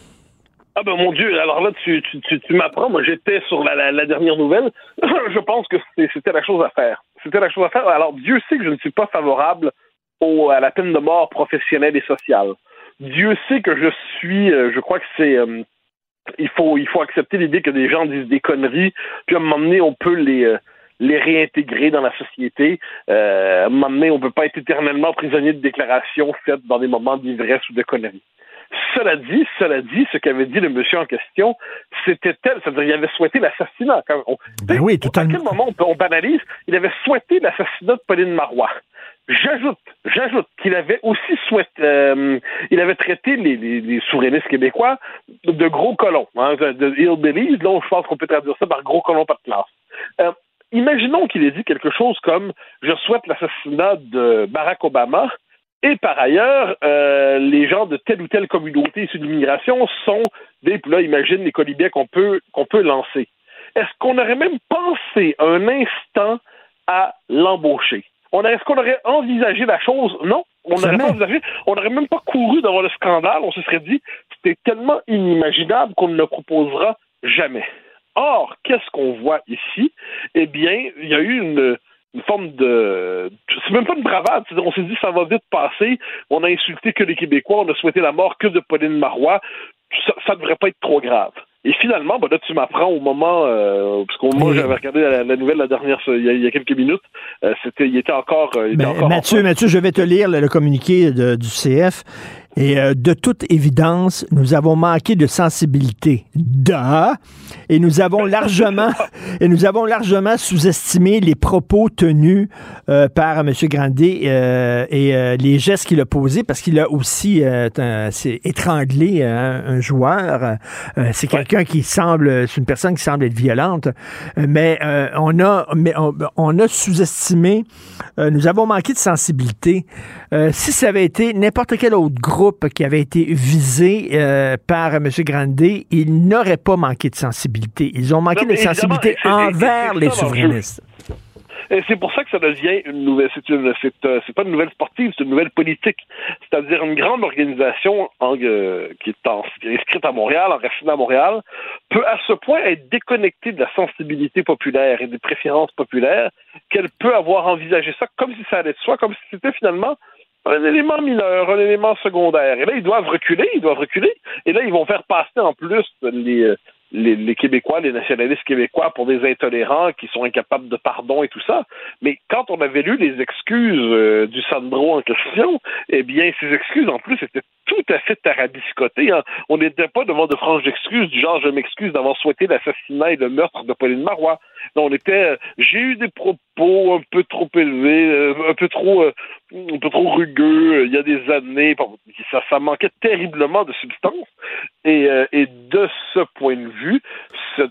Ah ben mon Dieu, alors là, tu, tu, tu, tu m'apprends, moi j'étais sur la, la, dernière nouvelle, je pense que c'était la chose à faire. C'était la chose à faire. Alors Dieu sait que je ne suis pas favorable au, à la peine de mort professionnelle et sociale. Dieu sait que je suis, euh, je crois que c'est... euh, il faut, il faut accepter l'idée que des gens disent des conneries, puis à un moment donné, on peut les... euh, les réintégrer dans la société. À un moment donné, on ne peut pas être éternellement prisonnier de déclarations faites dans des moments d'ivresse ou de conneries. Cela dit, cela dit, ce qu'avait dit le monsieur en question, c'était tel, c'est-à-dire il avait souhaité l'assassinat. Ben oui, tout à quel moment on, banalise Il avait souhaité l'assassinat de Pauline Marois. J'ajoute, j'ajoute qu'il avait aussi souhaité, euh, il avait traité les, les, les souverainistes québécois de gros colons, hein, de, de hillbillies. Là, je pense qu'on peut traduire ça par gros colons pas de classe. Euh, imaginons qu'il ait dit quelque chose comme je souhaite l'assassinat de Barack Obama. Et par ailleurs, euh, les gens de telle ou telle communauté issue de l'immigration sont des, là, imagine les colibets qu'on peut, qu'on peut lancer. Est-ce qu'on aurait même pensé un instant à l'embaucher? On Est-ce qu'on aurait envisagé la chose? Non. On n'aurait pas envisagé. On n'aurait même pas couru devant le scandale. On se serait dit, c'était tellement inimaginable qu'on ne le proposera jamais. Or, qu'est-ce qu'on voit ici? Eh bien, il y a eu une, une forme de... C'est même pas une bravade. c'est-à-dire, On s'est dit, ça va vite passer. On a insulté que les Québécois. On a souhaité la mort que de Pauline Marois. Ça ne devrait pas être trop grave. Et finalement, ben là, tu m'apprends au moment, euh, parce qu'au moment où j'avais regardé la, la nouvelle la dernière, il y a, il y a quelques minutes, euh, c'était, il était encore, il était Ben, encore en Mathieu, Mathieu, je vais te lire le, le communiqué de- du CF. Et euh, de toute évidence, nous avons manqué de sensibilité. Da! Et nous avons largement, et nous avons largement sous-estimé les propos tenus euh, par M. Grandet euh, et euh, les gestes qu'il a posés parce qu'il a aussi euh, un- c'est étranglé euh, un joueur. Euh, c'est quelqu'un qui semble, c'est une personne qui semble être violente. Euh, Mais euh, on a, mais on, on a sous-estimé. euh, nous avons manqué de sensibilité. Euh, si ça avait été n'importe quel autre groupe qui avait été visé euh, par M. Grandet, il n'aurait pas manqué de sensibilité. Ils ont manqué Non, de sensibilité envers les souverainistes. Et c'est pour ça que ça devient une nouvelle. C'est une, c'est, euh, c'est pas une nouvelle sportive, c'est une nouvelle politique. C'est-à-dire une grande organisation en, euh, qui, est en- qui est inscrite à Montréal, enracinée à Montréal, peut à ce point être déconnectée de la sensibilité populaire et des préférences populaires qu'elle peut avoir envisagé ça comme si ça allait de soi, comme si c'était finalement un élément mineur, un élément secondaire. Et là, ils doivent reculer, ils doivent reculer. Et là, ils vont faire passer en plus les, euh, les, les Québécois, les nationalistes québécois pour des intolérants qui sont incapables de pardon et tout ça. Mais quand on avait lu les excuses euh, du Sandro en question, eh bien, ces excuses, en plus, étaient tout à fait tarabiscotées. hein. On n'était pas devant de franches excuses du genre « je m'excuse d'avoir souhaité l'assassinat et le meurtre de Pauline Marois ». On était euh, j'ai eu des propos un peu trop élevés, euh, un peu trop euh, un peu trop rugueux il y a des années. Ça, manquait terriblement de substance. Et, de ce point de vue,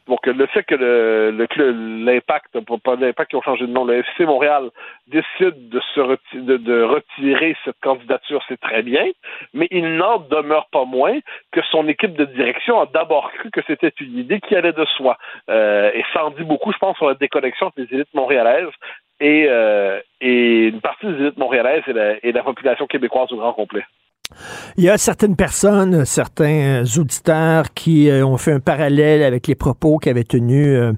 donc, le fait que le, le- l'impact, pas- l'impact qui ont changé de nom, le FC Montréal décide de se de, retirer cette candidature, c'est très bien, mais il n'en demeure pas moins que son équipe de direction a d'abord cru que c'était une idée qui allait de soi. Et ça en dit beaucoup, je pense, sur la déconnexion les élites montréalaises et, euh, et une partie des élites montréalaises et la, et la population québécoise au grand complet. Il y a certaines personnes, certains euh, auditeurs qui euh, ont fait un parallèle avec les propos qu'avait tenus, euh,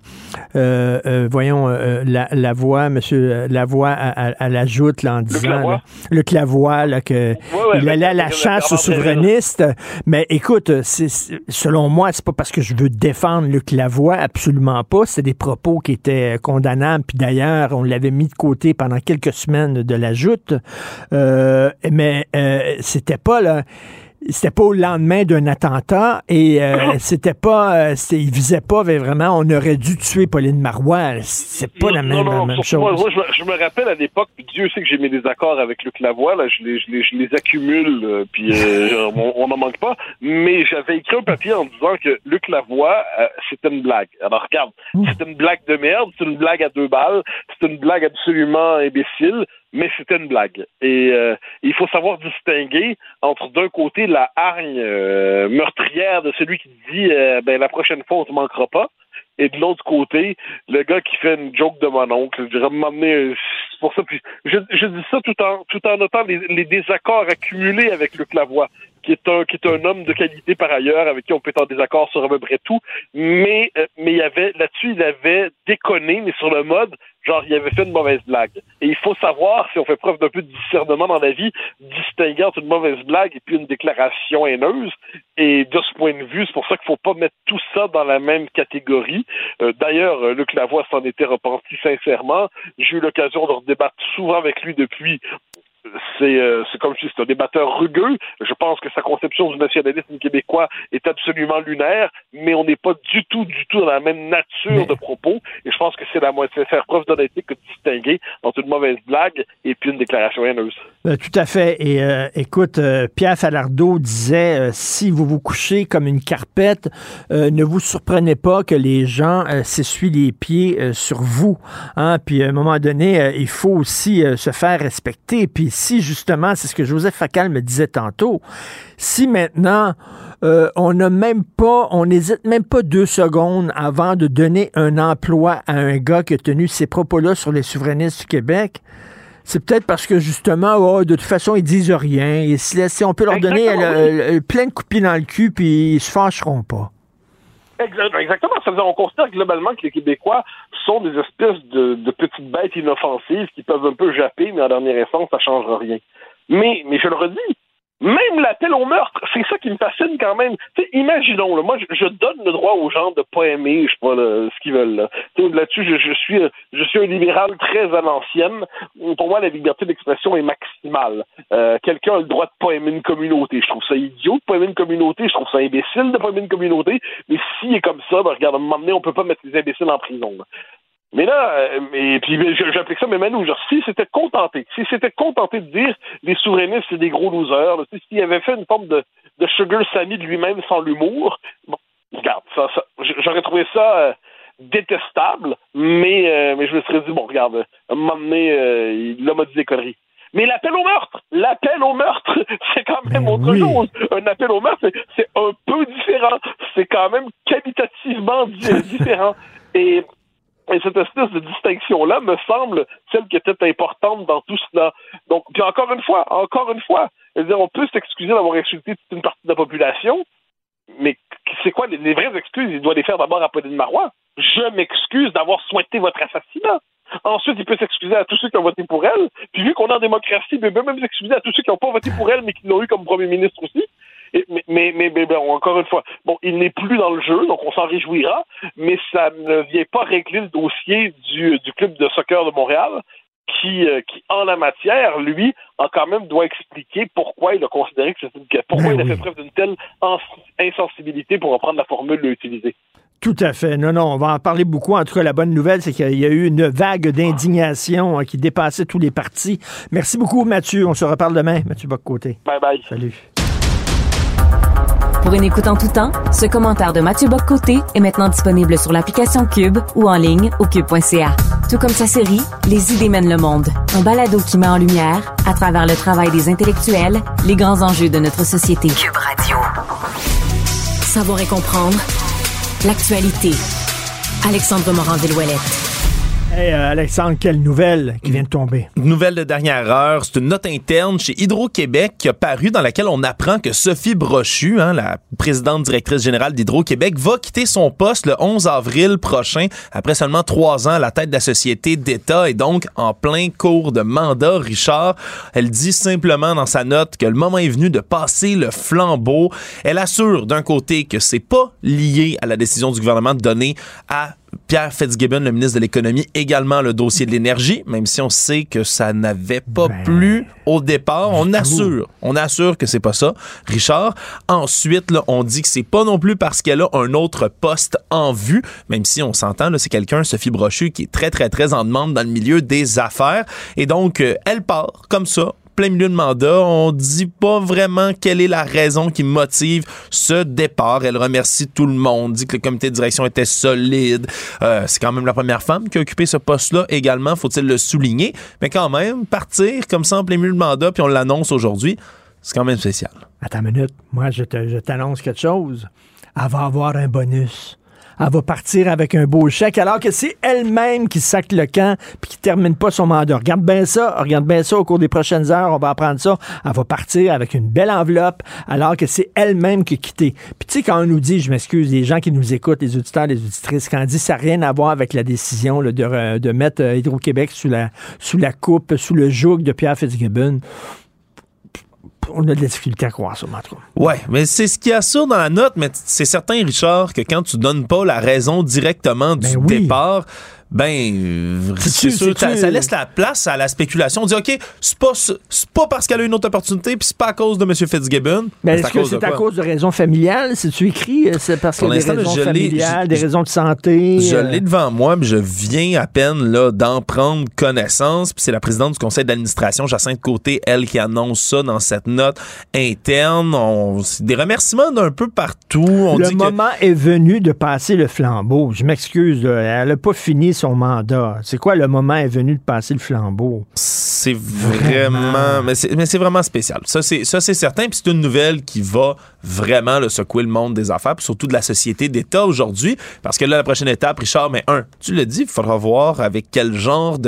euh, euh, voyons, euh, la, la voix, monsieur Lavoie à, à, à l'ajoute là, en disant, Lavoie. là, Luc Lavoie, là, que il allait à la chasse aux souverainistes. Mais écoute, selon moi, c'est pas parce que je veux défendre Luc Lavoie, absolument pas. C'est des propos qui étaient condamnables. Puis d'ailleurs, on l'avait mis de côté pendant quelques semaines de la joute. Euh, mais euh, c'était pas là. C'était pas au lendemain d'un attentat et euh, c'était pas, euh, il visait pas mais vraiment. On aurait dû tuer Pauline Marois. C'est pas la même, Non, non, la non, même surtout, moi, chose. moi, je, me- je me rappelle à l'époque, Dieu sait que j'ai mes désaccords avec Luc Lavoie, là, je les, je les, je les accumule, euh, puis on n'en manque pas, mais j'avais écrit un papier en disant que Luc Lavoie, c'était une blague. Alors regarde, c'est une blague de merde, c'est une blague à deux balles, c'est une blague absolument imbécile, mais c'était une blague. Et euh, il faut savoir distinguer entre d'un côté la hargne euh, meurtrière de celui qui dit euh, ben la prochaine fois on te manquera pas, et de l'autre côté, le gars qui fait une joke de mon oncle, je m'emmener euh, pour ça. Puis je, je dis ça tout en tout en notant les, les désaccords accumulés avec Luc Lavoie, qui est un qui est un homme de qualité par ailleurs, avec qui on peut être en désaccord sur à peu près tout. Mais euh, mais il y avait là-dessus, il avait déconné, mais sur le mode, genre il avait fait une mauvaise blague. Et il faut savoir, si on fait preuve d'un peu de discernement dans la vie, distinguer entre une mauvaise blague et puis une déclaration haineuse. Et de ce point de vue, c'est pour ça qu'il faut pas mettre tout ça dans la même catégorie. Euh, D'ailleurs, euh, Luc Lavoie s'en était repenti sincèrement. J'ai eu l'occasion de débattre souvent avec lui depuis. C'est euh, c'est comme si c'est un débatteur rugueux. Je pense que sa conception du nationalisme québécois est absolument lunaire, mais on n'est pas du tout, du tout dans la même nature de propos. Et je pense que c'est la moitié faire preuve d'honnêteté que de distinguer entre une mauvaise blague et puis une déclaration haineuse. Euh, tout à fait. Et euh, écoute, Pierre Falardeau disait si vous vous couchez comme une carpette, ne vous surprenez pas que les gens s'essuient les pieds sur vous. Hein? Puis à un moment donné, il faut aussi se faire respecter. Puis si justement, c'est ce que Joseph Facal me disait tantôt, si maintenant euh, on n'a même pas, on n'hésite même pas deux secondes avant de donner un emploi à un gars qui a tenu ces propos-là sur les souverainistes du Québec, c'est peut-être parce que justement, oh, de toute façon, ils disent rien. Ils se laissent, on peut leur donner Exactement, le- le- plein de coups dans le cul, puis ils se fâcheront pas. Exact- Exactement. Ça veut dire, on considère globalement que les Québécois sont des espèces de, de petites bêtes inoffensives qui peuvent un peu japper, mais en dernière instance, ça ne changera rien. Mais, mais je le redis, Même l'appel au meurtre, c'est ça qui me fascine quand même. imaginons, là, moi, je, donne le droit aux gens de pas aimer, je sais pas, ce qu'ils veulent. Là. Là-dessus, je, je, suis, je suis un libéral très à l'ancienne. Pour moi, la liberté d'expression est maximale. Euh, quelqu'un a le droit de pas aimer une communauté. Je trouve ça idiot de pas aimer une communauté. Je trouve ça imbécile de pas aimer une communauté. Mais s'il est comme ça, ben, regarde, à un moment donné, on peut pas mettre les imbéciles en prison. Mais là, euh, et puis j'applique ça, mais Manu, genre, si c'était contenté, si c'était contenté de dire les souverainistes, c'est des gros losers, s'il avait fait une forme de, de Sugar Sammy de lui-même sans l'humour, bon, regarde, ça, ça j'aurais trouvé ça euh, détestable, mais, euh, mais je me serais dit, bon, regarde, à un moment donné, l'homme a dit des conneries. Mais l'appel au meurtre, l'appel au meurtre, c'est quand même autre chose. Un appel au meurtre, c'est un peu différent. C'est quand même qualitativement différent. Et et cette espèce de distinction-là me semble celle qui était importante dans tout cela. Donc, puis encore une fois, encore une fois, dire, on peut s'excuser d'avoir insulté toute une partie de la population, mais c'est quoi les, vraies excuses? Il doit les faire d'abord à Pauline Marois. Je m'excuse d'avoir souhaité votre assassinat. Ensuite, il peut s'excuser à tous ceux qui ont voté pour elle. Puis vu qu'on est en démocratie, il peut même s'excuser à tous ceux qui n'ont pas voté pour elle, mais qui l'ont eu comme premier ministre aussi mais, mais, mais, bon, encore une fois, bon, il n'est plus dans le jeu, donc on s'en réjouira, mais ça ne vient pas régler le dossier du, du club de soccer de Montréal, qui, euh, qui, en la matière, lui, en quand même doit expliquer pourquoi il a considéré que c'était pourquoi ben il a fait preuve d'une telle insensibilité pour reprendre la formule utilisée. Tout à fait. Non, non, on va en parler beaucoup. En tout cas, la bonne nouvelle, c'est qu'il y a eu une vague d'indignation hein, qui dépassait tous les partis. Merci beaucoup, Mathieu. On se reparle demain. Mathieu Boccoté. Bye bye. Salut. Pour une écoute en tout temps, ce commentaire de Mathieu Boccoté est maintenant disponible sur l'application Cube ou en ligne au cube.ca. Tout comme sa série Les idées mènent le monde, un balado qui met en lumière, à travers le travail des intellectuels, les grands enjeux de notre société. Cube Radio. Savoir et comprendre l'actualité. Alexandre Morand-Villouellette. Euh, Alexandre, quelle nouvelle qui vient de tomber? Nouvelle de dernière heure, c'est une note interne chez Hydro-Québec qui a paru dans laquelle on apprend que Sophie Brochu, hein, la présidente directrice générale d'Hydro-Québec, va quitter son poste le 11 avril prochain, après seulement trois ans à la tête de la société d'État et donc en plein cours de mandat. Richard, elle dit simplement dans sa note que le moment est venu de passer le flambeau. Elle assure d'un côté que c'est pas lié à la décision du gouvernement de donner à Pierre Fitzgibbon, le ministre de l'Économie, également le dossier de l'énergie, même si on sait que ça n'avait pas ben, plu au départ. On assure, on assure que c'est pas ça, Richard. Ensuite, là, on dit que c'est pas non plus parce qu'elle a un autre poste en vue, même si on s'entend, c'est quelqu'un, Sophie Brochu, qui est très, très, très en demande dans le milieu des affaires. Et donc, euh, elle part comme ça, plein milieu de mandat. On dit pas vraiment quelle est la raison qui motive ce départ. Elle remercie tout le monde, dit que le comité de direction était solide. Euh, c'est quand même la première femme qui a occupé ce poste-là également, faut-il le souligner. Mais quand même, partir comme ça en plein milieu de mandat, puis on l'annonce aujourd'hui, c'est quand même spécial. Attends une minute. Moi, je t'annonce quelque chose. Elle va avoir un bonus elle va partir avec un beau chèque, alors que c'est elle-même qui sac le camp puis qui termine pas son mandat. Regarde bien ça, regarde bien ça au cours des prochaines heures, on va apprendre ça. Elle va partir avec une belle enveloppe, alors que c'est elle-même qui a quitté. Puis tu sais, quand on nous dit, je m'excuse, les gens qui nous écoutent, les auditeurs, les auditrices, quand on dit ça n'a rien à voir avec la décision de, de, mettre euh, Hydro-Québec sous la, sous la coupe, sous le joug de Pierre Fitzgibbon, on a de la difficulté à croire ça, Matro. Ouais, mais c'est ce qui assure dans la note, mais c'est certain, Richard, que quand tu donnes pas la raison directement du ben départ, ben, c'est sûr, ça, laisse la place à la spéculation. On dit, OK, c'est pas, pas parce qu'elle a une autre opportunité, puis c'est pas à cause de M. Fitzgibbon. Mais est-ce que c'est à cause de raisons familiales? Si tu écris, euh, c'est parce que des raisons familiales, des raisons de santé. Je euh. l'ai devant moi, mais je viens à peine là, d'en prendre connaissance. Puis c'est la présidente du conseil d'administration, Jacinthe Côté, elle, qui annonce ça dans cette note interne. On, des remerciements d'un peu partout. On le moment est venu de passer le flambeau. Je m'excuse, elle n'a pas fini son mandat. C'est quoi le moment est venu de passer le flambeau? C'est vraiment, mais c'est vraiment spécial. Ça, c'est certain. Puis c'est une nouvelle qui va vraiment le secouer le monde des affaires, puis surtout de la société d'État aujourd'hui. Parce que là, la prochaine étape, Richard, mais un, tu le dis, il faudra voir avec quel genre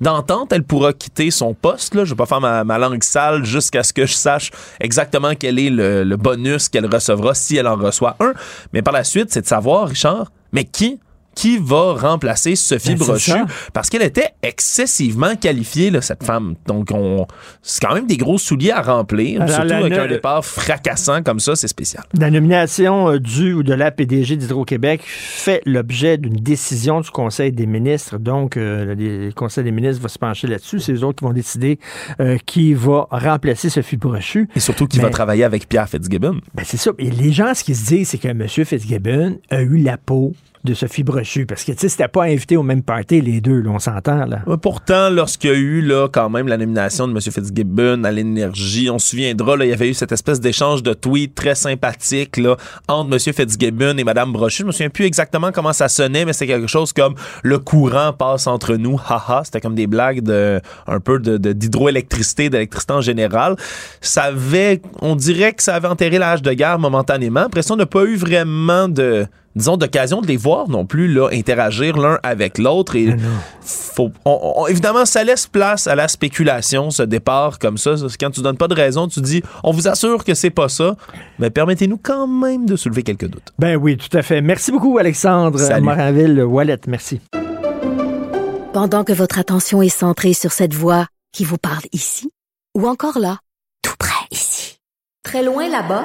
d'entente elle pourra quitter son poste. Là. Je vais pas faire ma, langue sale jusqu'à ce que je sache exactement quel est le, le bonus qu'elle recevra si elle en reçoit un. Mais par la suite, c'est de savoir, Richard, mais qui qui va remplacer Sophie Ben, Brochu ça. parce qu'elle était excessivement qualifiée, là, cette femme. Donc, on, c'est quand même des gros souliers à remplir, Alors, surtout avec un départ fracassant comme ça, c'est spécial. La nomination euh, du ou de la PDG d'Hydro-Québec fait l'objet d'une décision du Conseil des ministres. Donc, euh, le Conseil des ministres va se pencher là-dessus. C'est eux autres qui vont décider euh, qui va remplacer Sophie Brochu. Et surtout qui va travailler avec Pierre Fitzgibbon. Ben, c'est ça. Et les gens, ce qu'ils se disent, c'est que M. Fitzgibbon a eu la peau de Sophie Brochu. Parce que, tu sais, c'était pas invité au même party, les deux, là, on s'entend, là. Pourtant, lorsqu'il y a eu là, quand même la nomination de M. Fitzgibbon à l'énergie, on se souviendra, là, il y avait eu cette espèce d'échange de tweets très sympathique là, entre M. Fitzgibbon et Mme Brochu. Je me souviens plus exactement comment ça sonnait, mais c'était quelque chose comme le courant passe entre nous, haha. C'était comme des blagues de un peu d'hydroélectricité, d'électricité en général. Ça avait, on dirait que ça avait enterré l'âge de guerre momentanément. Après ça, on n'a pas eu vraiment de disons d'occasion de les voir non plus là interagir l'un avec l'autre et faut on- on- évidemment ça laisse place à la spéculation ce départ comme ça quand tu donnes pas de raison tu dis on vous assure que c'est pas ça mais permettez-nous quand même de soulever quelques doutes Ben oui, tout à fait. Merci beaucoup, Alexandre Salut. Morinville Wallet. Merci. Pendant que votre attention est centrée sur cette voix qui vous parle ici, ou encore là, tout près ici, très loin là-bas,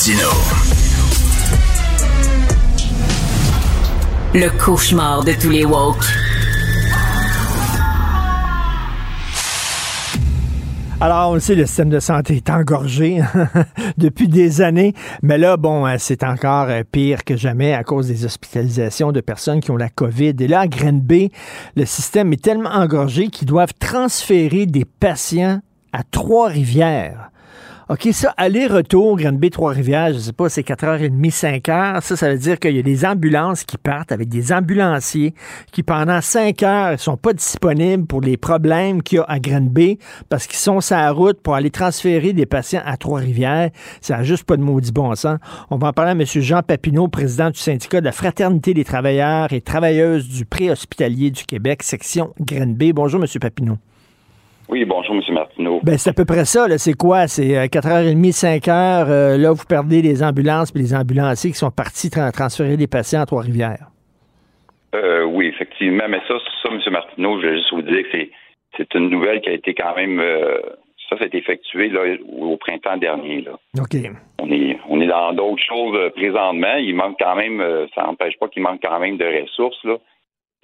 Martino. Le cauchemar de tous les woke. Alors, on le sait, le système de santé est engorgé depuis des années, mais là, bon, euh, c'est encore euh, pire que jamais à cause des hospitalisations de personnes qui ont la COVID. Et là, à Grenby, le système est tellement engorgé qu'ils doivent transférer des patients à Trois-Rivières. OK, ça, aller-retour, Granby, Trois-Rivières, je sais pas, c'est 4h30, 5h. Ça, ça veut dire qu'il y a des ambulances qui partent avec des ambulanciers qui, pendant 5 heures, sont pas disponibles pour les problèmes qu'il y a à Granby parce qu'ils sont sur la route pour aller transférer des patients à Trois-Rivières. Ça n'a juste pas de maudit bon sens. On va en parler à M. Jean Papineau, président du syndicat de la Fraternité des travailleurs et travailleuses du préhospitalier du Québec, section Granby. Bonjour, M. Papineau. Oui, bonjour, M. Martineau. Ben, c'est à peu près ça. là. C'est quoi? C'est euh, 4h30, 5h. euh, là, vous perdez les ambulances puis les ambulanciers qui sont partis tra- transférer des patients à Trois-Rivières. Euh, oui, effectivement, mais ça, ça, M. Martineau, je vais juste vous dire que c'est, c'est une nouvelle qui a été quand même. euh, ça, ça a été effectué là, au, printemps dernier. Là. OK. On est, on est dans d'autres choses présentement. Il manque quand même, ça n'empêche pas qu'il manque quand même de ressources. Là.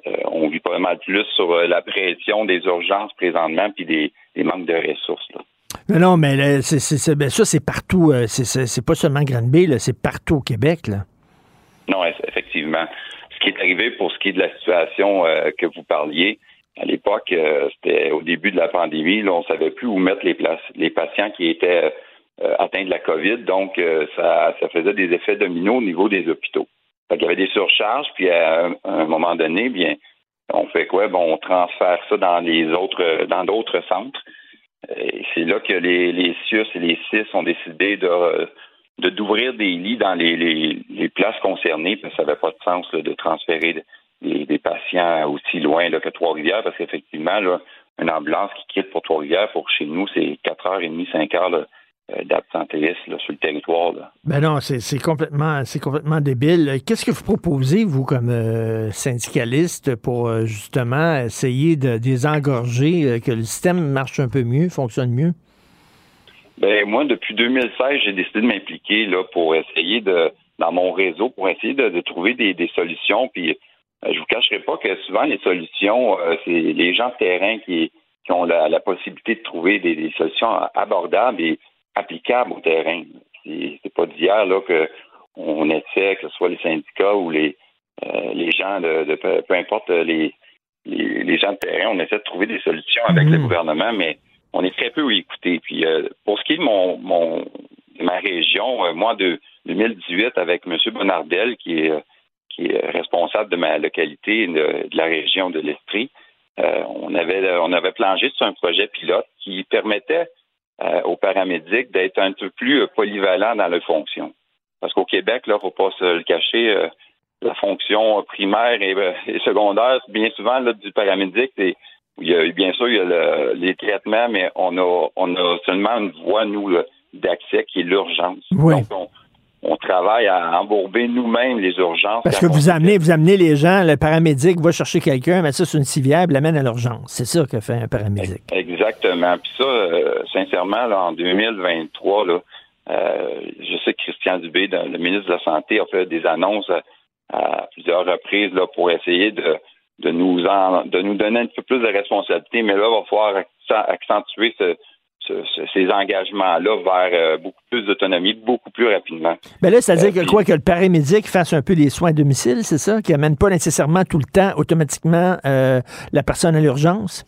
Euh, on vit pas mal plus sur euh, la pression des urgences présentement puis des, des manques de ressources. Là. Mais non, mais là, ben, ça, c'est partout. euh, c'est, pas seulement Granby, c'est partout au Québec. Là. Non, eff- effectivement. Ce qui est arrivé pour ce qui est de la situation que vous parliez, à l'époque, c'était au début de la pandémie, là, on savait plus où mettre les, places, les patients qui étaient atteints de la COVID, donc ça, ça faisait des effets dominos au niveau des hôpitaux. Fait qu'il y avait des surcharges, puis à un, moment donné, bien, on fait quoi? Bon, on transfère ça dans les autres, dans d'autres centres. C'est là que les, les CIUS et les CIS ont décidé de, de d'ouvrir des lits dans les, les, les places concernées, parce que ça n'avait pas de sens là, de transférer des, des patients aussi loin là, que Trois-Rivières, parce qu'effectivement, là, une ambulance qui quitte pour Trois-Rivières, pour chez nous, c'est 4h30, 5h là, euh, d'absentéisme là, sur le territoire. Là. Ben non, c'est, complètement, complètement débile. Qu'est-ce que vous proposez, vous, comme euh, syndicaliste, pour euh, justement essayer de désengorger, euh, que le système marche un peu mieux, fonctionne mieux? Ben moi, depuis 2016, j'ai décidé de m'impliquer là pour essayer de, dans mon réseau pour essayer de, de trouver des, des solutions. Puis euh, je vous cacherai pas que souvent les solutions, euh, c'est les gens de terrain qui, qui ont la, la possibilité de trouver des, des, solutions abordables et applicables au terrain. C'est pas d'hier là que on essaie, que ce soit les syndicats ou les euh, les gens de, de peu, importe les, les, les gens de terrain, on essaie de trouver des solutions avec le gouvernement, mais on est très peu écouté. Puis euh, pour ce qui est de mon, mon ma région, euh, moi de 2018 avec M. Bonardel, qui est qui est responsable de ma localité de, de la région de l'Estrie, on avait on avait plongé sur un projet pilote qui permettait euh, aux paramédics d'être un peu plus polyvalents dans leurs fonctions. Parce qu'au Québec, là, faut pas se le cacher, euh, la fonction primaire et, et secondaire, bien souvent là, du paramédic, c'est il y a, bien sûr, il y a le, les traitements, mais on a, on a seulement une voie, nous, d'accès qui est l'urgence. Oui. Donc, on, on, travaille à embourber nous-mêmes les urgences. Parce que vous amenez, vous amenez les gens, le paramédic va chercher quelqu'un, met ça sur une civière, l'amène à l'urgence. C'est ça que fait un paramédic. Exactement. Puis ça, euh, sincèrement, là, en 2023, là, euh, je sais que Christian Dubé, le ministre de la Santé, a fait des annonces à, à plusieurs reprises là, pour essayer de de nous en, de nous donner un peu plus de responsabilité, mais là, il va falloir accentuer ce, ce, ce, ces engagements-là vers euh, beaucoup plus d'autonomie, beaucoup plus rapidement. Mais là, c'est-à-dire euh, que quoi, que le paramédic fasse un peu des soins à domicile, c'est ça? Qui amène pas nécessairement tout le temps, automatiquement, euh, la personne à l'urgence?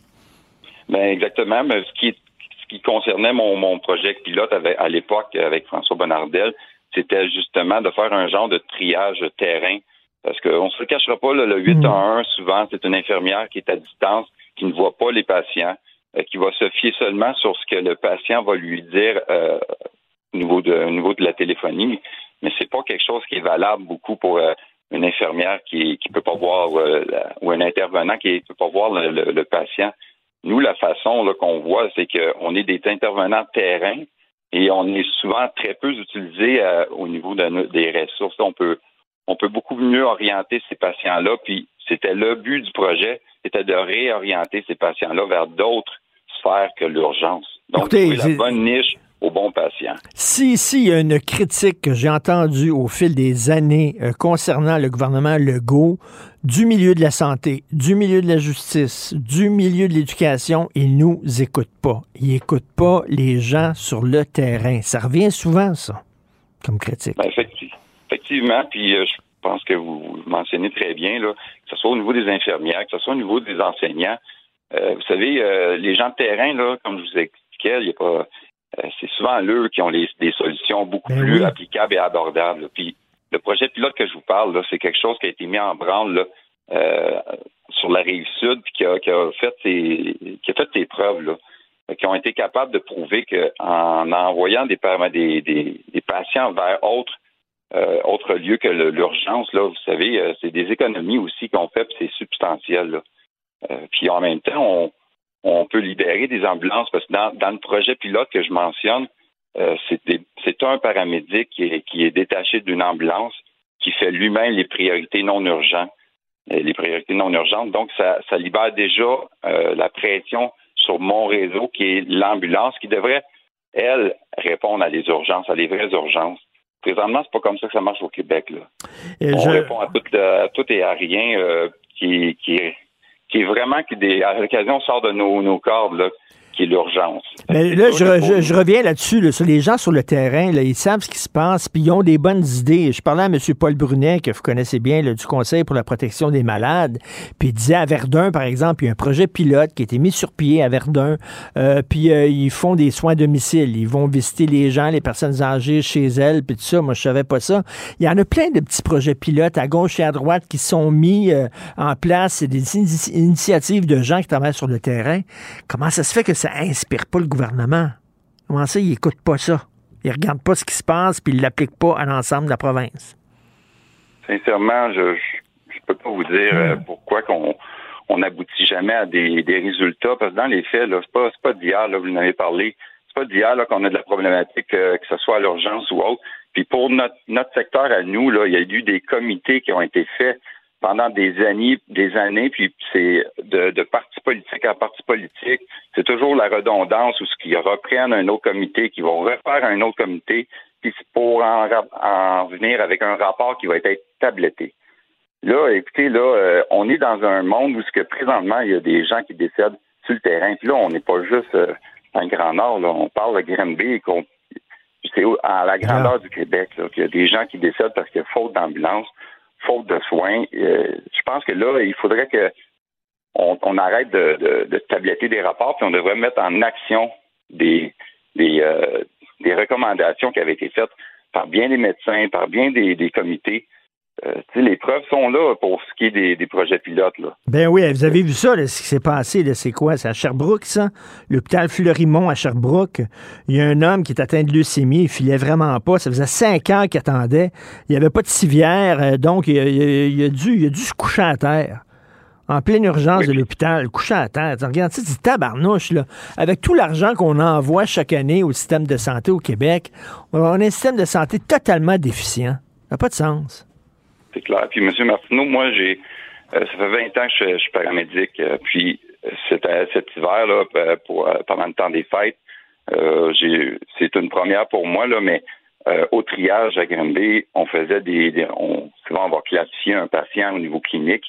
Ben exactement. Mais ce qui, ce qui concernait mon, mon projet pilote avec, à l'époque avec François Bonnardel, c'était justement de faire un genre de triage terrain parce qu'on ne se le cachera pas, là, le 8 à 1, souvent, c'est une infirmière qui est à distance, qui ne voit pas les patients, qui va se fier seulement sur ce que le patient va lui dire euh, au, niveau de, au niveau de la téléphonie. Mais c'est pas quelque chose qui est valable beaucoup pour euh, une infirmière qui qui peut pas voir euh, ou un intervenant qui ne peut pas voir le, patient. Nous, la façon qu'on voit, c'est qu'on est des intervenants terrain et on est souvent très peu utilisés euh, au niveau de, des ressources. On peut on peut beaucoup mieux orienter ces patients-là. Puis c'était le but du projet, c'était de réorienter ces patients-là vers d'autres sphères que l'urgence. Donc, Écoutez, la bonne niche aux bons patients. Si, si, il y a une critique que j'ai entendue au fil des années euh, concernant le gouvernement Legault, du milieu de la santé, du milieu de la justice, du milieu de l'éducation, ils nous écoutent pas. Ils écoutent pas les gens sur le terrain. Ça revient souvent, ça, comme critique. Ben, effectivement. Effectivement, puis euh, je pense que vous, vous, mentionnez très bien, là, que ce soit au niveau des infirmières, que ce soit au niveau des enseignants. Euh, vous savez, euh, les gens de terrain, là, comme je vous expliquais, il y a pas. c'est souvent eux qui ont les, des solutions beaucoup ben plus oui. applicables et abordables. Là. Puis le projet pilote que je vous parle, là, c'est quelque chose qui a été mis en branle là, sur la rive sud, puis qui a, qui a fait ses, qui a fait ses preuves là qui ont été capables de prouver qu'en envoyant des, des, des, des patients vers autres euh, autre lieu que l'urgence, là, vous savez, euh, c'est des économies aussi qu'on fait, puis c'est substantiel. Là. Euh, puis en même temps, on, on, peut libérer des ambulances parce que dans, dans le projet pilote que je mentionne, euh, c'est un paramédic qui est, qui est détaché d'une ambulance qui fait lui-même les priorités non urgentes. Les priorités non urgentes. Donc, ça, ça libère déjà la pression sur mon réseau qui est l'ambulance qui devrait, elle, répondre à des urgences, à des vraies urgences. Présentement, c'est pas comme ça que ça marche au Québec. Là. Et on je... répond à tout, à tout, et à rien euh, qui, qui, est, qui est vraiment qui des, à l'occasion sort de nos, nos cordes. Là qui est l'urgence. Mais là, je, je, je, reviens là-dessus. Là, sur les gens sur le terrain, là, ils savent ce qui se passe, puis ils ont des bonnes idées. Je parlais à M. Paul Brunet, que vous connaissez bien, là, du Conseil pour la protection des malades, puis il disait à Verdun, par exemple, il y a un projet pilote qui a été mis sur pied à Verdun, euh, puis euh, ils font des soins à domicile. Ils vont visiter les gens, les personnes âgées chez elles, puis tout ça. Moi, je savais pas ça. Il y en a plein de petits projets pilotes à gauche et à droite qui sont mis euh, en place. C'est des in initiatives de gens qui travaillent sur le terrain. Comment ça se fait que ça inspire pas le gouvernement. Comment ça, il écoute pas ça? Il regarde pas ce qui se passe, puis il l'applique pas à l'ensemble de la province. Sincèrement, je je peux pas vous dire euh, pourquoi qu'on on n'aboutit jamais à des, des, résultats, parce que dans les faits, là, c'est pas, pas d'hier, là, vous en avez parlé, c'est pas d'hier là, qu'on a de la problématique, euh, que ce soit à l'urgence ou autre. Puis pour notre, notre secteur à nous, là, il y a eu des comités qui ont été faits pendant des années, des années, puis c'est de, de parti politique à parti politique, c'est toujours la redondance où ce qu'ils reprennent un autre comité, qui vont refaire un autre comité, puis c'est pour en, en venir avec un rapport qui va être tabletté. Là, écoutez, là, euh, on est dans un monde où ce que présentement, il y a des gens qui décèdent sur le terrain. Puis là, on n'est pas juste euh, dans le Grand Nord, là, on parle de Granby, qu'on c'est à la grandeur du Québec, là, qu'il y a des gens qui décèdent parce qu'il y a faute d'ambulance, faute de soins. Euh, je pense que là, il faudrait que on, arrête de, de, de, tabletter des rapports, puis on devrait mettre en action des, des, euh, des recommandations qui avaient été faites par bien des médecins, par bien des, des comités. Euh, les preuves sont là pour ce qui est des, des projets pilotes. Là. Ben oui, vous avez vu ça, là, ce qui s'est passé. C'est quoi? C'est à Sherbrooke, ça? L'hôpital Fleurimont à Sherbrooke. Il y a un homme qui est atteint de leucémie. Il filait vraiment pas. Ça faisait cinq ans qu'il attendait. Il n'y avait pas de civière. Euh, donc, il, il, a dû, il a dû se coucher à terre en pleine urgence de l'hôpital, couché à terre. regarde, tu tabarnouche, là. Avec tout l'argent qu'on envoie chaque année au système de santé au Québec, on a un système de santé totalement déficient. Ça n'a pas de sens. C'est clair. Puis, M. Martineau, moi, j'ai. Euh, ça fait 20 ans que je, suis paramédic. Euh, puis, cet hiver, là, pour, pendant le temps des fêtes, euh, c'est une première pour moi, là, mais au triage à Granby, on faisait des, on, souvent on va classifier un patient au niveau clinique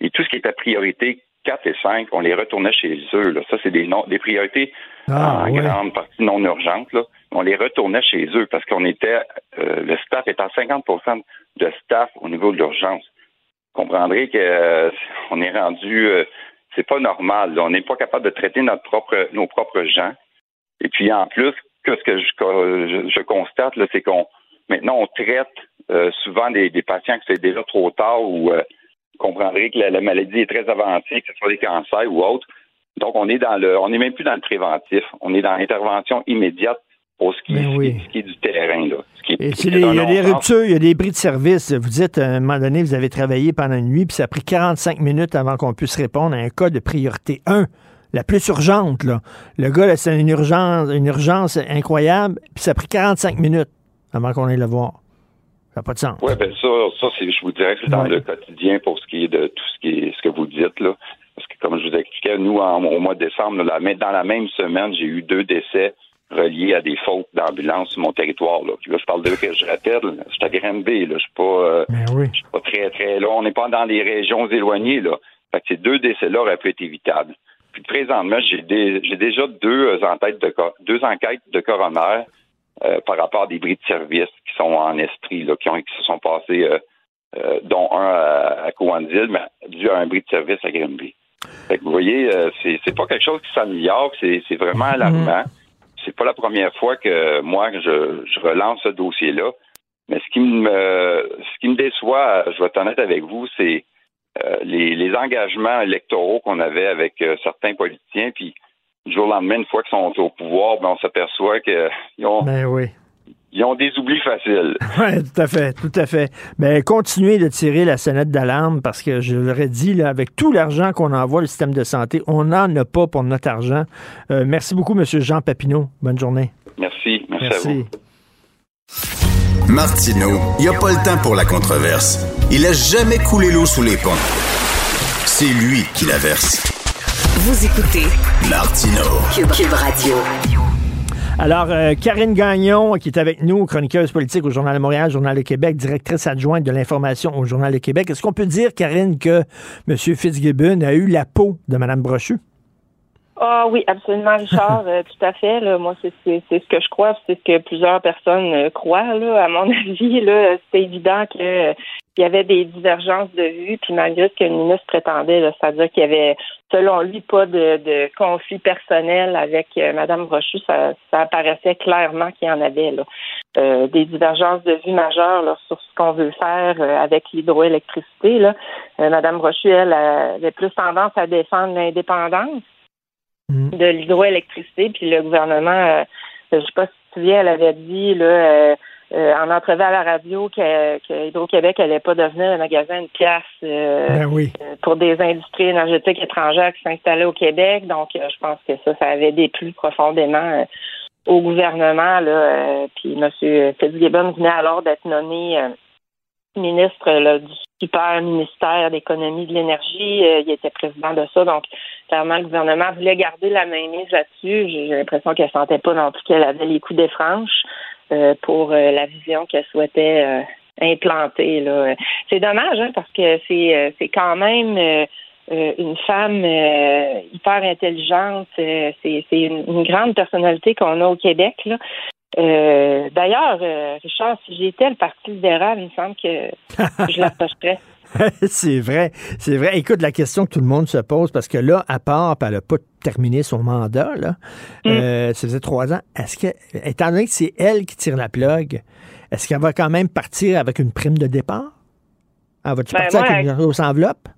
et tout ce qui était priorité 4 et 5, on les retournait chez eux. Là. Ça, c'est des, des priorités ah, en grande partie non urgentes. Là. On les retournait chez eux parce qu'on était, euh, le staff est à 50% de staff au niveau de l'urgence. Vous comprendrez qu'on euh, est rendu, euh, c'est pas normal. On n'est pas capable de traiter notre propre, nos propres gens. Et puis en plus, que ce que je, je, constate, c'est qu'on maintenant on traite souvent des, des patients qui c'est déjà trop tard ou comprendrez que la, maladie est très avancée, que ce soit des cancers ou autres. Donc, on est dans le, on n'est même plus dans le préventif. On est dans l'intervention immédiate pour ce qui, ben est, du terrain. Là. il y a des ruptures, il y a des bris de service. Vous dites, à un moment donné, vous avez travaillé pendant une nuit, puis ça a pris 45 minutes avant qu'on puisse répondre à un cas de priorité 1 la plus urgente. Là. Le gars, c'est une urgence, une urgence incroyable, puis ça a pris 45 minutes avant qu'on aille le voir. Ça n'a pas de sens. Oui, bien ça, ça je vous dirais que c'est dans le quotidien pour ce qui est de tout ce qui est ce que vous dites là. Parce que comme je vous expliquais, nous, au mois de décembre, dans la même semaine, j'ai eu deux décès reliés à des fautes d'ambulance sur mon territoire. Là. Puis là, je parle de que je rappelle, je suis à Granby, là. Je suis pas, euh, ben je suis pas très, très là. On n'est pas dans les régions éloignées, là. Fait que ces deux décès-là auraient pu être évitables. Puis présentement, j'ai, j'ai déjà deux enquêtes de deux enquêtes de coroner euh, par rapport à des bris de service qui sont en esprit, là, qui, ont, qui se sont passés, euh, euh, dont un à, à Coandil, mais dû à un bris de service à Grimby. Fait que vous voyez, c'est, c'est pas quelque chose qui s'améliore, c'est, c'est vraiment mhm. alarmant. C'est pas la première fois que moi je, je relance ce dossier-là. Mais ce qui me ce qui me déçoit, je vais être honnête avec vous, c'est les, les engagements électoraux qu'on avait avec certains politiciens, puis du jour au lendemain, une fois qu'ils sont au pouvoir, ben, on s'aperçoit qu'ils ont, ben oui. ils ont des oublis faciles. Oui, tout à fait, tout à fait. Mais ben, continuez de tirer la sonnette d'alarme parce que je l'aurais dit, là, avec tout l'argent qu'on envoie au système de santé, on n'en a pas pour notre argent. Euh, merci beaucoup, M. Jean Papineau. Bonne journée. Merci. Merci, à vous. Martineau, il n'y a pas le temps pour la controverse. Il a jamais coulé l'eau sous les ponts. C'est lui qui la verse. Vous écoutez Martino Cube, Radio. Alors, euh, Karine Gagnon, qui est avec nous, chroniqueuse politique au Journal de Montréal, Journal de Québec, directrice adjointe de l'information au Journal de Québec. Est-ce qu'on peut dire, Karine, que M. Fitzgibbon a eu la peau de Mme Brochu? Ah oui, absolument, Richard, euh, tout à fait. Moi, c'est ce que je crois, c'est ce que plusieurs personnes euh, croient. Là. À mon avis, là, c'est évident que il y avait des divergences de vues, puis malgré ce que le ministre prétendait, c'est-à-dire qu'il y avait, selon lui, pas de, de conflit personnel avec euh, Mme Brochu, ça, ça apparaissait clairement qu'il y en avait là. Euh, des divergences de vues majeures là, sur ce qu'on veut faire euh, avec l'hydroélectricité. Là. Mme Brochu, elle, avait plus tendance à défendre l'indépendance mmh. de l'hydroélectricité, puis le gouvernement, je sais pas si tu te souviens, elle avait dit là euh, en entrevue à la radio que, que Hydro-Québec n'allait pas devenir un magasin de pièces euh, ben euh, pour des industries énergétiques étrangères qui s'installaient au Québec. Donc, je pense que ça, ça avait déplu profondément au gouvernement. Là, puis M. Fitzgibbon venait alors d'être nommé ministre du super ministère d'économie de l'énergie. il était président de ça. Donc, clairement, le gouvernement voulait garder la main mise là-dessus. J'ai l'impression qu'elle sentait pas non plus qu'elle avait les coups des franches. Pour la vision qu'elle souhaitait implanter. Là. C'est dommage hein, parce que c'est c'est quand même une femme hyper intelligente. c'est c'est une, grande personnalité qu'on a au Québec. Là. D'ailleurs, Richard, si j'étais le Parti libéral, il me semble que je l'approcherais. c'est vrai, c'est vrai. Écoute, la question que tout le monde se pose, parce que là, à part, elle n'a pas terminé son mandat, là, mm. euh, ça faisait trois ans, est-ce que, étant donné que c'est elle qui tire la plug, est-ce qu'elle va quand même partir avec une prime de départ? Elle va-tu ben, partir avec une grosse enveloppe?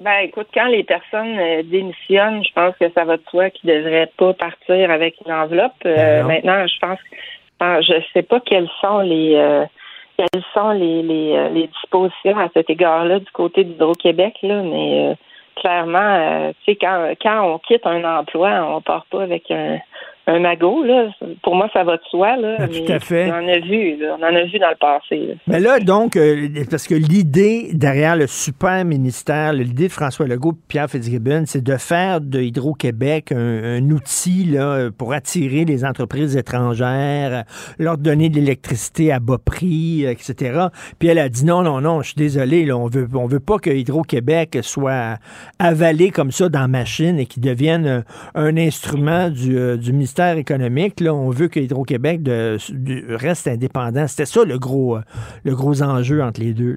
Ben, écoute, quand les personnes euh, démissionnent, je pense que ça va de soi qu'ils ne devraient pas partir avec une enveloppe. Euh, ben maintenant, je pense, je sais pas quels sont les quelles sont les, les, euh, les dispositions à cet égard-là du côté d'Hydro-Québec, là, mais euh, clairement, euh, tu sais, quand, quand on quitte un emploi, on part pas avec un, un magot, là. Pour moi, ça va de soi, là. Ah, tout à fait. On en a vu, là. On en a vu dans le passé. Mais là, donc, euh, parce que l'idée derrière le super ministère, l'idée de François Legault et Pierre Fitzgibbon, c'est de faire de Hydro-Québec un, outil là, pour attirer les entreprises étrangères, leur donner de l'électricité à bas prix, etc. Puis elle a dit non, non, non, je suis désolé, là, on veut, on veut pas que Hydro-Québec soit avalé comme ça dans la machine et qu'il devienne un, instrument du, euh, du ministère économique, là, on veut que Hydro-Québec reste indépendant. C'était ça le gros, euh, le gros enjeu entre les deux.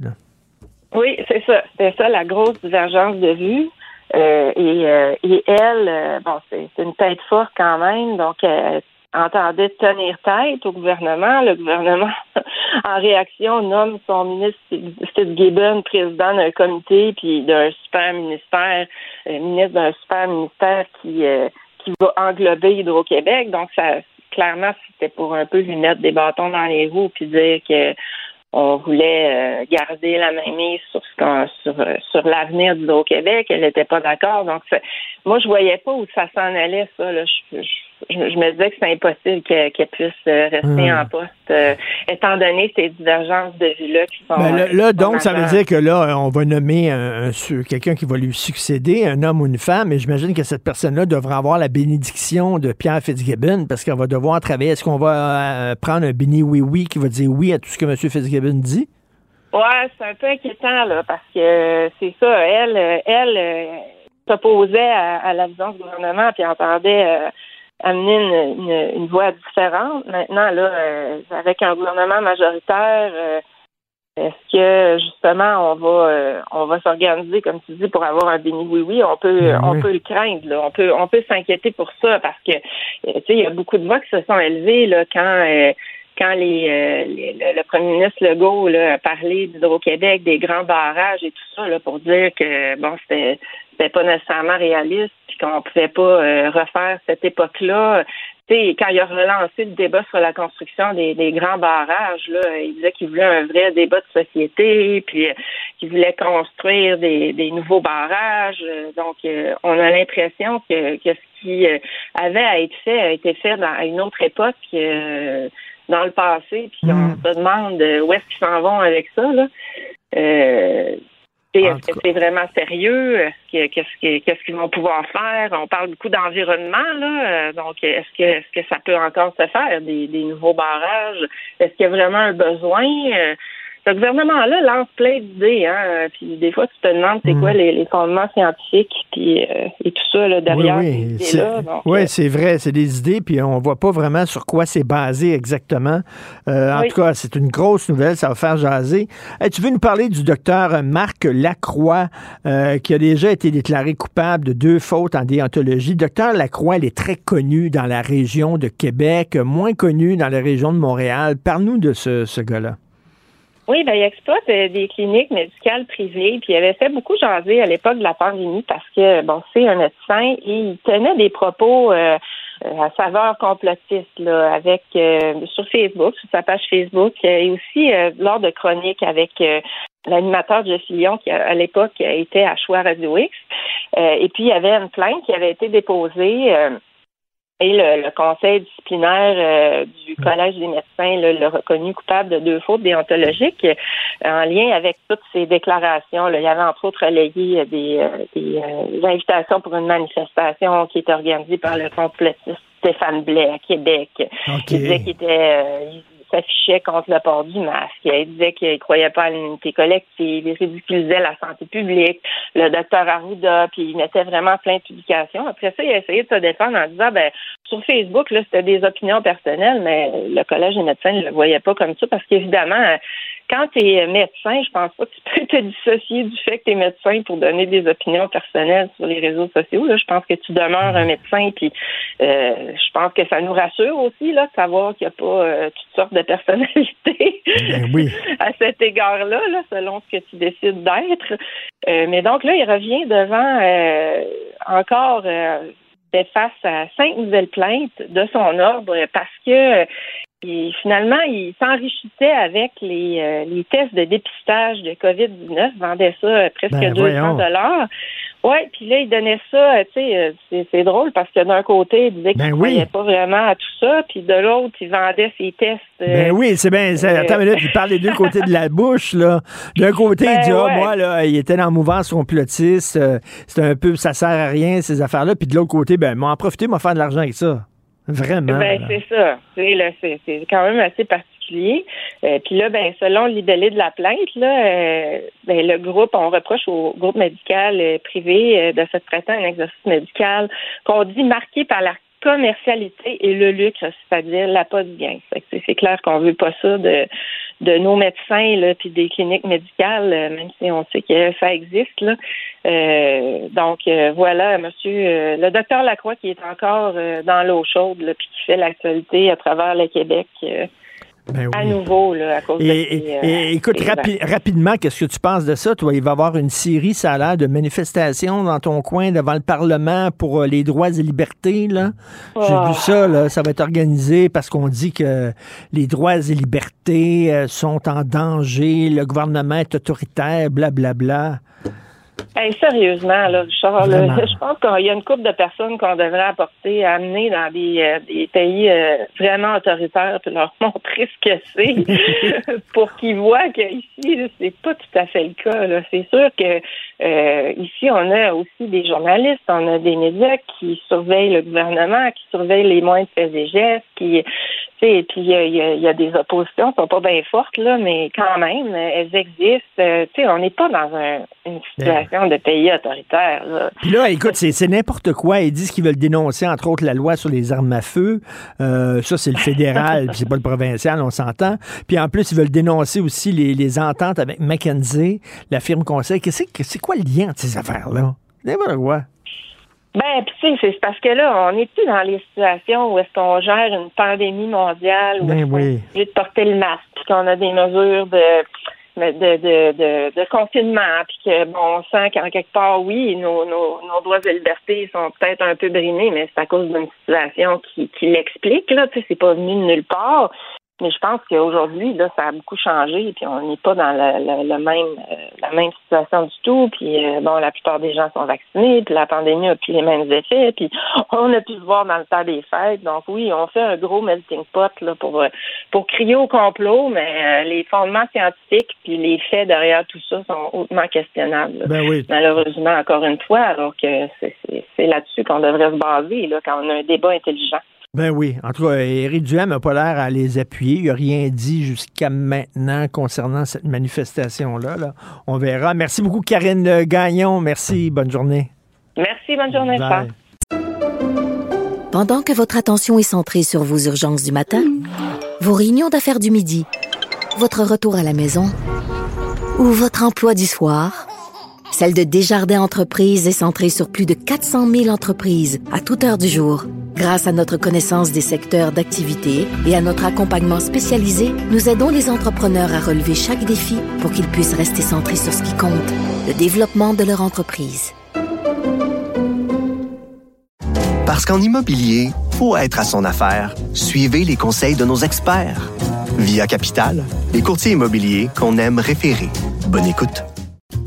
Oui, c'est ça. C'était ça la grosse divergence de vue. Euh, euh, et, elle, bon, c'est une tête forte quand même, donc elle entendait tenir tête au gouvernement. Le gouvernement, en réaction, nomme son ministre Steve Gibbon président d'un comité puis d'un super ministère, ministre d'un super ministère qui qui va englober Hydro-Québec. Donc, ça, clairement, c'était pour un peu lui mettre des bâtons dans les roues puis dire que on voulait euh, garder la mainmise sur sur, euh, sur l'avenir d'Hydro-Québec. Elle n'était pas d'accord. Donc, moi, je voyais pas où ça s'en allait, ça. Là. Je, me disais que c'est impossible qu'elle puisse euh, rester hmm. en poste, euh, étant donné ces divergences de vue-là qui sont. Ben, là, donc, ça veut dire que là, on va nommer un, quelqu'un qui va lui succéder, un homme ou une femme, et j'imagine que cette personne-là devra avoir la bénédiction de Pierre Fitzgibbon parce qu'elle va devoir travailler. Est-ce qu'on va euh, prendre un béni oui-oui qui va dire oui à tout ce que M. Fitzgibbon dit? Ouais, c'est un peu inquiétant, là, parce que c'est ça, elle, elle s'opposait à, la vision du gouvernement, puis entendait amener une, une, voie différente. Maintenant, là, euh, avec un gouvernement majoritaire, euh, est-ce que justement on va euh, on va s'organiser comme tu dis pour avoir un béni oui oui? On peut ben on peut le craindre là. on peut on peut s'inquiéter pour ça parce que tu sais il y a beaucoup de voix qui se sont élevées là quand quand les, le premier ministre Legault là, a parlé d'Hydro-Québec, des grands barrages et tout ça là, pour dire que bon c'était c'était pas nécessairement réaliste, puis qu'on pouvait pas euh, refaire cette époque-là. sais, quand il a relancé le débat sur la construction des, grands barrages, là, il disait qu'il voulait un vrai débat de société, puis euh, qu'il voulait construire des, nouveaux barrages. Donc, euh, on a l'impression que, que ce qui avait à être fait a été fait dans, à une autre époque dans le passé, puis on hmm. se demande où est-ce qu'ils s'en vont avec ça. Là. Est-ce que c'est vraiment sérieux? Qu'est-ce qu'ils vont pouvoir faire? On parle beaucoup d'environnement, là. Euh, donc, est-ce que, est-ce que ça peut encore se faire, des, des nouveaux barrages? Est-ce qu'il y a vraiment un besoin? Ce gouvernement-là lance plein d'idées, hein. Puis des fois, tu te demandes c'est quoi hmm. les, fondements scientifiques puis, euh, et tout ça là, derrière oui, oui. là Oui, euh, c'est vrai, c'est des idées, puis on voit pas vraiment sur quoi c'est basé exactement. Euh, en tout cas, c'est une grosse nouvelle, ça va faire jaser. tu veux nous parler du docteur Marc Lacroix, qui a déjà été déclaré coupable de deux fautes en déontologie. Docteur Lacroix, il est très connu dans la région de Québec, moins connu dans la région de Montréal. Parle-nous de ce, ce gars-là. Oui, ben, il exploite euh, des cliniques médicales privées, puis il avait fait beaucoup jaser à l'époque de la pandémie parce que, bon, c'est un médecin et il tenait des propos euh, euh, à saveur complotiste, là, avec sur Facebook, sur sa page Facebook, et aussi lors de chroniques avec l'animateur Jeff Lyon, qui à l'époque était à Choix Radio X. et puis il y avait une plainte qui avait été déposée et le, conseil disciplinaire euh, du Collège des médecins l'a reconnu coupable de deux fautes déontologiques euh, en lien avec toutes ces déclarations. Il y avait entre autres relayé des, euh, des, invitations pour une manifestation qui était organisée par le complotiste Stéphane Blais à Québec. Il disait qu'il était s'affichait contre le port du masque. Il disait qu'il ne croyait pas à l'unité collective. Il ridiculisait la santé publique, le docteur Arruda, puis il mettait vraiment plein de publications. Après ça, il a essayé de se défendre en disant, ben, sur Facebook, là, c'était des opinions personnelles, mais le Collège des médecins ne le voyait pas comme ça parce qu'évidemment, quand tu es médecin, je pense pas que tu peux te dissocier du fait que tu es médecin pour donner des opinions personnelles sur les réseaux sociaux. Là. Je pense que tu demeures un médecin, puis euh, je pense que ça nous rassure aussi là, de savoir qu'il n'y a pas euh, toutes sortes de personnalités Ben oui. à cet égard-là, là, selon ce que tu décides d'être. Euh, mais donc là, il revient devant encore fait face à cinq nouvelles plaintes de son ordre parce que et finalement, il s'enrichissait avec les, euh, les tests de dépistage de COVID-19, vendait ça euh, presque Ben, 200 voyons. dollars. Ouais, puis là, il donnait ça, euh, tu sais, c'est, drôle parce que d'un côté, il disait qu'il Ben ne oui. pas vraiment à tout ça, puis de l'autre, il vendait ses tests. euh, Ben oui, c'est bien. euh, Attends une minute, il parle des deux côtés de la bouche, là. D'un côté, il Ben dit, ah, ouais. moi, là, il était dans la mouvance complotiste, c'est un peu, ça sert à rien, ces affaires-là. Puis de l'autre côté, ben, m'en profiter, m'en faire de l'argent avec ça. Vraiment. Ben, c'est ça. C'est, c'est quand même assez particulier. Euh, Puis là, ben, selon libellé de la plainte, là, euh, ben, le groupe, on reproche au groupe médical euh, privé euh, de se prêter un exercice médical qu'on dit marqué par la commercialité et le lucre, c'est-à-dire la pas de gain. C'est- clair qu'on veut pas ça de, de nos médecins là, des cliniques médicales, euh, même si on sait que ça existe. Là. Euh, donc euh, voilà, monsieur euh, le docteur Lacroix qui est encore euh, dans l'eau chaude là, puis qui fait l'actualité à travers le Québec Ben à nouveau là, à cause Et, de et- euh, et écoute, rapi- rapidement, qu'est-ce que tu penses de ça? Toi, il va y avoir une série, ça a l'air, de manifestations dans ton coin devant le Parlement pour euh, les droits et libertés. Là. J'ai Oh. vu ça, là, ça va être organisé parce qu'on dit que les droits et libertés euh, sont en danger, le gouvernement est autoritaire, blablabla. Hey, sérieusement, là, Richard, là, je pense qu'il y a une couple de personnes qu'on devrait apporter, amener dans des, euh, des pays euh, vraiment autoritaires, puis leur montrer ce que c'est, pour qu'ils voient qu'ici, c'est pas tout à fait le cas. C'est sûr que euh, ici, on a aussi des journalistes, on a des médias qui surveillent le gouvernement, qui surveillent les moindres faits et gestes, qui sais, puis il y a, y y des oppositions, qui sont pas bien fortes, là, mais quand même, elles existent. Euh, tu sais, on n'est pas dans un- une situation de pays autoritaire. Là. Puis là, écoute, c'est n'importe quoi. Ils disent qu'ils veulent dénoncer, entre autres, la loi sur les armes à feu. Euh, ça, c'est le fédéral, puis c'est pas le provincial, on s'entend. Puis en plus, ils veulent dénoncer aussi les, les ententes avec McKenzie, la firme conseil. C'est quoi le lien entre ces affaires-là? N'importe quoi. Ben, puis tu sais, c'est parce que là, on n'est plus dans les situations où est-ce qu'on gère une pandémie mondiale, où Ben est-ce qu'on oui. est obligé de porter le masque, puis qu'on a des mesures de de, de, de, de confinement, puis que bon, on sent qu'en quelque part, oui, nos, nos, nos droits et libertés sont peut-être un peu brimés, mais c'est à cause d'une situation qui, qui l'explique, là, tu sais, c'est pas venu de nulle part. Mais je pense qu'aujourd'hui, là, ça a beaucoup changé, puis on n'est pas dans la même euh, la même situation du tout. Puis euh, bon, la plupart des gens sont vaccinés, puis la pandémie a plus les mêmes effets, puis on a pu se voir dans le temps des fêtes. Donc oui, on fait un gros melting pot là pour euh, pour crier au complot, mais euh, les fondements scientifiques puis les faits derrière tout ça sont hautement questionnables. Ben oui. Malheureusement, encore une fois, alors que c'est là-dessus qu'on devrait se baser là quand on a un débat intelligent. Ben oui. En tout cas, Éric Duhem n'a pas l'air à les appuyer. Il n'a rien dit jusqu'à maintenant concernant cette manifestation-là. là. On verra. Merci beaucoup, Karine Gagnon. Merci. Bonne journée. Merci, bonne journée, Bye. Pendant que votre attention est centrée sur vos urgences du matin, vos réunions d'affaires du midi, votre retour à la maison ou votre emploi du soir, celle de Desjardins Entreprises est centrée sur plus de 400 000 entreprises à toute heure du jour. Grâce à notre connaissance des secteurs d'activité et à notre accompagnement spécialisé, nous aidons les entrepreneurs à relever chaque défi pour qu'ils puissent rester centrés sur ce qui compte, le développement de leur entreprise. Parce qu'en immobilier, pour être à son affaire, suivez les conseils de nos experts. Via Capital, les courtiers immobiliers qu'on aime référer. Bonne écoute.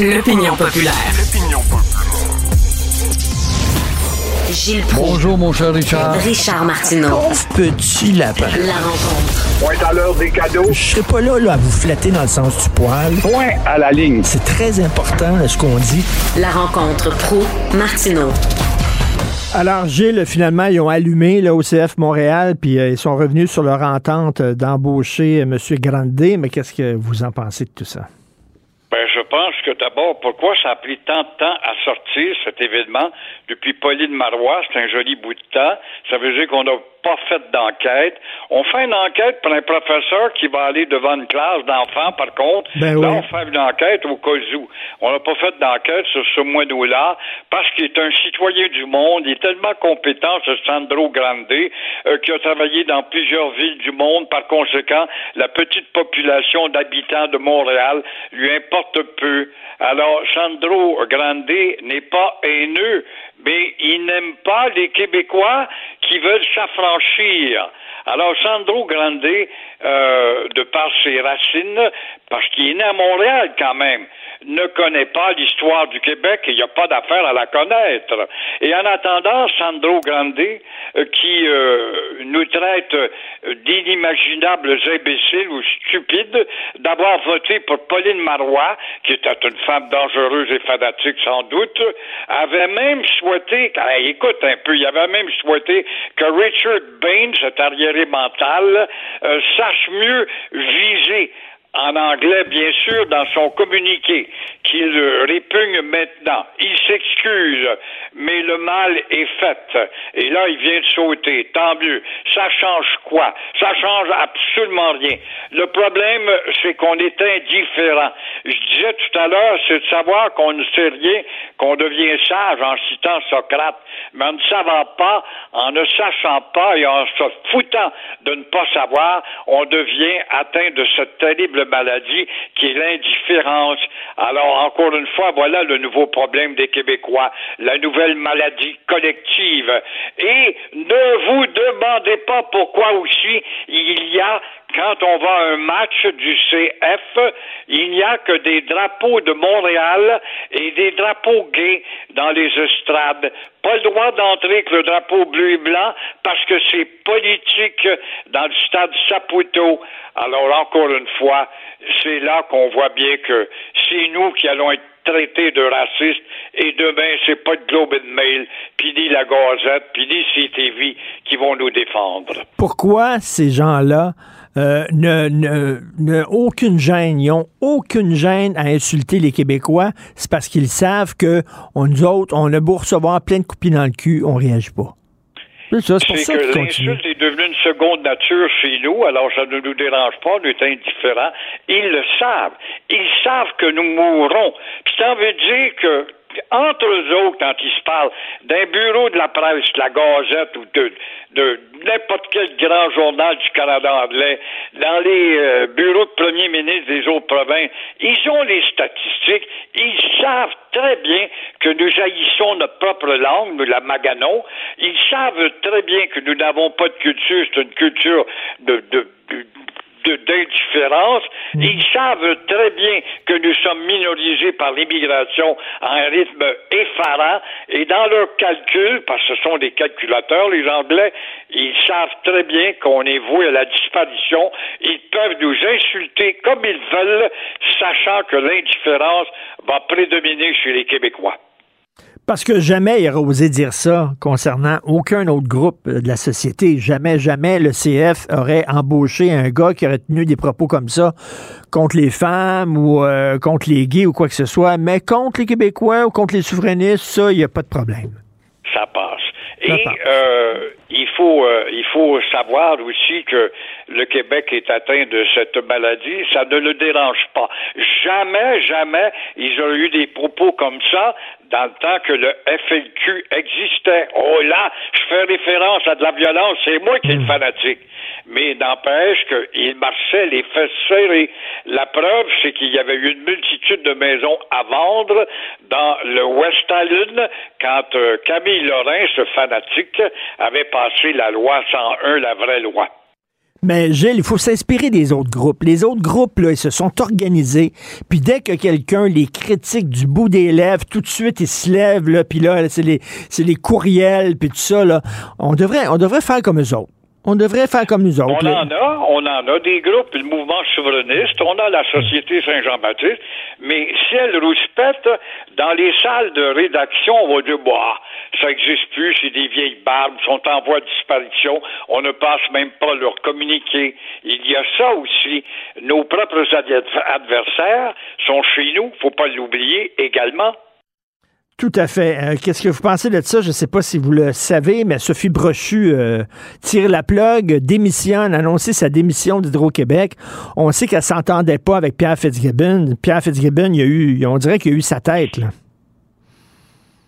L'opinion populaire. L'opinion Gilles Bonjour, mon cher Richard. Richard Martineau. petit lapin. La rencontre. Point à l'heure des cadeaux. Je serai pas là, là, à vous flatter dans le sens du poil. Point à la ligne. C'est très important, ce qu'on dit. La rencontre pro martineau Alors, Gilles, finalement, ils ont allumé là, au CF Montréal, puis euh, ils sont revenus sur leur entente d'embaucher euh, M. Grandet. Mais qu'est-ce que vous en pensez de tout ça? Ben, je pense que d'abord, pourquoi ça a pris tant de temps à sortir cet événement depuis Pauline Marois? C'est un joli bout de temps. Ça veut dire qu'on n'a pas fait d'enquête. On fait une enquête pour un professeur qui va aller devant une classe d'enfants, par contre. Ben là, oui. on fait une enquête au cas où. On n'a pas fait d'enquête sur ce moineau-là parce qu'il est un citoyen du monde. Il est tellement compétent, ce Sandro Grande, euh, qui a travaillé dans plusieurs villes du monde. Par conséquent, la petite population d'habitants de Montréal lui importe peu. Alors, Sandro Grande n'est pas haineux, mais il n'aime pas les Québécois qui veulent s'affranchir. Alors, Sandro Grande, euh, de par ses racines, parce qu'il est né à Montréal quand même, ne connaît pas l'histoire du Québec et il n'y a pas d'affaire à la connaître. Et en attendant, Sandro Grande, euh, qui euh, nous traite euh, d'inimaginables imbéciles ou stupides d'avoir voté pour Pauline Marois, qui était une femme dangereuse et fanatique sans doute, avait même souhaité, ah, écoute un peu, il avait même souhaité que Richard Bain, cet arriéré mental, sache mieux viser en anglais, bien sûr, dans son communiqué, qu'il répugne maintenant. Il s'excuse, mais le mal est fait. Et là, il vient de sauter. Tant mieux. Ça change quoi? Ça change absolument rien. Le problème, c'est qu'on est indifférent. Je disais tout à l'heure, c'est de savoir qu'on ne sait rien, qu'on devient sage en citant Socrate. Mais en ne savant pas, en ne sachant pas et en se foutant de ne pas savoir, on devient atteint de cette terrible maladie qui est l'indifférence. Alors, encore une fois, voilà le nouveau problème des Québécois, la nouvelle maladie collective. Et ne vous demandez pas pourquoi aussi il y a quand on va à un match du CF, il n'y a que des drapeaux de Montréal et des drapeaux gays dans les estrades. Pas le droit d'entrer avec le drapeau bleu et blanc parce que c'est politique dans le stade Saputo. Alors encore une fois, c'est là qu'on voit bien que c'est nous qui allons être traités de racistes et demain c'est pas le Globe and Mail, puis ni la Gazette, puis ni CTV qui vont nous défendre. Pourquoi ces gens-là euh, ne, ne, ne- aucune gêne, ils ont aucune gêne à insulter les Québécois, c'est parce qu'ils savent que on, nous autres, on a beau recevoir plein de coupis dans le cul, on réagit pas. C'est ça, c'est pour ça que l'insulte est devenue une seconde nature chez nous, alors ça ne nous dérange pas, on est indifférents. Ils le savent. Ils savent que nous mourrons. Puis ça veut dire que entre eux autres, quand ils se parlent d'un bureau de la presse, de la Gazette ou de, de n'importe quel grand journal du Canada anglais, dans les euh, bureaux de premier ministre des autres provinces, ils ont les statistiques, ils savent très bien que nous haïssons notre propre langue, nous la maganons, ils savent très bien que nous n'avons pas de culture, c'est une culture de, de, de de- d'indifférence. Ils savent très bien que nous sommes minorisés par l'immigration à un rythme effarant et dans leurs calculs, parce que ce sont des calculateurs, les Anglais, ils savent très bien qu'on est voué à la disparition. Ils peuvent nous insulter comme ils veulent, sachant que l'indifférence va prédominer chez les Québécois. Parce que jamais il aurait osé dire ça concernant aucun autre groupe de la société. Jamais, jamais le CF aurait embauché un gars qui aurait tenu des propos comme ça contre les femmes ou euh, contre les gays ou quoi que ce soit. Mais contre les Québécois ou contre les souverainistes, ça, il n'y a pas de problème. ça passe. Et euh, il faut euh, il faut savoir aussi que le Québec est atteint de cette maladie, ça ne le dérange pas. Jamais, jamais, ils ont eu des propos comme ça dans le temps que le FLQ existait. Oh là, je fais référence à de la violence, c'est moi qui est le fanatique. Mais n'empêche qu'il marchait les fesses serrées. La preuve, c'est qu'il y avait eu une multitude de maisons à vendre dans le West Island quand euh, Camille Lorrain, ce fanatique, avait passé la loi 101, la vraie loi. Mais Gilles, il faut s'inspirer des autres groupes. Les autres groupes, là, ils se sont organisés. Puis dès que quelqu'un les critique du bout des lèvres, tout de suite, ils se lèvent, là, puis là, c'est les, c'est les courriels, puis tout ça, là. On devrait, on devrait faire comme eux autres. On devrait faire comme nous autres. On en a, on en a des groupes, le mouvement souverainiste, on a la Société Saint-Jean-Baptiste, mais si elle rouspète, dans les salles de rédaction, on va dire, bah, ça n'existe plus, c'est des vieilles barbes, sont en voie de disparition, on ne passe même pas leur communiquer. Il y a ça aussi. Nos propres adversaires sont chez nous, faut pas l'oublier également. Tout à fait. Euh, qu'est-ce que vous pensez de ça? Je ne sais pas si vous le savez, mais Sophie Brochu euh, tire la plug, démissionne, annonce sa démission d'Hydro-Québec. On sait qu'elle s'entendait pas avec Pierre Fitzgibbon. Pierre Fitzgibbon, il y a eu, on dirait qu'il a eu sa tête. Là.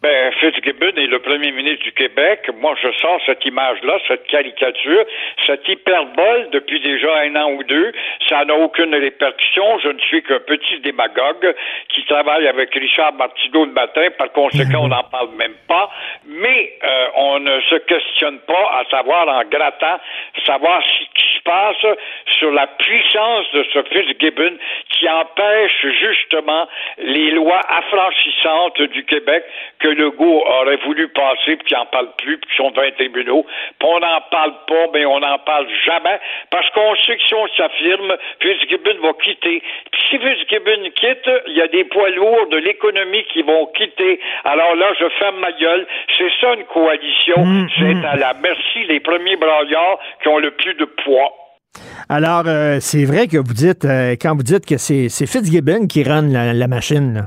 Ben, Fitzgibbon est le premier ministre du Québec. Moi, je sors cette image-là, cette caricature, cette hyperbole depuis déjà un an ou deux. Ça n'a aucune répercussion. Je ne suis qu'un petit démagogue qui travaille avec Richard Martineau le matin. Par conséquent, on n'en parle même pas. Mais euh, on ne se questionne pas à savoir, en grattant, savoir ce qui se passe sur la puissance de ce Fitzgibbon qui empêche justement les lois affranchissantes du Québec que Legault aurait voulu passer, puis qu'il n'en parle plus, puis qu'ils sont devant les tribunaux. Puis on n'en parle pas, mais on n'en parle jamais, parce qu'on sait que si on s'affirme, Fitzgibbon va quitter. Puis si Fitzgibbon quitte, il y a des poids lourds de l'économie qui vont quitter. Alors là, je ferme ma gueule. C'est ça une coalition. Mmh, C'est mmh. à la merci des premiers braillards qui ont le plus de poids. Alors, euh, c'est vrai que vous dites, euh, quand vous dites que c'est Fitzgibbon qui run la, la machine, là,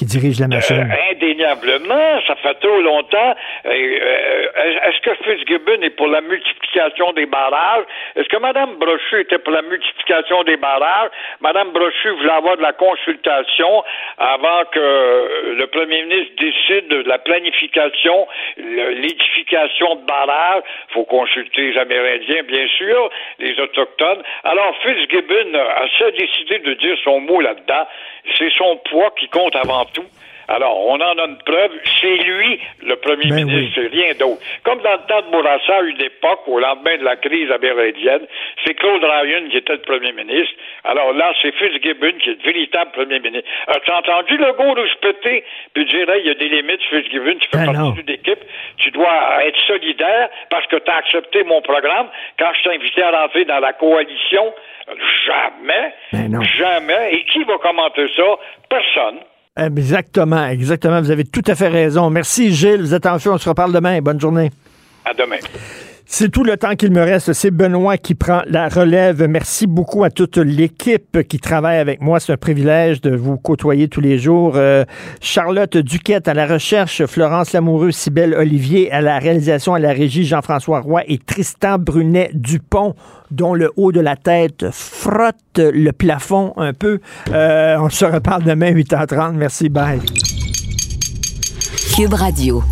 qui dirige la. Euh, indéniablement, ça fait trop longtemps. Euh, Est-ce que Fitzgibbon est pour la multiplication des barrages? Est-ce que Mme Brochu était pour la multiplication des barrages? Mme Brochu voulait avoir de la consultation avant que le premier ministre décide de la planification, l'édification de barrages. Il faut consulter les Amérindiens, bien sûr, les Autochtones. Alors, Fitzgibbon a a décidé de dire son mot là-dedans. C'est son poids qui compte avant Alors, on en a une preuve. C'est lui, le premier Ben ministre, c'est rien d'autre. Comme dans le temps de Bourassa, à une époque, au lendemain de la crise amérindienne, c'est Claude Ryan qui était le premier ministre. Alors là, c'est Fitzgibbon qui est le véritable premier ministre. As-tu entendu le go de se péter? Puis dire, il y a des limites, Fitzgibbon, tu fais Ben non. partie d'une équipe, tu dois être solidaire parce que tu as accepté mon programme. Quand je t'ai invité à rentrer dans la coalition, jamais, Ben jamais. Et qui va commenter ça? Personne. Exactement, exactement. Vous avez tout à fait raison. Merci, Gilles. Vous êtes en feu. On se reparle demain. Bonne journée. À demain. C'est tout le temps qu'il me reste. C'est Benoît qui prend la relève. Merci beaucoup à toute l'équipe qui travaille avec moi. C'est un privilège de vous côtoyer tous les jours. Euh, Charlotte Duquette à la recherche, Florence Lamoureux, Cybelle Olivier à la réalisation, à la régie, Jean-François Roy et Tristan Brunet Dupont dont le haut de la tête frotte le plafond un peu. Euh, on se reparle demain 8h30. Merci, bye. Cube Radio.